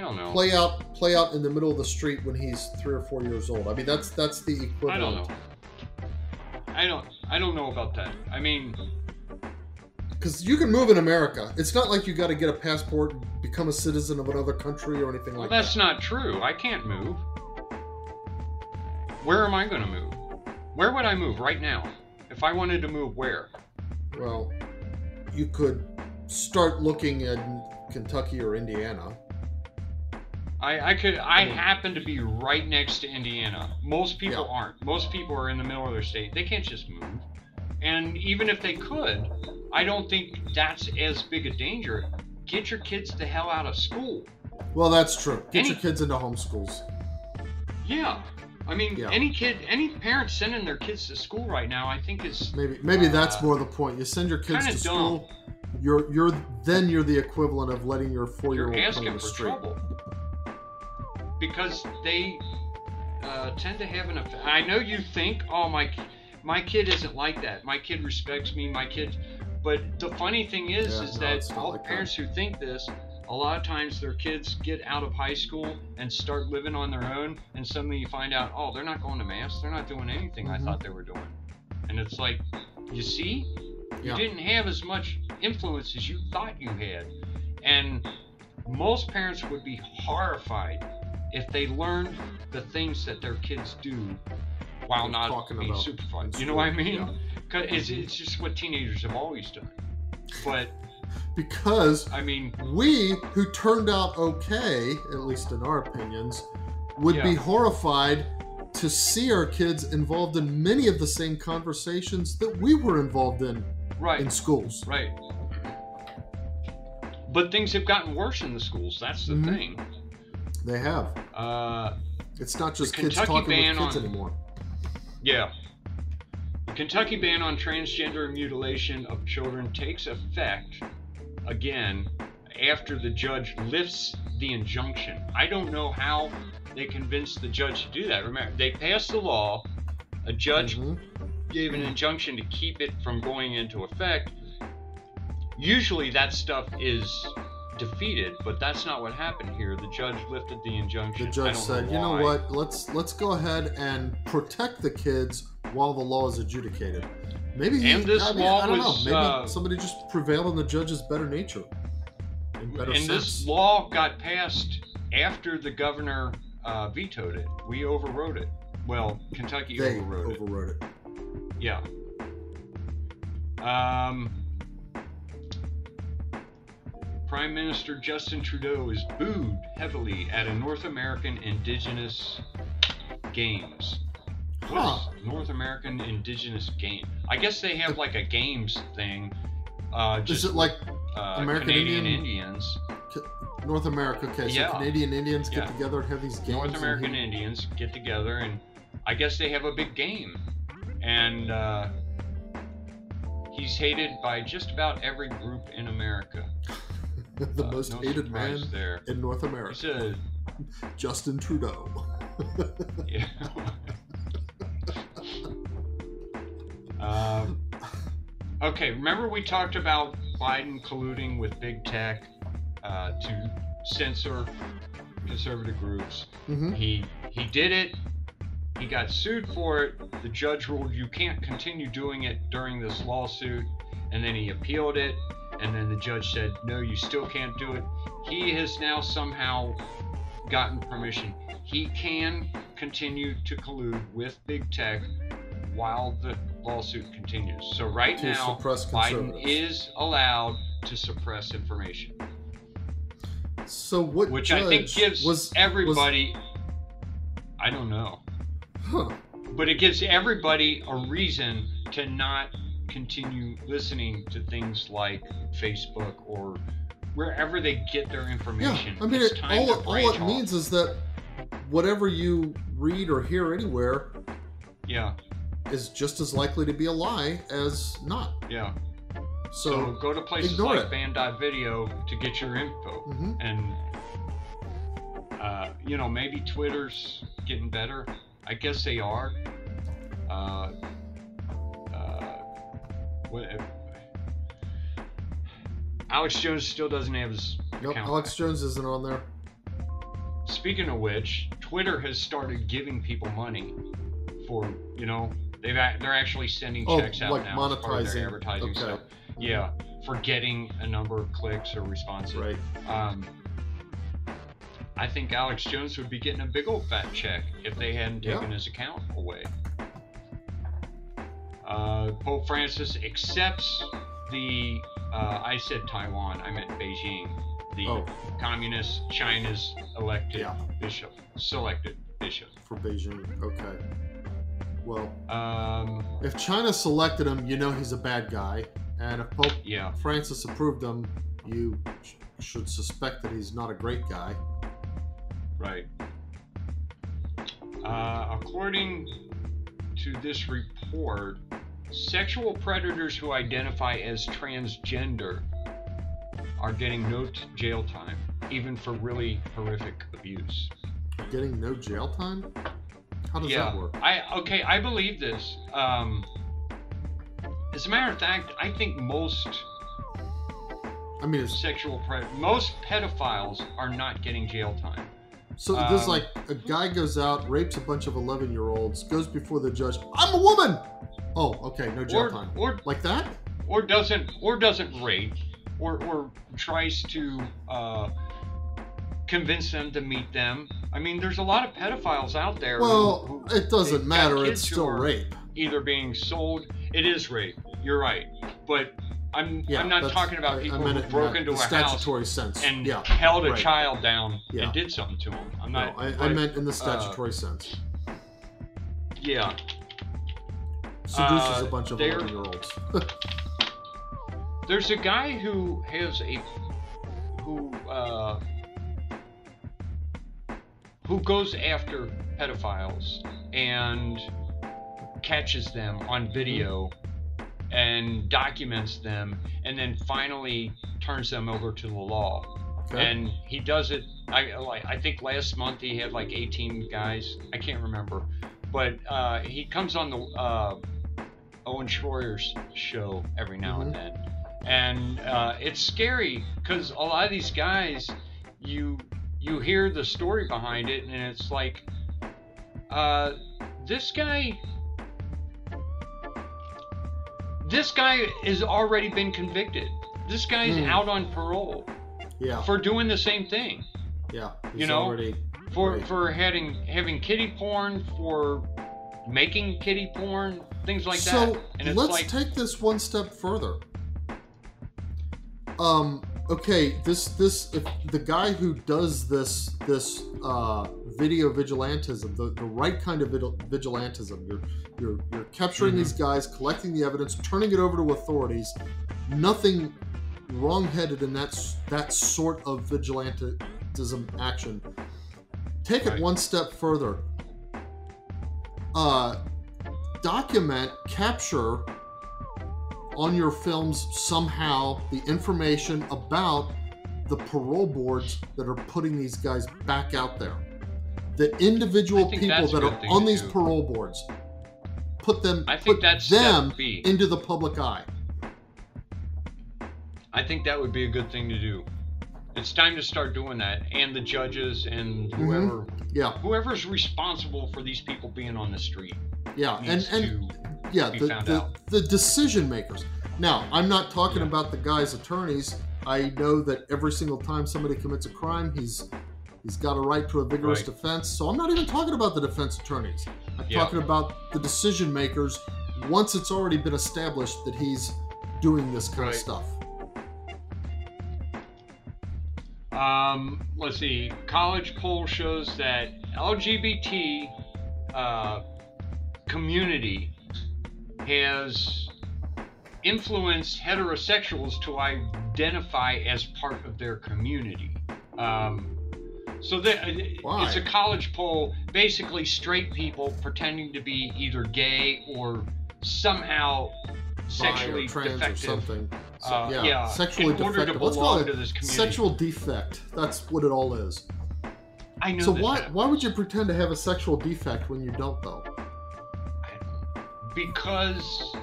S1: I don't know.
S2: play out play out in the middle of the street when he's three or four years old. I mean, that's that's the equivalent.
S1: I don't know. I don't I don't know about that. I mean,
S2: Because you can move in America. It's not like you got to get a passport, and become a citizen of another country, or anything
S1: well,
S2: like
S1: that's
S2: that.
S1: That's not true. I can't move. Where am I going to move? Where would I move right now? If I wanted to move, where?
S2: Well, you could start looking in Kentucky or Indiana,
S1: I, I could I
S2: I
S1: happen to be right next to Indiana. Most people
S2: Yeah.
S1: aren't. Most people are in the middle of their state. They can't just move. And even if they could, I don't think that's as big a danger. Get your kids the hell out of school.
S2: well, that's true. Get
S1: Any-
S2: your kids into homeschools.
S1: Yeah. I mean,
S2: Yeah.
S1: any kid, any parent sending their kids to school right now, I think is
S2: Maybe maybe that's
S1: Uh,
S2: more the point. You send your kids to
S1: dumb.
S2: school. You're you're then you're the equivalent of letting your four year old in the street.
S1: trouble because they uh, tend to have an effect. I know you think, oh my, my kid isn't like that. My kid respects me. My kid, but the funny thing is,
S2: Yeah,
S1: is
S2: no,
S1: that all
S2: like that.
S1: parents who think this, a lot of times their kids get out of high school and start living on their own, and suddenly you find out, oh, they're not going to mass. They're not doing anything
S2: Mhm.
S1: I thought they were doing, and it's like, you see, you didn't have as much influence as you thought you had. And most parents would be horrified if they learn the things that their kids do while
S2: You're
S1: not
S2: talking
S1: being
S2: about
S1: supervised.
S2: in
S1: You know what I
S2: school,
S1: mean?
S2: yeah.
S1: 'Cause it's, it's just what teenagers have always done. But,
S2: Because
S1: I mean,
S2: we, who turned out okay, at least in our opinions, would be horrified to see our kids involved in many of the same conversations that we were involved in
S1: right,
S2: in schools.
S1: right. But things have gotten worse in the schools. That's the
S2: Mhm.
S1: thing.
S2: They have.
S1: Uh,
S2: It's not just kids
S1: Kentucky
S2: talking
S1: ban
S2: with kids
S1: on-
S2: anymore.
S1: Yeah. The Kentucky ban on transgender mutilation of children takes effect again after the judge lifts the injunction. I don't know how they convinced the judge to do that. Remember, they passed the law, a judge
S2: Mhm.
S1: gave an injunction to keep it from going into effect. Usually that stuff is defeated, but that's not what happened here. The judge lifted the injunction.
S2: The judge said,
S1: know
S2: "You know what? Let's let's go ahead and protect the kids while the law is adjudicated." Maybe he,
S1: And this
S2: I, mean,
S1: law
S2: I don't
S1: was,
S2: know. Maybe
S1: uh,
S2: somebody just prevailed on the judge's better nature. In better
S1: and this law got passed after the governor uh, vetoed it. We overrode it. Well, Kentucky
S2: they
S1: overrode it.
S2: overrode it.
S1: Yeah. Um, Prime Minister Justin Trudeau is booed heavily at a North American Indigenous Games. What
S2: Huh.
S1: North American Indigenous Game? I guess they have like a games thing. Uh, just
S2: Is it like
S1: uh,
S2: American
S1: Canadian
S2: Indian?
S1: Indians.
S2: North America? Okay, so
S1: Yeah.
S2: Canadian Indians get
S1: Yeah.
S2: together and have these games.
S1: North American Indians get together and I guess they have a big game. And uh, he's hated by just about every group in America.
S2: The
S1: Uh,
S2: most
S1: no
S2: hated man
S1: there.
S2: in North America, Justin Trudeau.
S1: yeah. um, okay, remember we talked about Biden colluding with big tech uh, to censor conservative groups.
S2: hmm
S1: He he did it. He got sued for it. The judge ruled you can't continue doing it during this lawsuit, and then he appealed it. And then the judge said, no, you still can't do it. He has now somehow gotten permission. He can continue to collude with big tech while the lawsuit continues. So right
S2: To
S1: now, Biden is allowed to suppress information
S2: So what?
S1: which I think gives
S2: was
S1: everybody. I don't know,
S2: Huh.
S1: but it gives everybody a reason to not continue listening to things like Facebook or wherever they get their information. Yeah.
S2: I mean,
S1: it's
S2: it, all, all it
S1: off.
S2: means is that whatever you read or hear anywhere
S1: Yeah,
S2: is just as likely to be a lie as not.
S1: yeah.
S2: So,
S1: So, go to places like
S2: it.
S1: Banned.video to get your info,
S2: mhm.
S1: and uh, you know maybe Twitter's getting better. I guess they are. Uh, what, Alex Jones still doesn't have his
S2: nope. Alex Jones isn't on there.
S1: Speaking of which, Twitter has started giving people money for you know they've they're actually sending
S2: Oh,
S1: checks out
S2: like
S1: now as part of
S2: monetizing.
S1: their advertising
S2: Okay.
S1: stuff. Yeah, for getting a number of clicks or responses.
S2: Right.
S1: Um, I think Alex Jones would be getting a big old fat check if they hadn't
S2: Yeah.
S1: taken his account away. Uh, Pope Francis accepts the uh, I said Taiwan, I meant Beijing. The
S2: Oh.
S1: communist China's elected
S2: Yeah.
S1: bishop, selected bishop.
S2: For Beijing. Okay. Well,
S1: Um,
S2: if China selected him, you know he's a bad guy. And if Pope
S1: yeah,
S2: Francis approved him, you sh- should suspect that he's not a great guy.
S1: right. Uh, according to this report, sexual predators who identify as transgender are getting no t- jail time, even for really horrific abuse.
S2: Getting no jail time? How does
S1: yeah,
S2: that work?
S1: I okay, I believe this. Um, as a matter of fact, I think most
S2: I mean,
S1: sexual pred- most pedophiles are not getting jail time.
S2: So there's
S1: um,
S2: like a guy goes out, rapes a bunch of 11 year olds, goes before the judge. I'm a woman! Oh, okay, no jail
S1: Or,
S2: time.
S1: or
S2: Like that?
S1: or doesn't or doesn't rape or or tries to uh, convince them to meet them. I mean, there's a lot of pedophiles out there.
S2: Well,
S1: who
S2: it doesn't matter. It's still rape.
S1: Either being sold, it is rape. You're right, but I'm
S2: Yeah,
S1: I'm not talking about
S2: I- I
S1: people
S2: meant
S1: who broke into a house
S2: statutory sense.
S1: and
S2: yeah,
S1: held a
S2: right.
S1: child down
S2: Yeah.
S1: and did something to him. I'm
S2: no,
S1: not.
S2: I, I
S1: but,
S2: meant in the statutory sense.
S1: yeah.
S2: Seduces
S1: uh,
S2: a bunch of
S1: they're-
S2: 11 year olds.
S1: There's a guy who has a who uh, who goes after pedophiles and catches them on video and documents them and then finally turns them over to the law.
S2: Okay.
S1: And he does it. I like. I think last month he had like 18 guys. I can't remember, but uh, he comes on the uh, Owen Shroyer's show every now and then, and uh, it's scary because a lot of these guys, you you hear the story behind it, and it's like, uh, this guy. This guy has already been convicted. This guy's
S2: Hmm.
S1: out on parole
S2: yeah,
S1: for doing the same thing
S2: yeah.
S1: you know,
S2: already.
S1: for
S2: Right.
S1: for having having kitty porn for making kitty porn things like
S2: so
S1: that and it's
S2: let's
S1: like
S2: take this one step further. Um. Okay. This this if the guy who does this this uh, video vigilantism, the, the right kind of vigil- vigilantism, you're you're you're capturing
S1: Mhm.
S2: these guys, collecting the evidence, turning it over to authorities. Nothing wrong-headed in that that sort of vigilantism action. Take it one step further. Uh, document, capture on your films somehow the information about the parole boards that are putting these guys back out there. The individual people that are on these
S1: do.
S2: parole boards. Put them
S1: I think
S2: put
S1: that's
S2: them into the public eye.
S1: I think that would be a good thing to do. It's time to start doing that, and the judges and
S2: Mm-hmm.
S1: whoever
S2: Yeah,
S1: whoever's responsible for these people being on the street
S2: yeah, and and yeah, the,
S1: found
S2: the,
S1: out.
S2: the decision makers. Now, I'm not talking
S1: Yeah.
S2: about the guy's attorneys. I know that every single time somebody commits a crime, he's he's got a right to a vigorous
S1: Right.
S2: defense. So I'm not even talking about the defense attorneys. I'm
S1: Yeah.
S2: talking about the decision makers once it's already been established that he's doing this kind
S1: Right.
S2: of stuff.
S1: Um, let's see. College poll shows that LGBT uh, community has influenced heterosexuals to identify as part of their community. Um, so that
S2: Why?
S1: it's a college poll, basically straight people pretending to be either gay or somehow sexually
S2: or trans
S1: defective.
S2: or something. So,
S1: Uh,
S2: yeah,
S1: yeah,
S2: sexually
S1: in order to
S2: defective. Let's call it sexual defect. That's what it all is.
S1: I know
S2: So why
S1: happened.
S2: why would you pretend to have a sexual defect when you don't though?
S1: because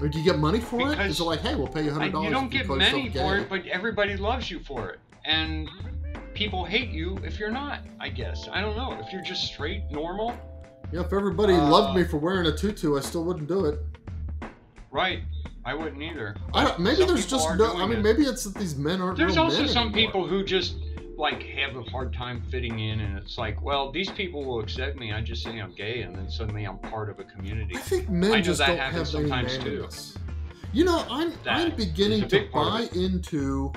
S2: Or do you get money for it? Is it like, hey, we'll pay you hundred dollars?
S1: you don't get money for it, but everybody loves you for it, and people hate you if you're not. I guess I don't know if you're just straight normal,
S2: Yeah, if everybody
S1: Uh,
S2: loved me for wearing a tutu, I still wouldn't do it.
S1: right? I wouldn't either.
S2: I don't, maybe
S1: Some
S2: there's just no. I mean,
S1: it.
S2: maybe it's that these men aren't.
S1: There's also some
S2: anymore.
S1: people who just like have a hard time fitting in, and it's like, well, these people will accept me. I just say I'm gay, and then suddenly I'm part of a community.
S2: I think men
S1: know
S2: just
S1: that
S2: don't have
S1: sometimes, too.
S2: You know, I'm
S1: That
S2: I'm beginning to
S1: big part of
S2: buy into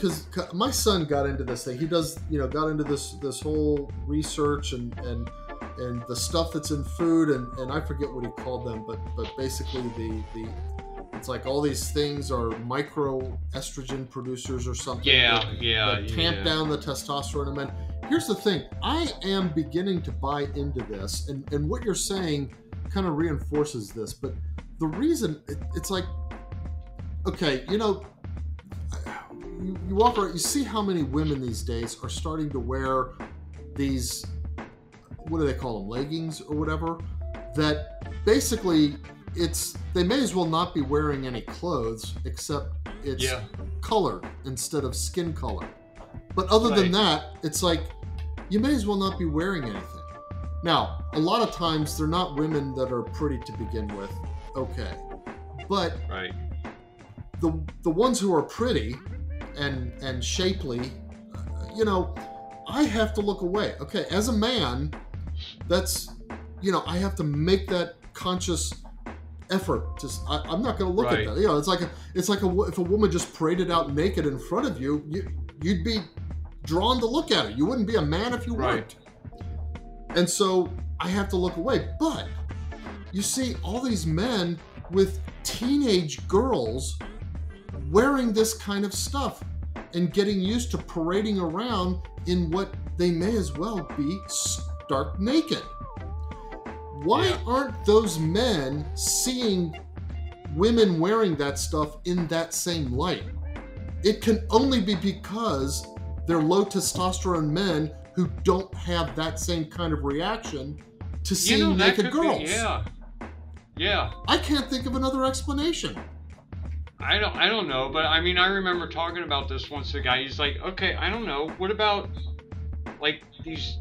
S2: because my son got into this thing. He does, you know, got into this this whole research and and and the stuff that's in food and and I forget what he called them, but but basically the the it's like all these things are micro estrogen producers or something.
S1: Yeah,
S2: that-
S1: yeah,
S2: that tamp
S1: yeah.
S2: down the testosterone in men. Here's the thing: I am beginning to buy into this, and and what you're saying kind of reinforces this. But the reason it, it's like, okay, you know, you, you walk around, you see how many women these days are starting to wear these, what do they call them, leggings or whatever, that basically it's they may as well not be wearing any clothes except it's
S1: Yeah.
S2: colored instead of skin color. But other than that, it's like you may as well not be wearing anything. Now, a lot of times they're not women that are pretty to begin with. Okay. But
S1: Right.
S2: the the ones who are pretty and and shapely, uh, you know, I have to look away. Okay, as a man, that's you know, I have to make that conscious effort. Just I, I'm not going to look
S1: Right.
S2: at that. You know, it's like a, it's like a, if a woman just paraded out naked in front of you, you you'd be drawn to look at her. You wouldn't be a man if you
S1: Right.
S2: weren't. And so I have to look away. But you see all these men with teenage girls wearing this kind of stuff and getting used to parading around in what they may as well be stark naked. Why
S1: Yeah.
S2: aren't those men seeing women wearing that stuff in that same light? It can only be because they're low testosterone men who don't have that same kind of reaction to
S1: You
S2: seeing
S1: know,
S2: naked girls.
S1: be. Yeah. Yeah.
S2: I can't think of another explanation.
S1: I don't I don't know, but I mean I remember talking about this once a guy. He's like, okay, I don't know. What about like these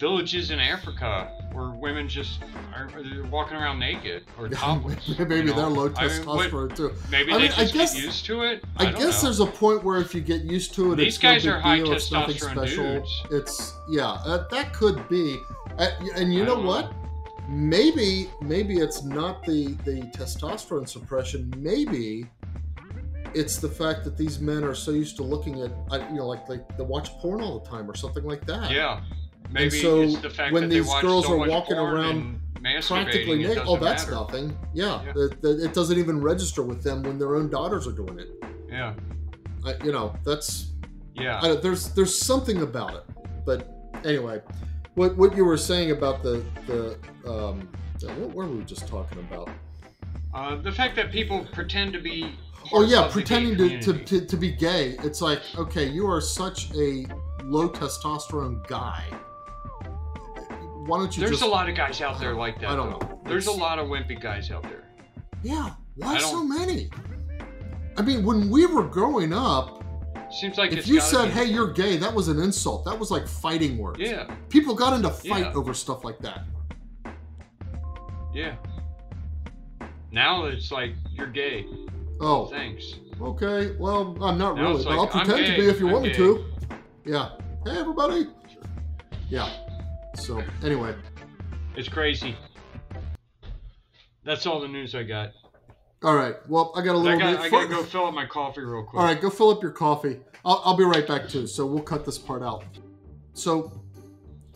S1: villages in Africa where women just are they're walking around naked or topless?
S2: Maybe
S1: you know?
S2: they're low
S1: I mean,
S2: testosterone too.
S1: maybe
S2: I
S1: they
S2: mean, I guess-
S1: get used to it.
S2: I,
S1: I,
S2: guess
S1: know.
S2: there's a point where if you get used to it,
S1: These
S2: it's no
S1: guys
S2: big
S1: are high
S2: deal. It's nothing
S1: testosterone
S2: special.
S1: dudes.
S2: It's yeah, uh, that could be. And you know what? Maybe maybe it's not the the testosterone suppression. Maybe it's the fact that these men are so used to looking at you know like like they watch porn all the time or something like that.
S1: Yeah. Maybe
S2: so
S1: it's the fact
S2: when
S1: that
S2: these
S1: they watch
S2: girls
S1: so
S2: are walking around Practically naked. Oh, that's
S1: matter.
S2: nothing. Yeah,
S1: Yeah.
S2: it doesn't even register with them when their own daughters are doing it.
S1: Yeah.
S2: I, you know, that's
S1: Yeah.
S2: I, there's there's something about it. But anyway, what what you were saying about the the um, what were we just talking about?
S1: Uh, the fact that people pretend to be.
S2: Oh yeah,
S1: of the gay
S2: pretending to, to, to, to be gay. It's like okay, you are such a low testosterone guy. Why don't you
S1: There's
S2: just
S1: a lot of guys out there like that.
S2: I don't
S1: though.
S2: know.
S1: There's a lot of wimpy guys out there.
S2: yeah? Why so many? I mean, when we were growing up,
S1: Seems like
S2: if
S1: it's
S2: you said,
S1: be-
S2: "Hey, you're gay," that was an insult. That was like fighting words.
S1: Yeah,
S2: People got into fight
S1: Yeah.
S2: over stuff like that.
S1: yeah. Now it's like you're gay.
S2: Oh,
S1: Thanks.
S2: okay. Well, I'm not
S1: Now
S2: really,
S1: like,
S2: I'll pretend to be if you
S1: I'm
S2: want me to. Yeah. Hey, everybody. Yeah. So, anyway,
S1: It's crazy. That's all the news I got.
S2: all right. Well, I got a little
S1: got
S2: bit.
S1: I gotta go fill up my coffee real quick.
S2: All right, go fill up your coffee. I'll, I'll be right back too. So we'll cut this part out. So,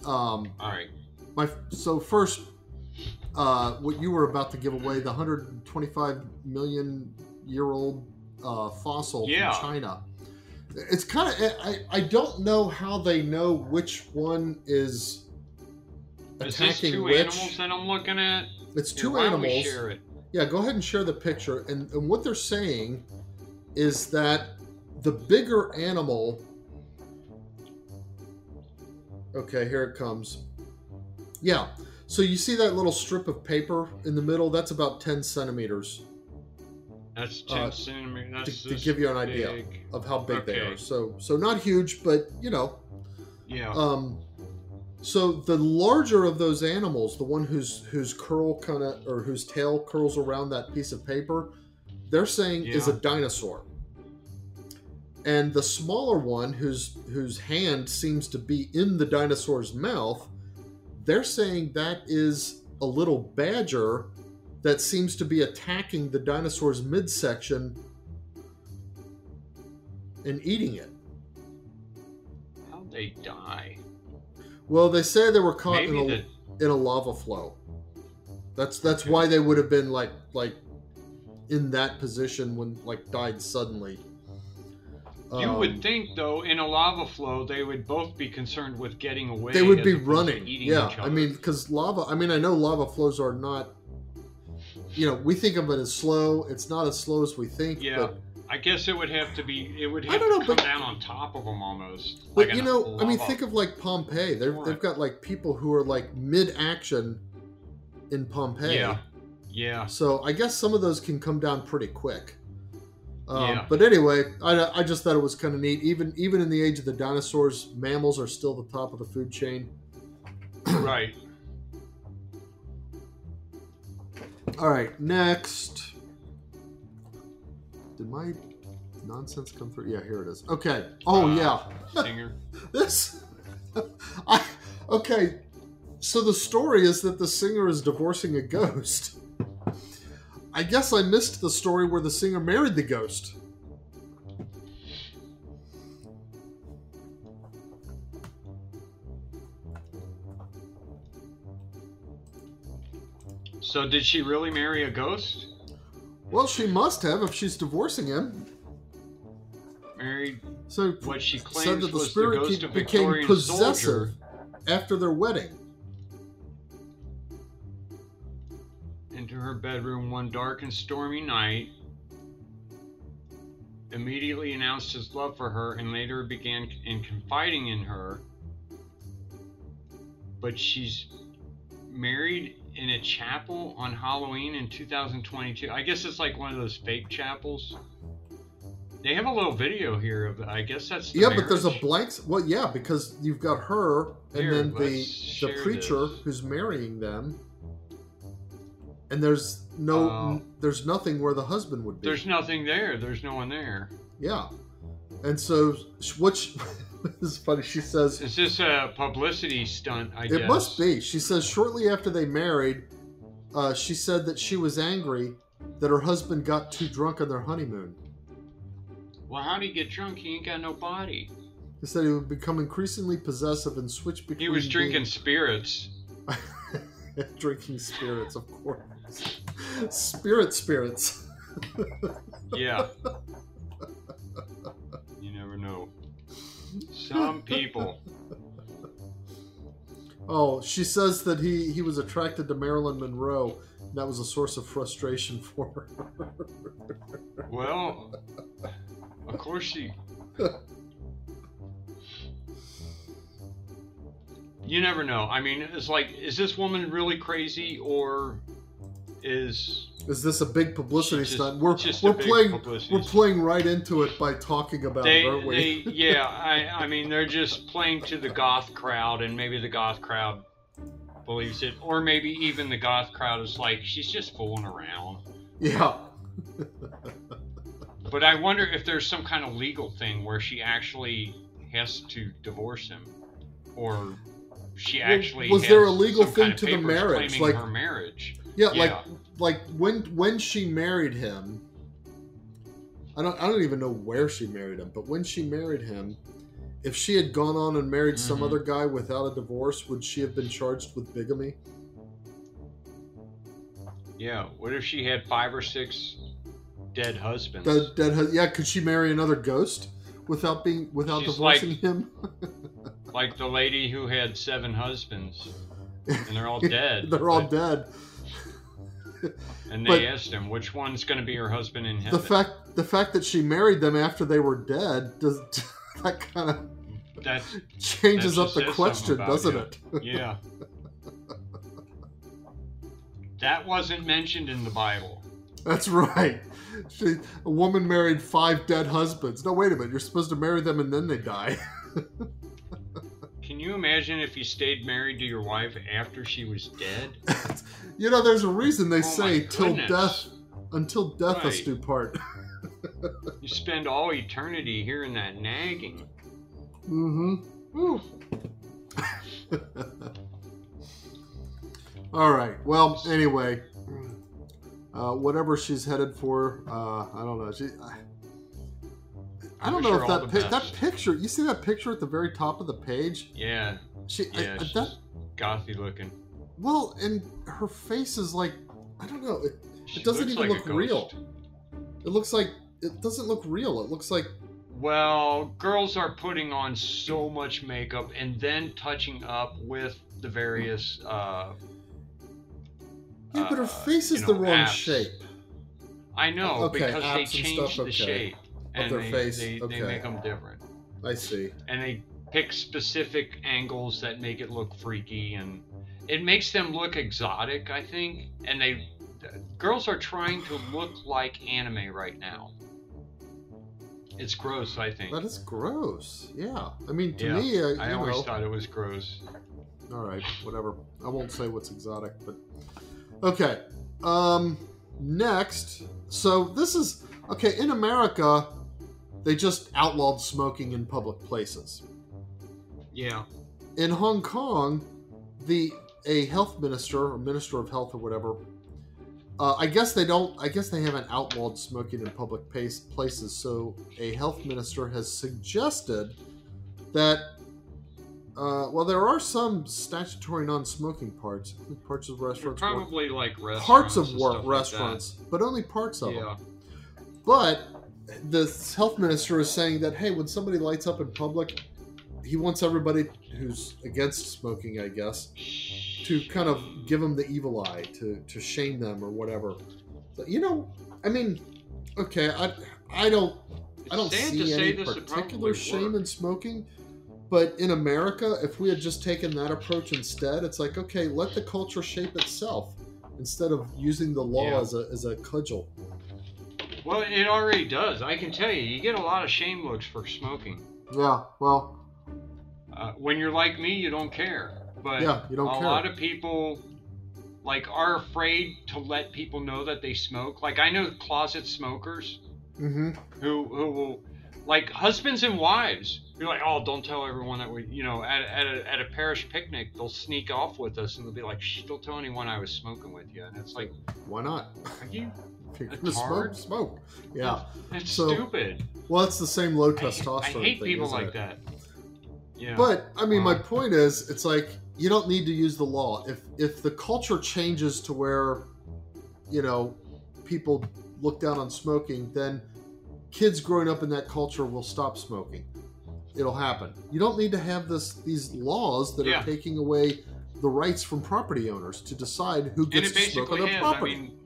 S2: um,
S1: All right.
S2: my so first, uh, what you were about to give away the 125 million year old uh, fossil
S1: Yeah.
S2: from China. It's kind of I, I don't know how they know which one is
S1: Is
S2: attacking
S1: two
S2: which.
S1: animals that I'm looking at?
S2: It's two
S1: we
S2: animals.
S1: it?
S2: Yeah, go ahead and share the picture. And, and what they're saying is that the bigger animal. Okay, here it comes. Yeah. So you see that little strip of paper in the middle? That's about 10 centimeters
S1: That's ten
S2: Uh,
S1: centimeters.
S2: to,
S1: That's
S2: to
S1: this
S2: give you an idea
S1: big.
S2: of how big they are. So so not huge, but you know.
S1: Yeah.
S2: Um, so the larger of those animals, the one whose whose curl kind of or whose tail curls around that piece of paper, they're saying is a dinosaur. And the smaller one, whose whose hand seems to be in the dinosaur's mouth, they're saying that is a little badger that seems to be attacking the dinosaur's midsection and eating it.
S1: How'd they die?
S2: Well, they say they were caught in a,
S1: the
S2: in a lava flow. That's that's
S1: Okay.
S2: why they would have been like like in that position when like died suddenly.
S1: You
S2: Um,
S1: would think, though, in a lava flow, they would both be concerned with getting away.
S2: they would be running. Yeah, I mean, because lava. I mean, I know lava flows are not. You know, we think of it as slow. It's not as slow as we think.
S1: Yeah,
S2: but,
S1: I guess it would have to be. It would
S2: I
S1: have
S2: don't
S1: to
S2: know,
S1: come
S2: but-
S1: down on top of them almost.
S2: but
S1: like
S2: you know, I mean, think of like Pompeii. They've they've got like people who are like mid action in Pompeii.
S1: Yeah. Yeah.
S2: So I guess some of those can come down pretty quick. Um,
S1: Yeah.
S2: But anyway, I, I just thought it was kind of neat. Even even in the age of the dinosaurs, mammals are still the top of the food chain.
S1: right.
S2: All right, next. Did my nonsense come through? Yeah, here it is. Okay. Oh
S1: Uh,
S2: yeah,
S1: Singer.
S2: this. I okay. So the story is that the singer is divorcing a ghost. I guess I missed the story where the singer married the ghost.
S1: So did she really marry a ghost?
S2: Well, she must have if she's divorcing him.
S1: Married
S2: So
S1: what she
S2: said that the
S1: was the
S2: spirit
S1: ghost
S2: keep-
S1: of
S2: became possessive
S1: soldier.
S2: after their wedding.
S1: into her bedroom one dark and stormy night, immediately announced his love for her, and later began in confiding in her. But she's married in a chapel on Halloween in 2022. I guess it's like one of those fake chapels. They have a little video here of. I guess that's.
S2: Yeah, but there's a blank. Well, yeah, because you've got her and
S1: Here,
S2: then the the preacher
S1: this.
S2: who's marrying them, and there's no
S1: Oh.
S2: there's nothing where the husband would be.
S1: There's nothing there. There's no one there.
S2: Yeah, and so? She, this is funny. She says
S1: Is this a publicity stunt? I
S2: it
S1: guess
S2: must be. She says shortly after they married, uh, she said that she was angry that her husband got too drunk on their honeymoon.
S1: Well, how'd he get drunk? He ain't got no body.
S2: He said he would become increasingly possessive and switch between.
S1: He was drinking
S2: being-
S1: spirits.
S2: drinking spirits, of course. Spirit spirits.
S1: Yeah. Some people.
S2: Oh, she says that he he was attracted to Marilyn Monroe. And that was a source of frustration for her.
S1: Well, of course she. You never know. I mean, it's like, is this woman really crazy or is
S2: Is this a big publicity
S1: Just-
S2: stunt? We're
S1: just
S2: we're playing we're
S1: stunt.
S2: playing right into it by talking about
S1: they,
S2: it, aren't we?
S1: they yeah I, I mean they're just playing to the goth crowd and maybe the goth crowd believes it or maybe even the goth crowd is like she's just fooling around
S2: yeah.
S1: but i wonder if there's some kind of legal thing where she actually has to divorce him or she
S2: Well,
S1: actually
S2: was
S1: has
S2: there a legal thing
S1: kind of
S2: to the marriage? Like-
S1: her marriage
S2: Yeah,
S1: Yeah.
S2: like like when when she married him I don't I don't even know where she married him, but when she married him, if she had gone on and married some
S1: Mhm.
S2: other guy without a divorce, would she have been charged with bigamy?
S1: yeah what if she had five or six dead husbands
S2: That, that has, yeah, could she marry another ghost without being without
S1: She's
S2: divorcing
S1: like-
S2: him?
S1: like the lady who had seven husbands and they're all dead
S2: They're all
S1: but-
S2: dead.
S1: And they asked him which one's going to be her husband in heaven.
S2: The fact the fact that she married them after they were dead does that kind of
S1: That's
S2: changes
S1: That
S2: up the question, doesn't
S1: you.
S2: it?
S1: yeah. that wasn't mentioned in the Bible.
S2: That's right. She, a woman married five dead husbands. No, wait a minute. You're supposed to marry them and then they die.
S1: Can you imagine if you stayed married to your wife after she was dead?
S2: you know, there's a reason they
S1: Oh
S2: say till death, until death us do part.
S1: You spend all eternity hearing that nagging.
S2: mm-hmm. All right. Well, anyway, uh, whatever she's headed for. Uh, I don't know. She. I, I don't know
S1: her
S2: if that pi- that picture. You see that picture at the very top of the page?
S1: Yeah,
S2: She.
S1: Yeah,
S2: I- that
S1: gothy looking.
S2: well, and her face is like I don't know. It,
S1: She
S2: doesn't even
S1: like
S2: look real. it looks like it doesn't look real. It looks like
S1: Well, girls are putting on so much makeup and then touching up with the various. Uh,
S2: yeah, but her
S1: uh,
S2: face
S1: you
S2: is
S1: know,
S2: the wrong
S1: apps.
S2: shape.
S1: I know
S2: Okay,
S1: because they
S2: apps and
S1: change
S2: stuff,
S1: the
S2: okay.
S1: shape and
S2: their
S1: they,
S2: face,
S1: they, they
S2: okay.
S1: make them different,
S2: I see.
S1: and they pick specific angles that make it look freaky, and it makes them look exotic. I think, and they girls are trying to look like anime right now. It's gross. I think.
S2: That is gross. Yeah. I mean, to
S1: Yeah,
S2: me, uh,
S1: I always
S2: know,
S1: thought it was gross.
S2: All right, whatever. I won't say what's exotic, but okay. Um, next, so this is okay in America. They just outlawed smoking in public places.
S1: Yeah.
S2: In Hong Kong, the a health minister or minister of health or whatever. Uh, I guess they don't. I guess they haven't outlawed smoking in public pace, places. So a health minister has suggested that. Uh, well, there are some statutory non-smoking parts, parts of restaurants, work-
S1: Probably like restaurants.
S2: parts of work
S1: stuff like
S2: restaurants, but only parts of them. But the health minister is saying that hey, when somebody lights up in public, he wants everybody who's against smoking, I guess, to kind of give them the evil eye, to to shame them or whatever. So, you know, I mean, okay, I I don't I don't
S1: to
S2: see any particular shame in smoking. But in America, if we had just taken that approach instead, it's like, okay, let the culture shape itself instead of using the law
S1: Yeah.
S2: as a as a cudgel.
S1: Well, it already does. I can tell you, you get a lot of shame looks for smoking.
S2: Yeah, well,
S1: Uh, when you're like me, you don't care. But
S2: yeah, you don't
S1: a
S2: care.
S1: lot of people like are afraid to let people know that they smoke. Like I know closet smokers
S2: mm-hmm.
S1: who who will like husbands and wives. You're like, oh, don't tell everyone that we, you know, at, at, a, at a parish picnic, they'll sneak off with us and they'll be like, shh, don't tell anyone I was smoking with you. And it's like,
S2: Why not?
S1: are you?
S2: If you're smoke,
S1: hard.
S2: smoke. Yeah.
S1: That's
S2: So,
S1: stupid.
S2: Well, it's the same low
S1: I-
S2: testosterone
S1: I, hate
S2: thing,
S1: people like
S2: it?
S1: that. Yeah.
S2: But I mean, my point is, it's like you don't need to use the law. If if the culture changes to where, you know, people look down on smoking, then kids growing up in that culture will stop smoking. It'll happen. You don't need to have this these laws that
S1: Yeah.
S2: are taking away the rights from property owners to decide who gets to smoke on their
S1: is. I
S2: property.
S1: mean,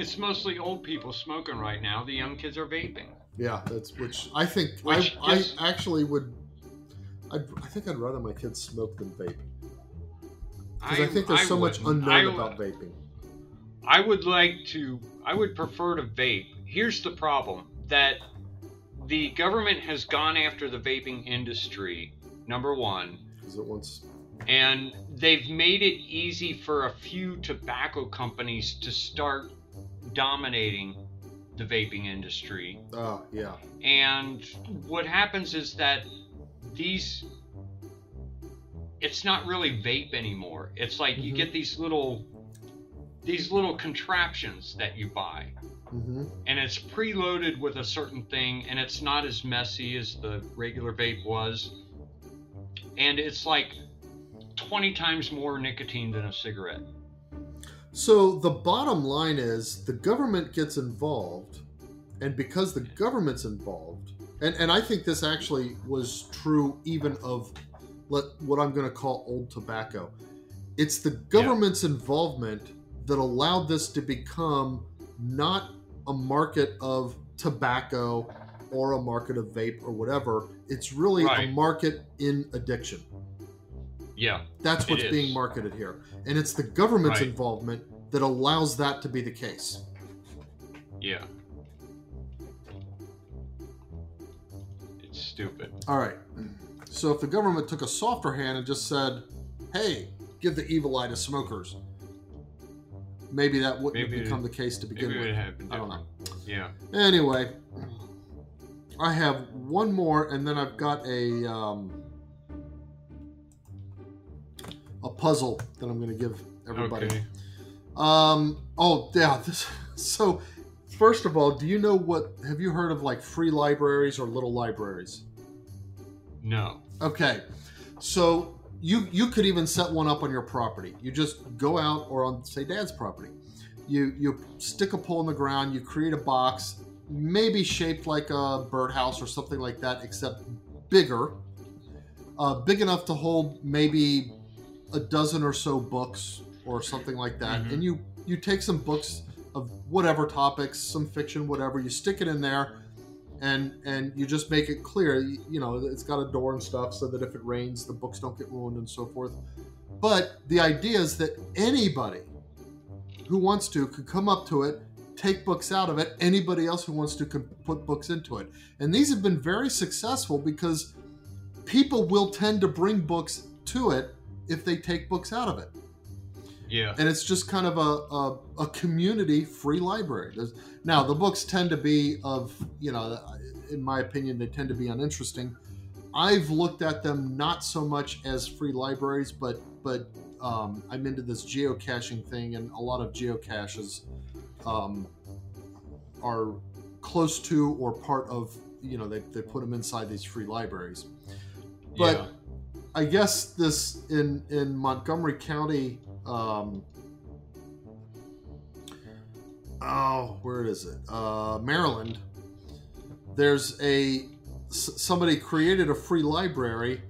S1: it's mostly old people smoking right now. The young kids are vaping.
S2: Yeah, that's which I think
S1: Which
S2: I,
S1: just-
S2: I actually would. I'd, I think I'd rather my kids smoke than vape because I, think there's so much unknown
S1: I-
S2: about vaping.
S1: I would like to. I would prefer to vape. Here's the problem: that the government has gone after the vaping industry. Number one,
S2: Because it wants.
S1: and they've made it easy for a few tobacco companies to start dominating the vaping industry.
S2: Oh yeah,
S1: And what happens is that these it's not really vape anymore. It's like you
S2: Mhm.
S1: get these little these little contraptions that you buy
S2: hmm
S1: and it's preloaded with a certain thing and it's not as messy as the regular vape was. And it's like 20 times more nicotine than a cigarette.
S2: So the bottom line is the government gets involved, and because the government's involved, and, and I think this actually was true even of let, what I'm going to call old tobacco. It's the government's involvement that allowed this to become not a market of tobacco or a market of vape or whatever. It's really a market in addiction.
S1: Yeah.
S2: That's what's being marketed here. And it's the government's
S1: Right.
S2: involvement that allows that to be the case.
S1: Yeah. It's stupid.
S2: All right. So if the government took a softer hand and just said, hey, give the evil eye to smokers, maybe that wouldn't
S1: Maybe it-
S2: become the case to begin
S1: Maybe it would
S2: with. I don't
S1: different. Yeah.
S2: Anyway, I have one more, and then I've got a um, a puzzle that I'm going to give everybody.
S1: Okay.
S2: Um. Oh, yeah. This, so, first of all, do you know what? Have you heard of like free libraries or little libraries?
S1: No.
S2: Okay. So you you could even set one up on your property. You just go out or on say dad's property. You you stick a pole in the ground. You create a box, maybe shaped like a birdhouse or something like that, except bigger. Uh, big enough to hold maybe a dozen or so books or something like that.
S1: Mhm.
S2: And you you take some books of whatever topics, some fiction, whatever. You stick it in there, and and you just make it clear. You, you know, it's got a door and stuff, so that if it rains, the books don't get ruined and so forth. But the idea is that anybody who wants to could come up to it, take books out of it. Anybody else who wants to can put books into it. And these have been very successful because people will tend to bring books to it if they take books out of it
S1: Yeah.
S2: and it's just kind of a, a, a community free library. There's, now the books tend to be of you know, in my opinion, they tend to be uninteresting. I've looked at them not so much as free libraries, but but um, I'm into this geocaching thing, and a lot of geocaches um, are close to or part of you know they, they put them inside these free libraries. But
S1: yeah.
S2: I guess this in in Montgomery County. Um, oh, where is it? Uh, Maryland. There's a somebody created a free library.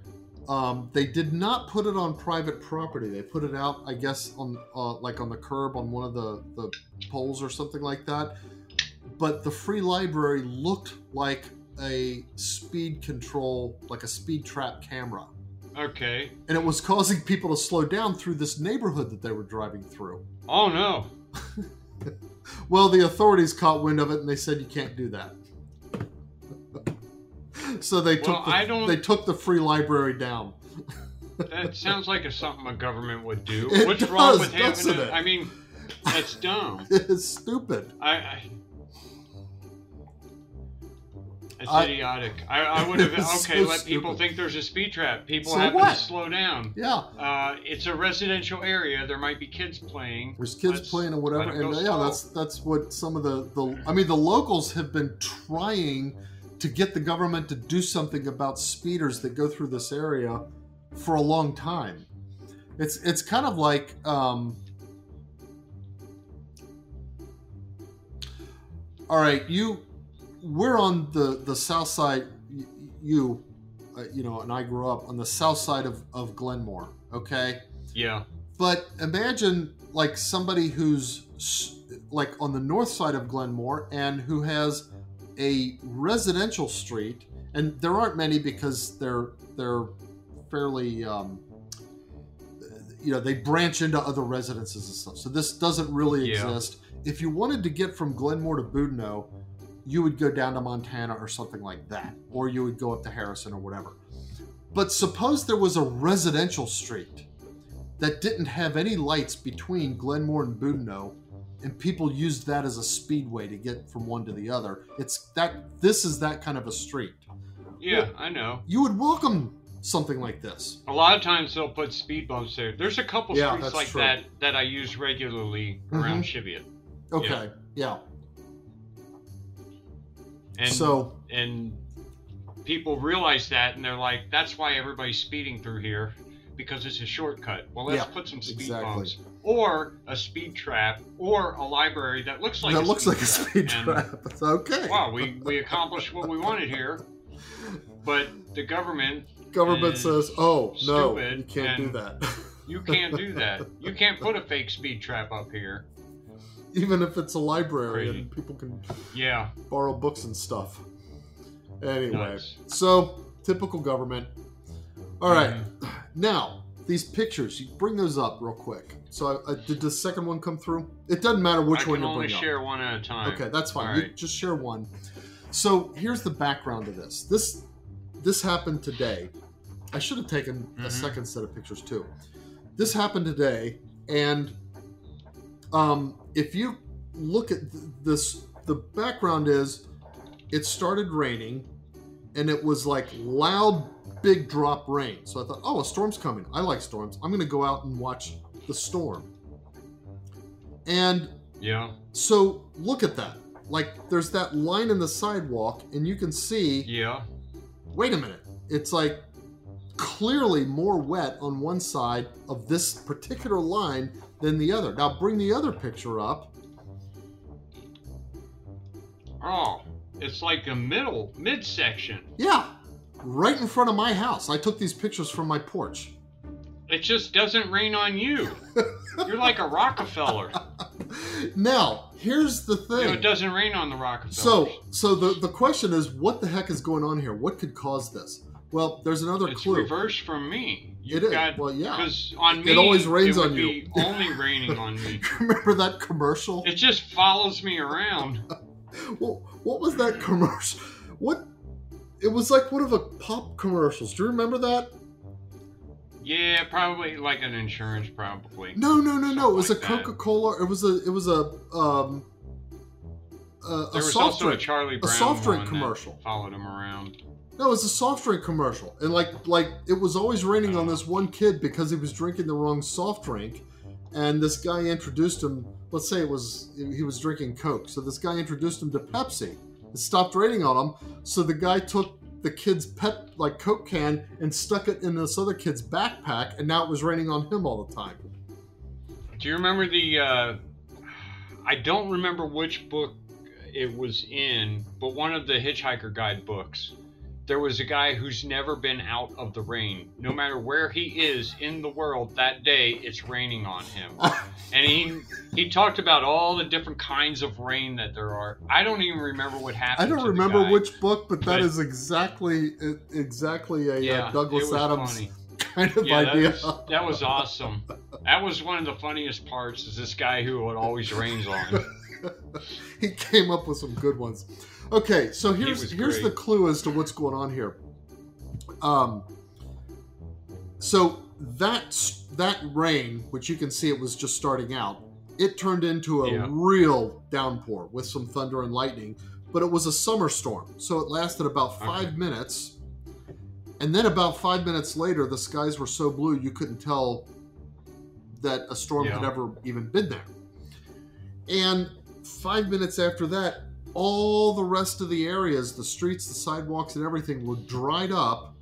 S2: Um, they did not put it on private property. They put it out, I guess, on uh, like on the curb on one of the the poles or something like that. But the free library looked like a speed control, like a speed trap camera
S1: Okay.
S2: and it was causing people to slow down through this neighborhood that they were driving through.
S1: Oh no.
S2: Well, the authorities caught wind of it and they said you can't do that. so they took the,
S1: I don't-
S2: they took the free library down.
S1: That sounds like a something a government would do.
S2: It
S1: What's wrong with having
S2: it?
S1: I mean, that's dumb.
S2: it's stupid.
S1: I, I it's
S2: I-
S1: idiotic. I, I would have okay.
S2: so
S1: let people
S2: stupid.
S1: think there's a speed trap. People
S2: So
S1: have
S2: what?
S1: to slow down.
S2: Yeah,
S1: Uh, it's a residential area. There might be kids playing.
S2: there's kids
S1: Let's
S2: playing or whatever, and yeah,
S1: slow.
S2: that's that's what some of the the. I mean, the locals have been trying to get the government to do something about speeders that go through this area for a long time. It's it's kind of like um, all right, you we're on the the south side. You, uh, you know, and I grew up on the south side of of Glenmore. Okay,
S1: Yeah.
S2: but imagine like somebody who's like on the north side of Glenmore and who has a residential street, and there aren't many because they're they're fairly um, you know they branch into other residences and stuff. So this doesn't really
S1: Yeah.
S2: exist. If you wanted to get from Glenmore to Boudinot, you would go down to Montana or something like that, or you would go up to Harrison or whatever. But suppose there was a residential street that didn't have any lights between Glenmore and Boudinot, and people used that as a speedway to get from one to the other. It's that this is that kind of a street.
S1: Yeah, I know.
S2: You would welcome something like this.
S1: A lot of times they'll put speed bumps there. There's a couple
S2: Yeah,
S1: streets like
S2: true.
S1: that that I use regularly around mm-hmm. Cheviot.
S2: Okay, yeah.
S1: And
S2: so
S1: and people realize that and they're like, that's why everybody's speeding through here because it's a shortcut. Well, let's
S2: Yeah,
S1: put some speed
S2: exactly.
S1: bumps or a speed trap or a library that looks like
S2: that
S1: a
S2: looks
S1: speed
S2: like a speed trap. It's okay.
S1: Wow, we we accomplished what we wanted here, but the government
S2: Government says, "Oh no, you can't do that."
S1: you can't do that. You can't put a fake speed trap up here.
S2: Even if it's a library
S1: Crazy.
S2: and people can
S1: Yeah,
S2: borrow books and stuff. Anyway,
S1: nuts.
S2: so typical government. All right,
S1: Mhm.
S2: now these pictures. You bring those up real quick. So, I, I, did the second one come through? It doesn't matter which
S1: I
S2: one you
S1: only
S2: bring up.
S1: share one at a time.
S2: Okay, that's fine.
S1: Right.
S2: just share one. So here's the background to this. This this happened today. I should have taken a
S1: Mhm.
S2: second set of pictures too. This happened today, and um, if you look at th- this, the background is it started raining, and it was like loud, big drop rain. So I thought, oh, a storm's coming. I like storms. I'm going to go out and watch the storm. And
S1: Yeah.
S2: so look at that. Like there's that line in the sidewalk, and you can see.
S1: Yeah.
S2: Wait a minute. It's like clearly more wet on one side of this particular line than the other. Now bring the other picture up.
S1: Oh, it's like a middle midsection.
S2: Yeah, right in front of my house. I took these pictures from my porch.
S1: It just doesn't rain on you. You're like a Rockefeller.
S2: Now, here's the
S1: You know,
S2: thing.
S1: it doesn't rain on the Rockefeller.
S2: So, so the the question is, what the heck is going on here? What could cause this? Well, there's another
S1: it's
S2: clue.
S1: reversed from me. You've
S2: It is.
S1: got
S2: Well, yeah.
S1: because on me
S2: It always rains
S1: it
S2: on you.
S1: be only raining on me.
S2: Remember that commercial?
S1: It just follows me around.
S2: What, what was that commercial? What? It was like one of the pop commercials. Do you remember that?
S1: Yeah, probably like an insurance, probably.
S2: No, no, no, no. It was a
S1: like that.
S2: Coca Cola. It was a. It was a. Um. A, a
S1: There was
S2: soft
S1: also
S2: drink.
S1: a Charlie Brown a
S2: soft drink commercial.
S1: Followed him around.
S2: No, it was a soft drink commercial, and like like it was always raining on this one kid because he was drinking the wrong soft drink, and this guy introduced him. Let's say it was he was drinking Coke, so this guy introduced him to Pepsi. It stopped raining on him, so the guy took the kid's pet like Coke can and stuck it in this other kid's backpack, and now it was raining on him all the time.
S1: Do you remember the? Uh, I don't remember which book it was in, but one of the Hitchhiker Guide books. There was a guy who's never been out of the rain. No matter where he is in the world that day, it's raining on him. and he he talked about all the different kinds of rain that there are. I don't even remember what happened.
S2: I don't remember
S1: guy.
S2: which book, but that
S1: But-
S2: is exactly exactly a
S1: Yeah,
S2: uh, Douglas Adams
S1: funny.
S2: kind of
S1: Yeah,
S2: idea.
S1: that was, that was awesome. That was one of the funniest parts. Is this guy who it always rains on?
S2: he came up with some good ones. Okay, so here's here's
S1: great.
S2: the clue as to what's going on here. Um, so that that rain, which you can see it was just starting out, it turned into a
S1: Yeah.
S2: real downpour with some thunder and lightning. But it was a summer storm, so it lasted about five
S1: Okay.
S2: minutes. And then about five minutes later, the skies were so blue you couldn't tell that a storm had ever even been there. And five minutes after that, all the rest of the areas, the streets, the sidewalks, and everything were dried up,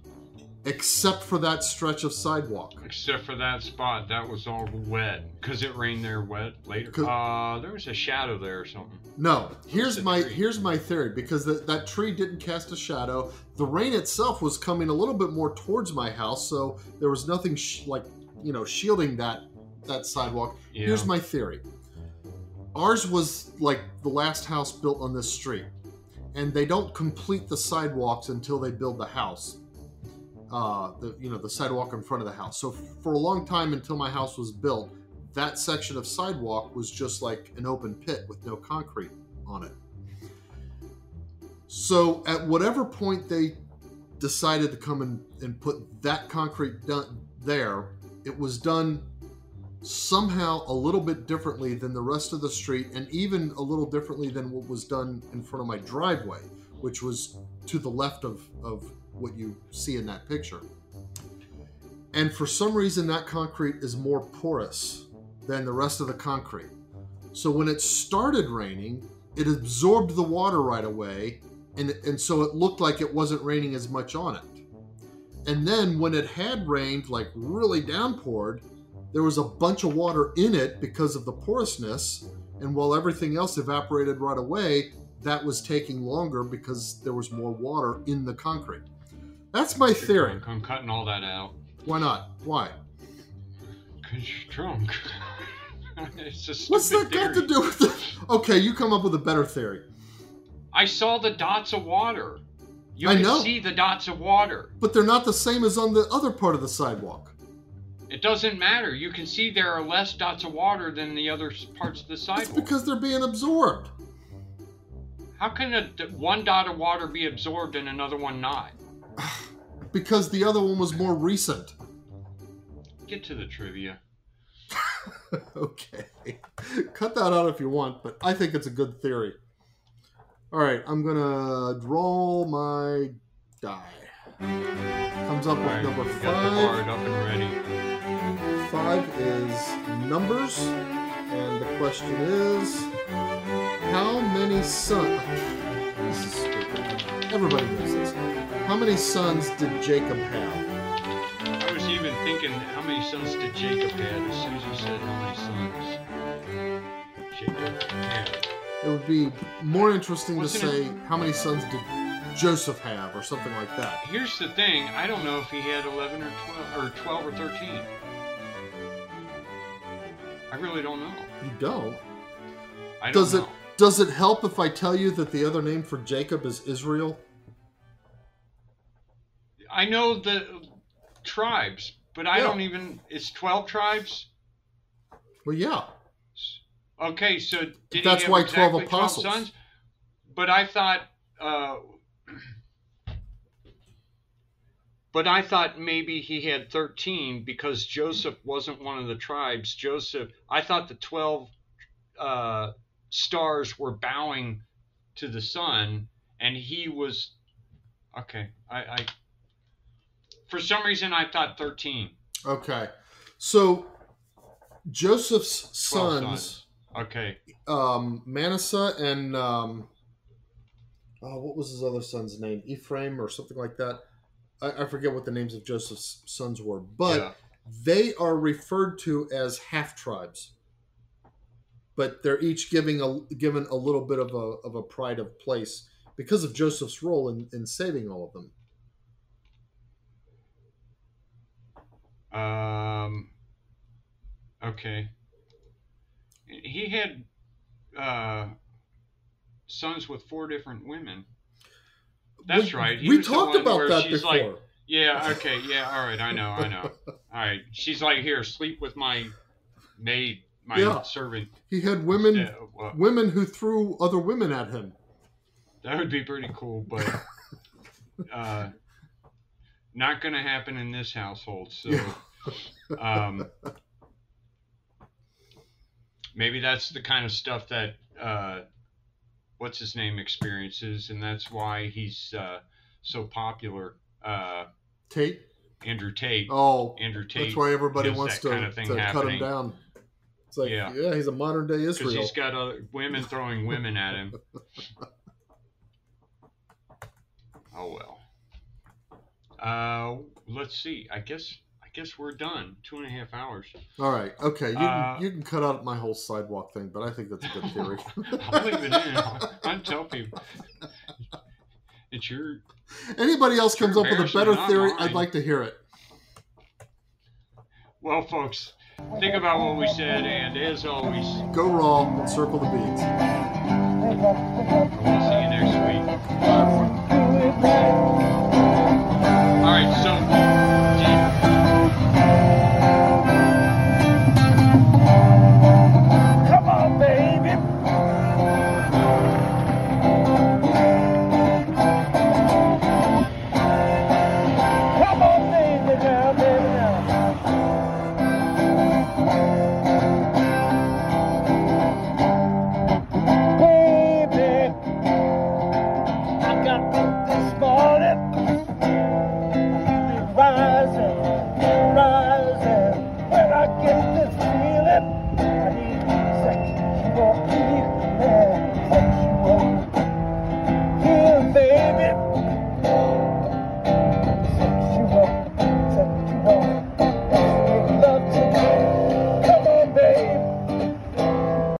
S2: except for that stretch of sidewalk.
S1: Except for that spot, that was all wet because it rained there wet later. Uh, there was a shadow there or something.
S2: No, here's my
S1: tree?
S2: here's my theory because that that tree didn't cast a shadow. The rain itself was coming a little bit more towards my house, so there was nothing sh- like you know shielding that that sidewalk.
S1: Yeah.
S2: Here's my theory. Ours was like the last house built on this street, and they don't complete the sidewalks until they build the house. Uh, the you know the sidewalk in front of the house. So for a long time until my house was built, that section of sidewalk was just like an open pit with no concrete on it. So at whatever point they decided to come and, and put that concrete done there, it was done somehow a little bit differently than the rest of the street and even a little differently than what was done in front of my driveway, which was to the left of, of what you see in that picture. And for some reason, that concrete is more porous than the rest of the concrete. So when it started raining, it absorbed the water right away, and, and so it looked like it wasn't raining as much on it. And then when it had rained, like really downpoured, there was a bunch of water in it because of the porousness. And while everything else evaporated right away, that was taking longer because there was more water in the concrete. That's my theory.
S1: I'm cutting all that out
S2: Why not? Why?
S1: because you're drunk. it's
S2: What's that got to do with it? Okay, you come up with a better theory.
S1: I saw the dots of water. You
S2: I
S1: can
S2: know.
S1: see the dots of water.
S2: But they're not the same as on the other part of the sidewalk.
S1: It doesn't matter. You can see there are less dots of water than the other parts of the sidewalk.
S2: It's because they're being absorbed.
S1: How can a, one dot of water be absorbed and another one not?
S2: Because the other one was more recent.
S1: Get to the trivia.
S2: okay. Cut that out if you want, but I think it's a good theory. All right, I'm going to draw my die. Comes up with
S1: Alright,
S2: number five.
S1: up and ready.
S2: Five is numbers. and the question is how many sons. This is stupid. Everybody knows this. How many sons did Jacob have?
S1: I was even thinking, how many sons did Jacob have? As soon as you said how many sons Jacob had.
S2: It would be more interesting
S1: Wasn't
S2: to
S1: it-
S2: say how many sons did Joseph have, or something like that.
S1: Here's the thing: I don't know if he had 11 or 12 or 12 or 13. I really don't know.
S2: You don't.
S1: I don't
S2: Does it
S1: know.
S2: does it help if I tell you that the other name for Jacob is Israel?
S1: I know the tribes, but I
S2: Yeah.
S1: don't even. It's 12 tribes.
S2: Well, yeah.
S1: Okay, so did
S2: That's why 12
S1: exactly
S2: apostles.
S1: sons? But I thought, uh, but I thought maybe he had 13 because Joseph wasn't one of the tribes. Joseph, I thought the 12 uh, stars were bowing to the sun, and he was. Okay, I, I. For some reason, I thought 13.
S2: Okay. So Joseph's
S1: 12
S2: sons,
S1: sons. Okay.
S2: um, Manasseh and um, oh, what was his other son's name? Ephraim or something like that. I, I forget what the names of Joseph's sons were, but
S1: yeah.
S2: they are referred to as half tribes. But they're each giving a given a little bit of a of a pride of place because of Joseph's role in, in saving all of them.
S1: Um. Okay. He had uh, sons with four different women. That's
S2: we,
S1: right. He
S2: we talked about that before.
S1: like- Yeah. Okay. Yeah. All right. I know. I know. All right. She's like, here, sleep with my maid, my
S2: Yeah.
S1: servant.
S2: he had women
S1: well,
S2: women who threw other women at him.
S1: that would be pretty cool, but uh, not going to happen in this household. So.
S2: Yeah.
S1: um, maybe that's the kind of stuff that uh, what's his name experiences, and that's why he's uh, so popular. Uh,
S2: Tate.
S1: Andrew Tate.
S2: Oh,
S1: Andrew Tate.
S2: that's why everybody wants to,
S1: kind of
S2: to cut him down. It's like,
S1: Yeah.
S2: yeah, he's a modern day
S1: Because
S2: Israel.
S1: he's got other women throwing women at him. Oh well. Uh, let's see. I guess I guess we're done. Two and a half hours.
S2: All right. Okay. You can, uh, you can cut out my whole sidewalk thing, but I think that's a good theory.
S1: I'll leave it in. I'm telling you. It's your.
S2: Anybody else comes up with a better theory?
S1: Mine.
S2: I'd like to hear it.
S1: Well, folks, think about what we said, and as always,
S2: go wrong and circle the beads. We'll see you next week. Bye.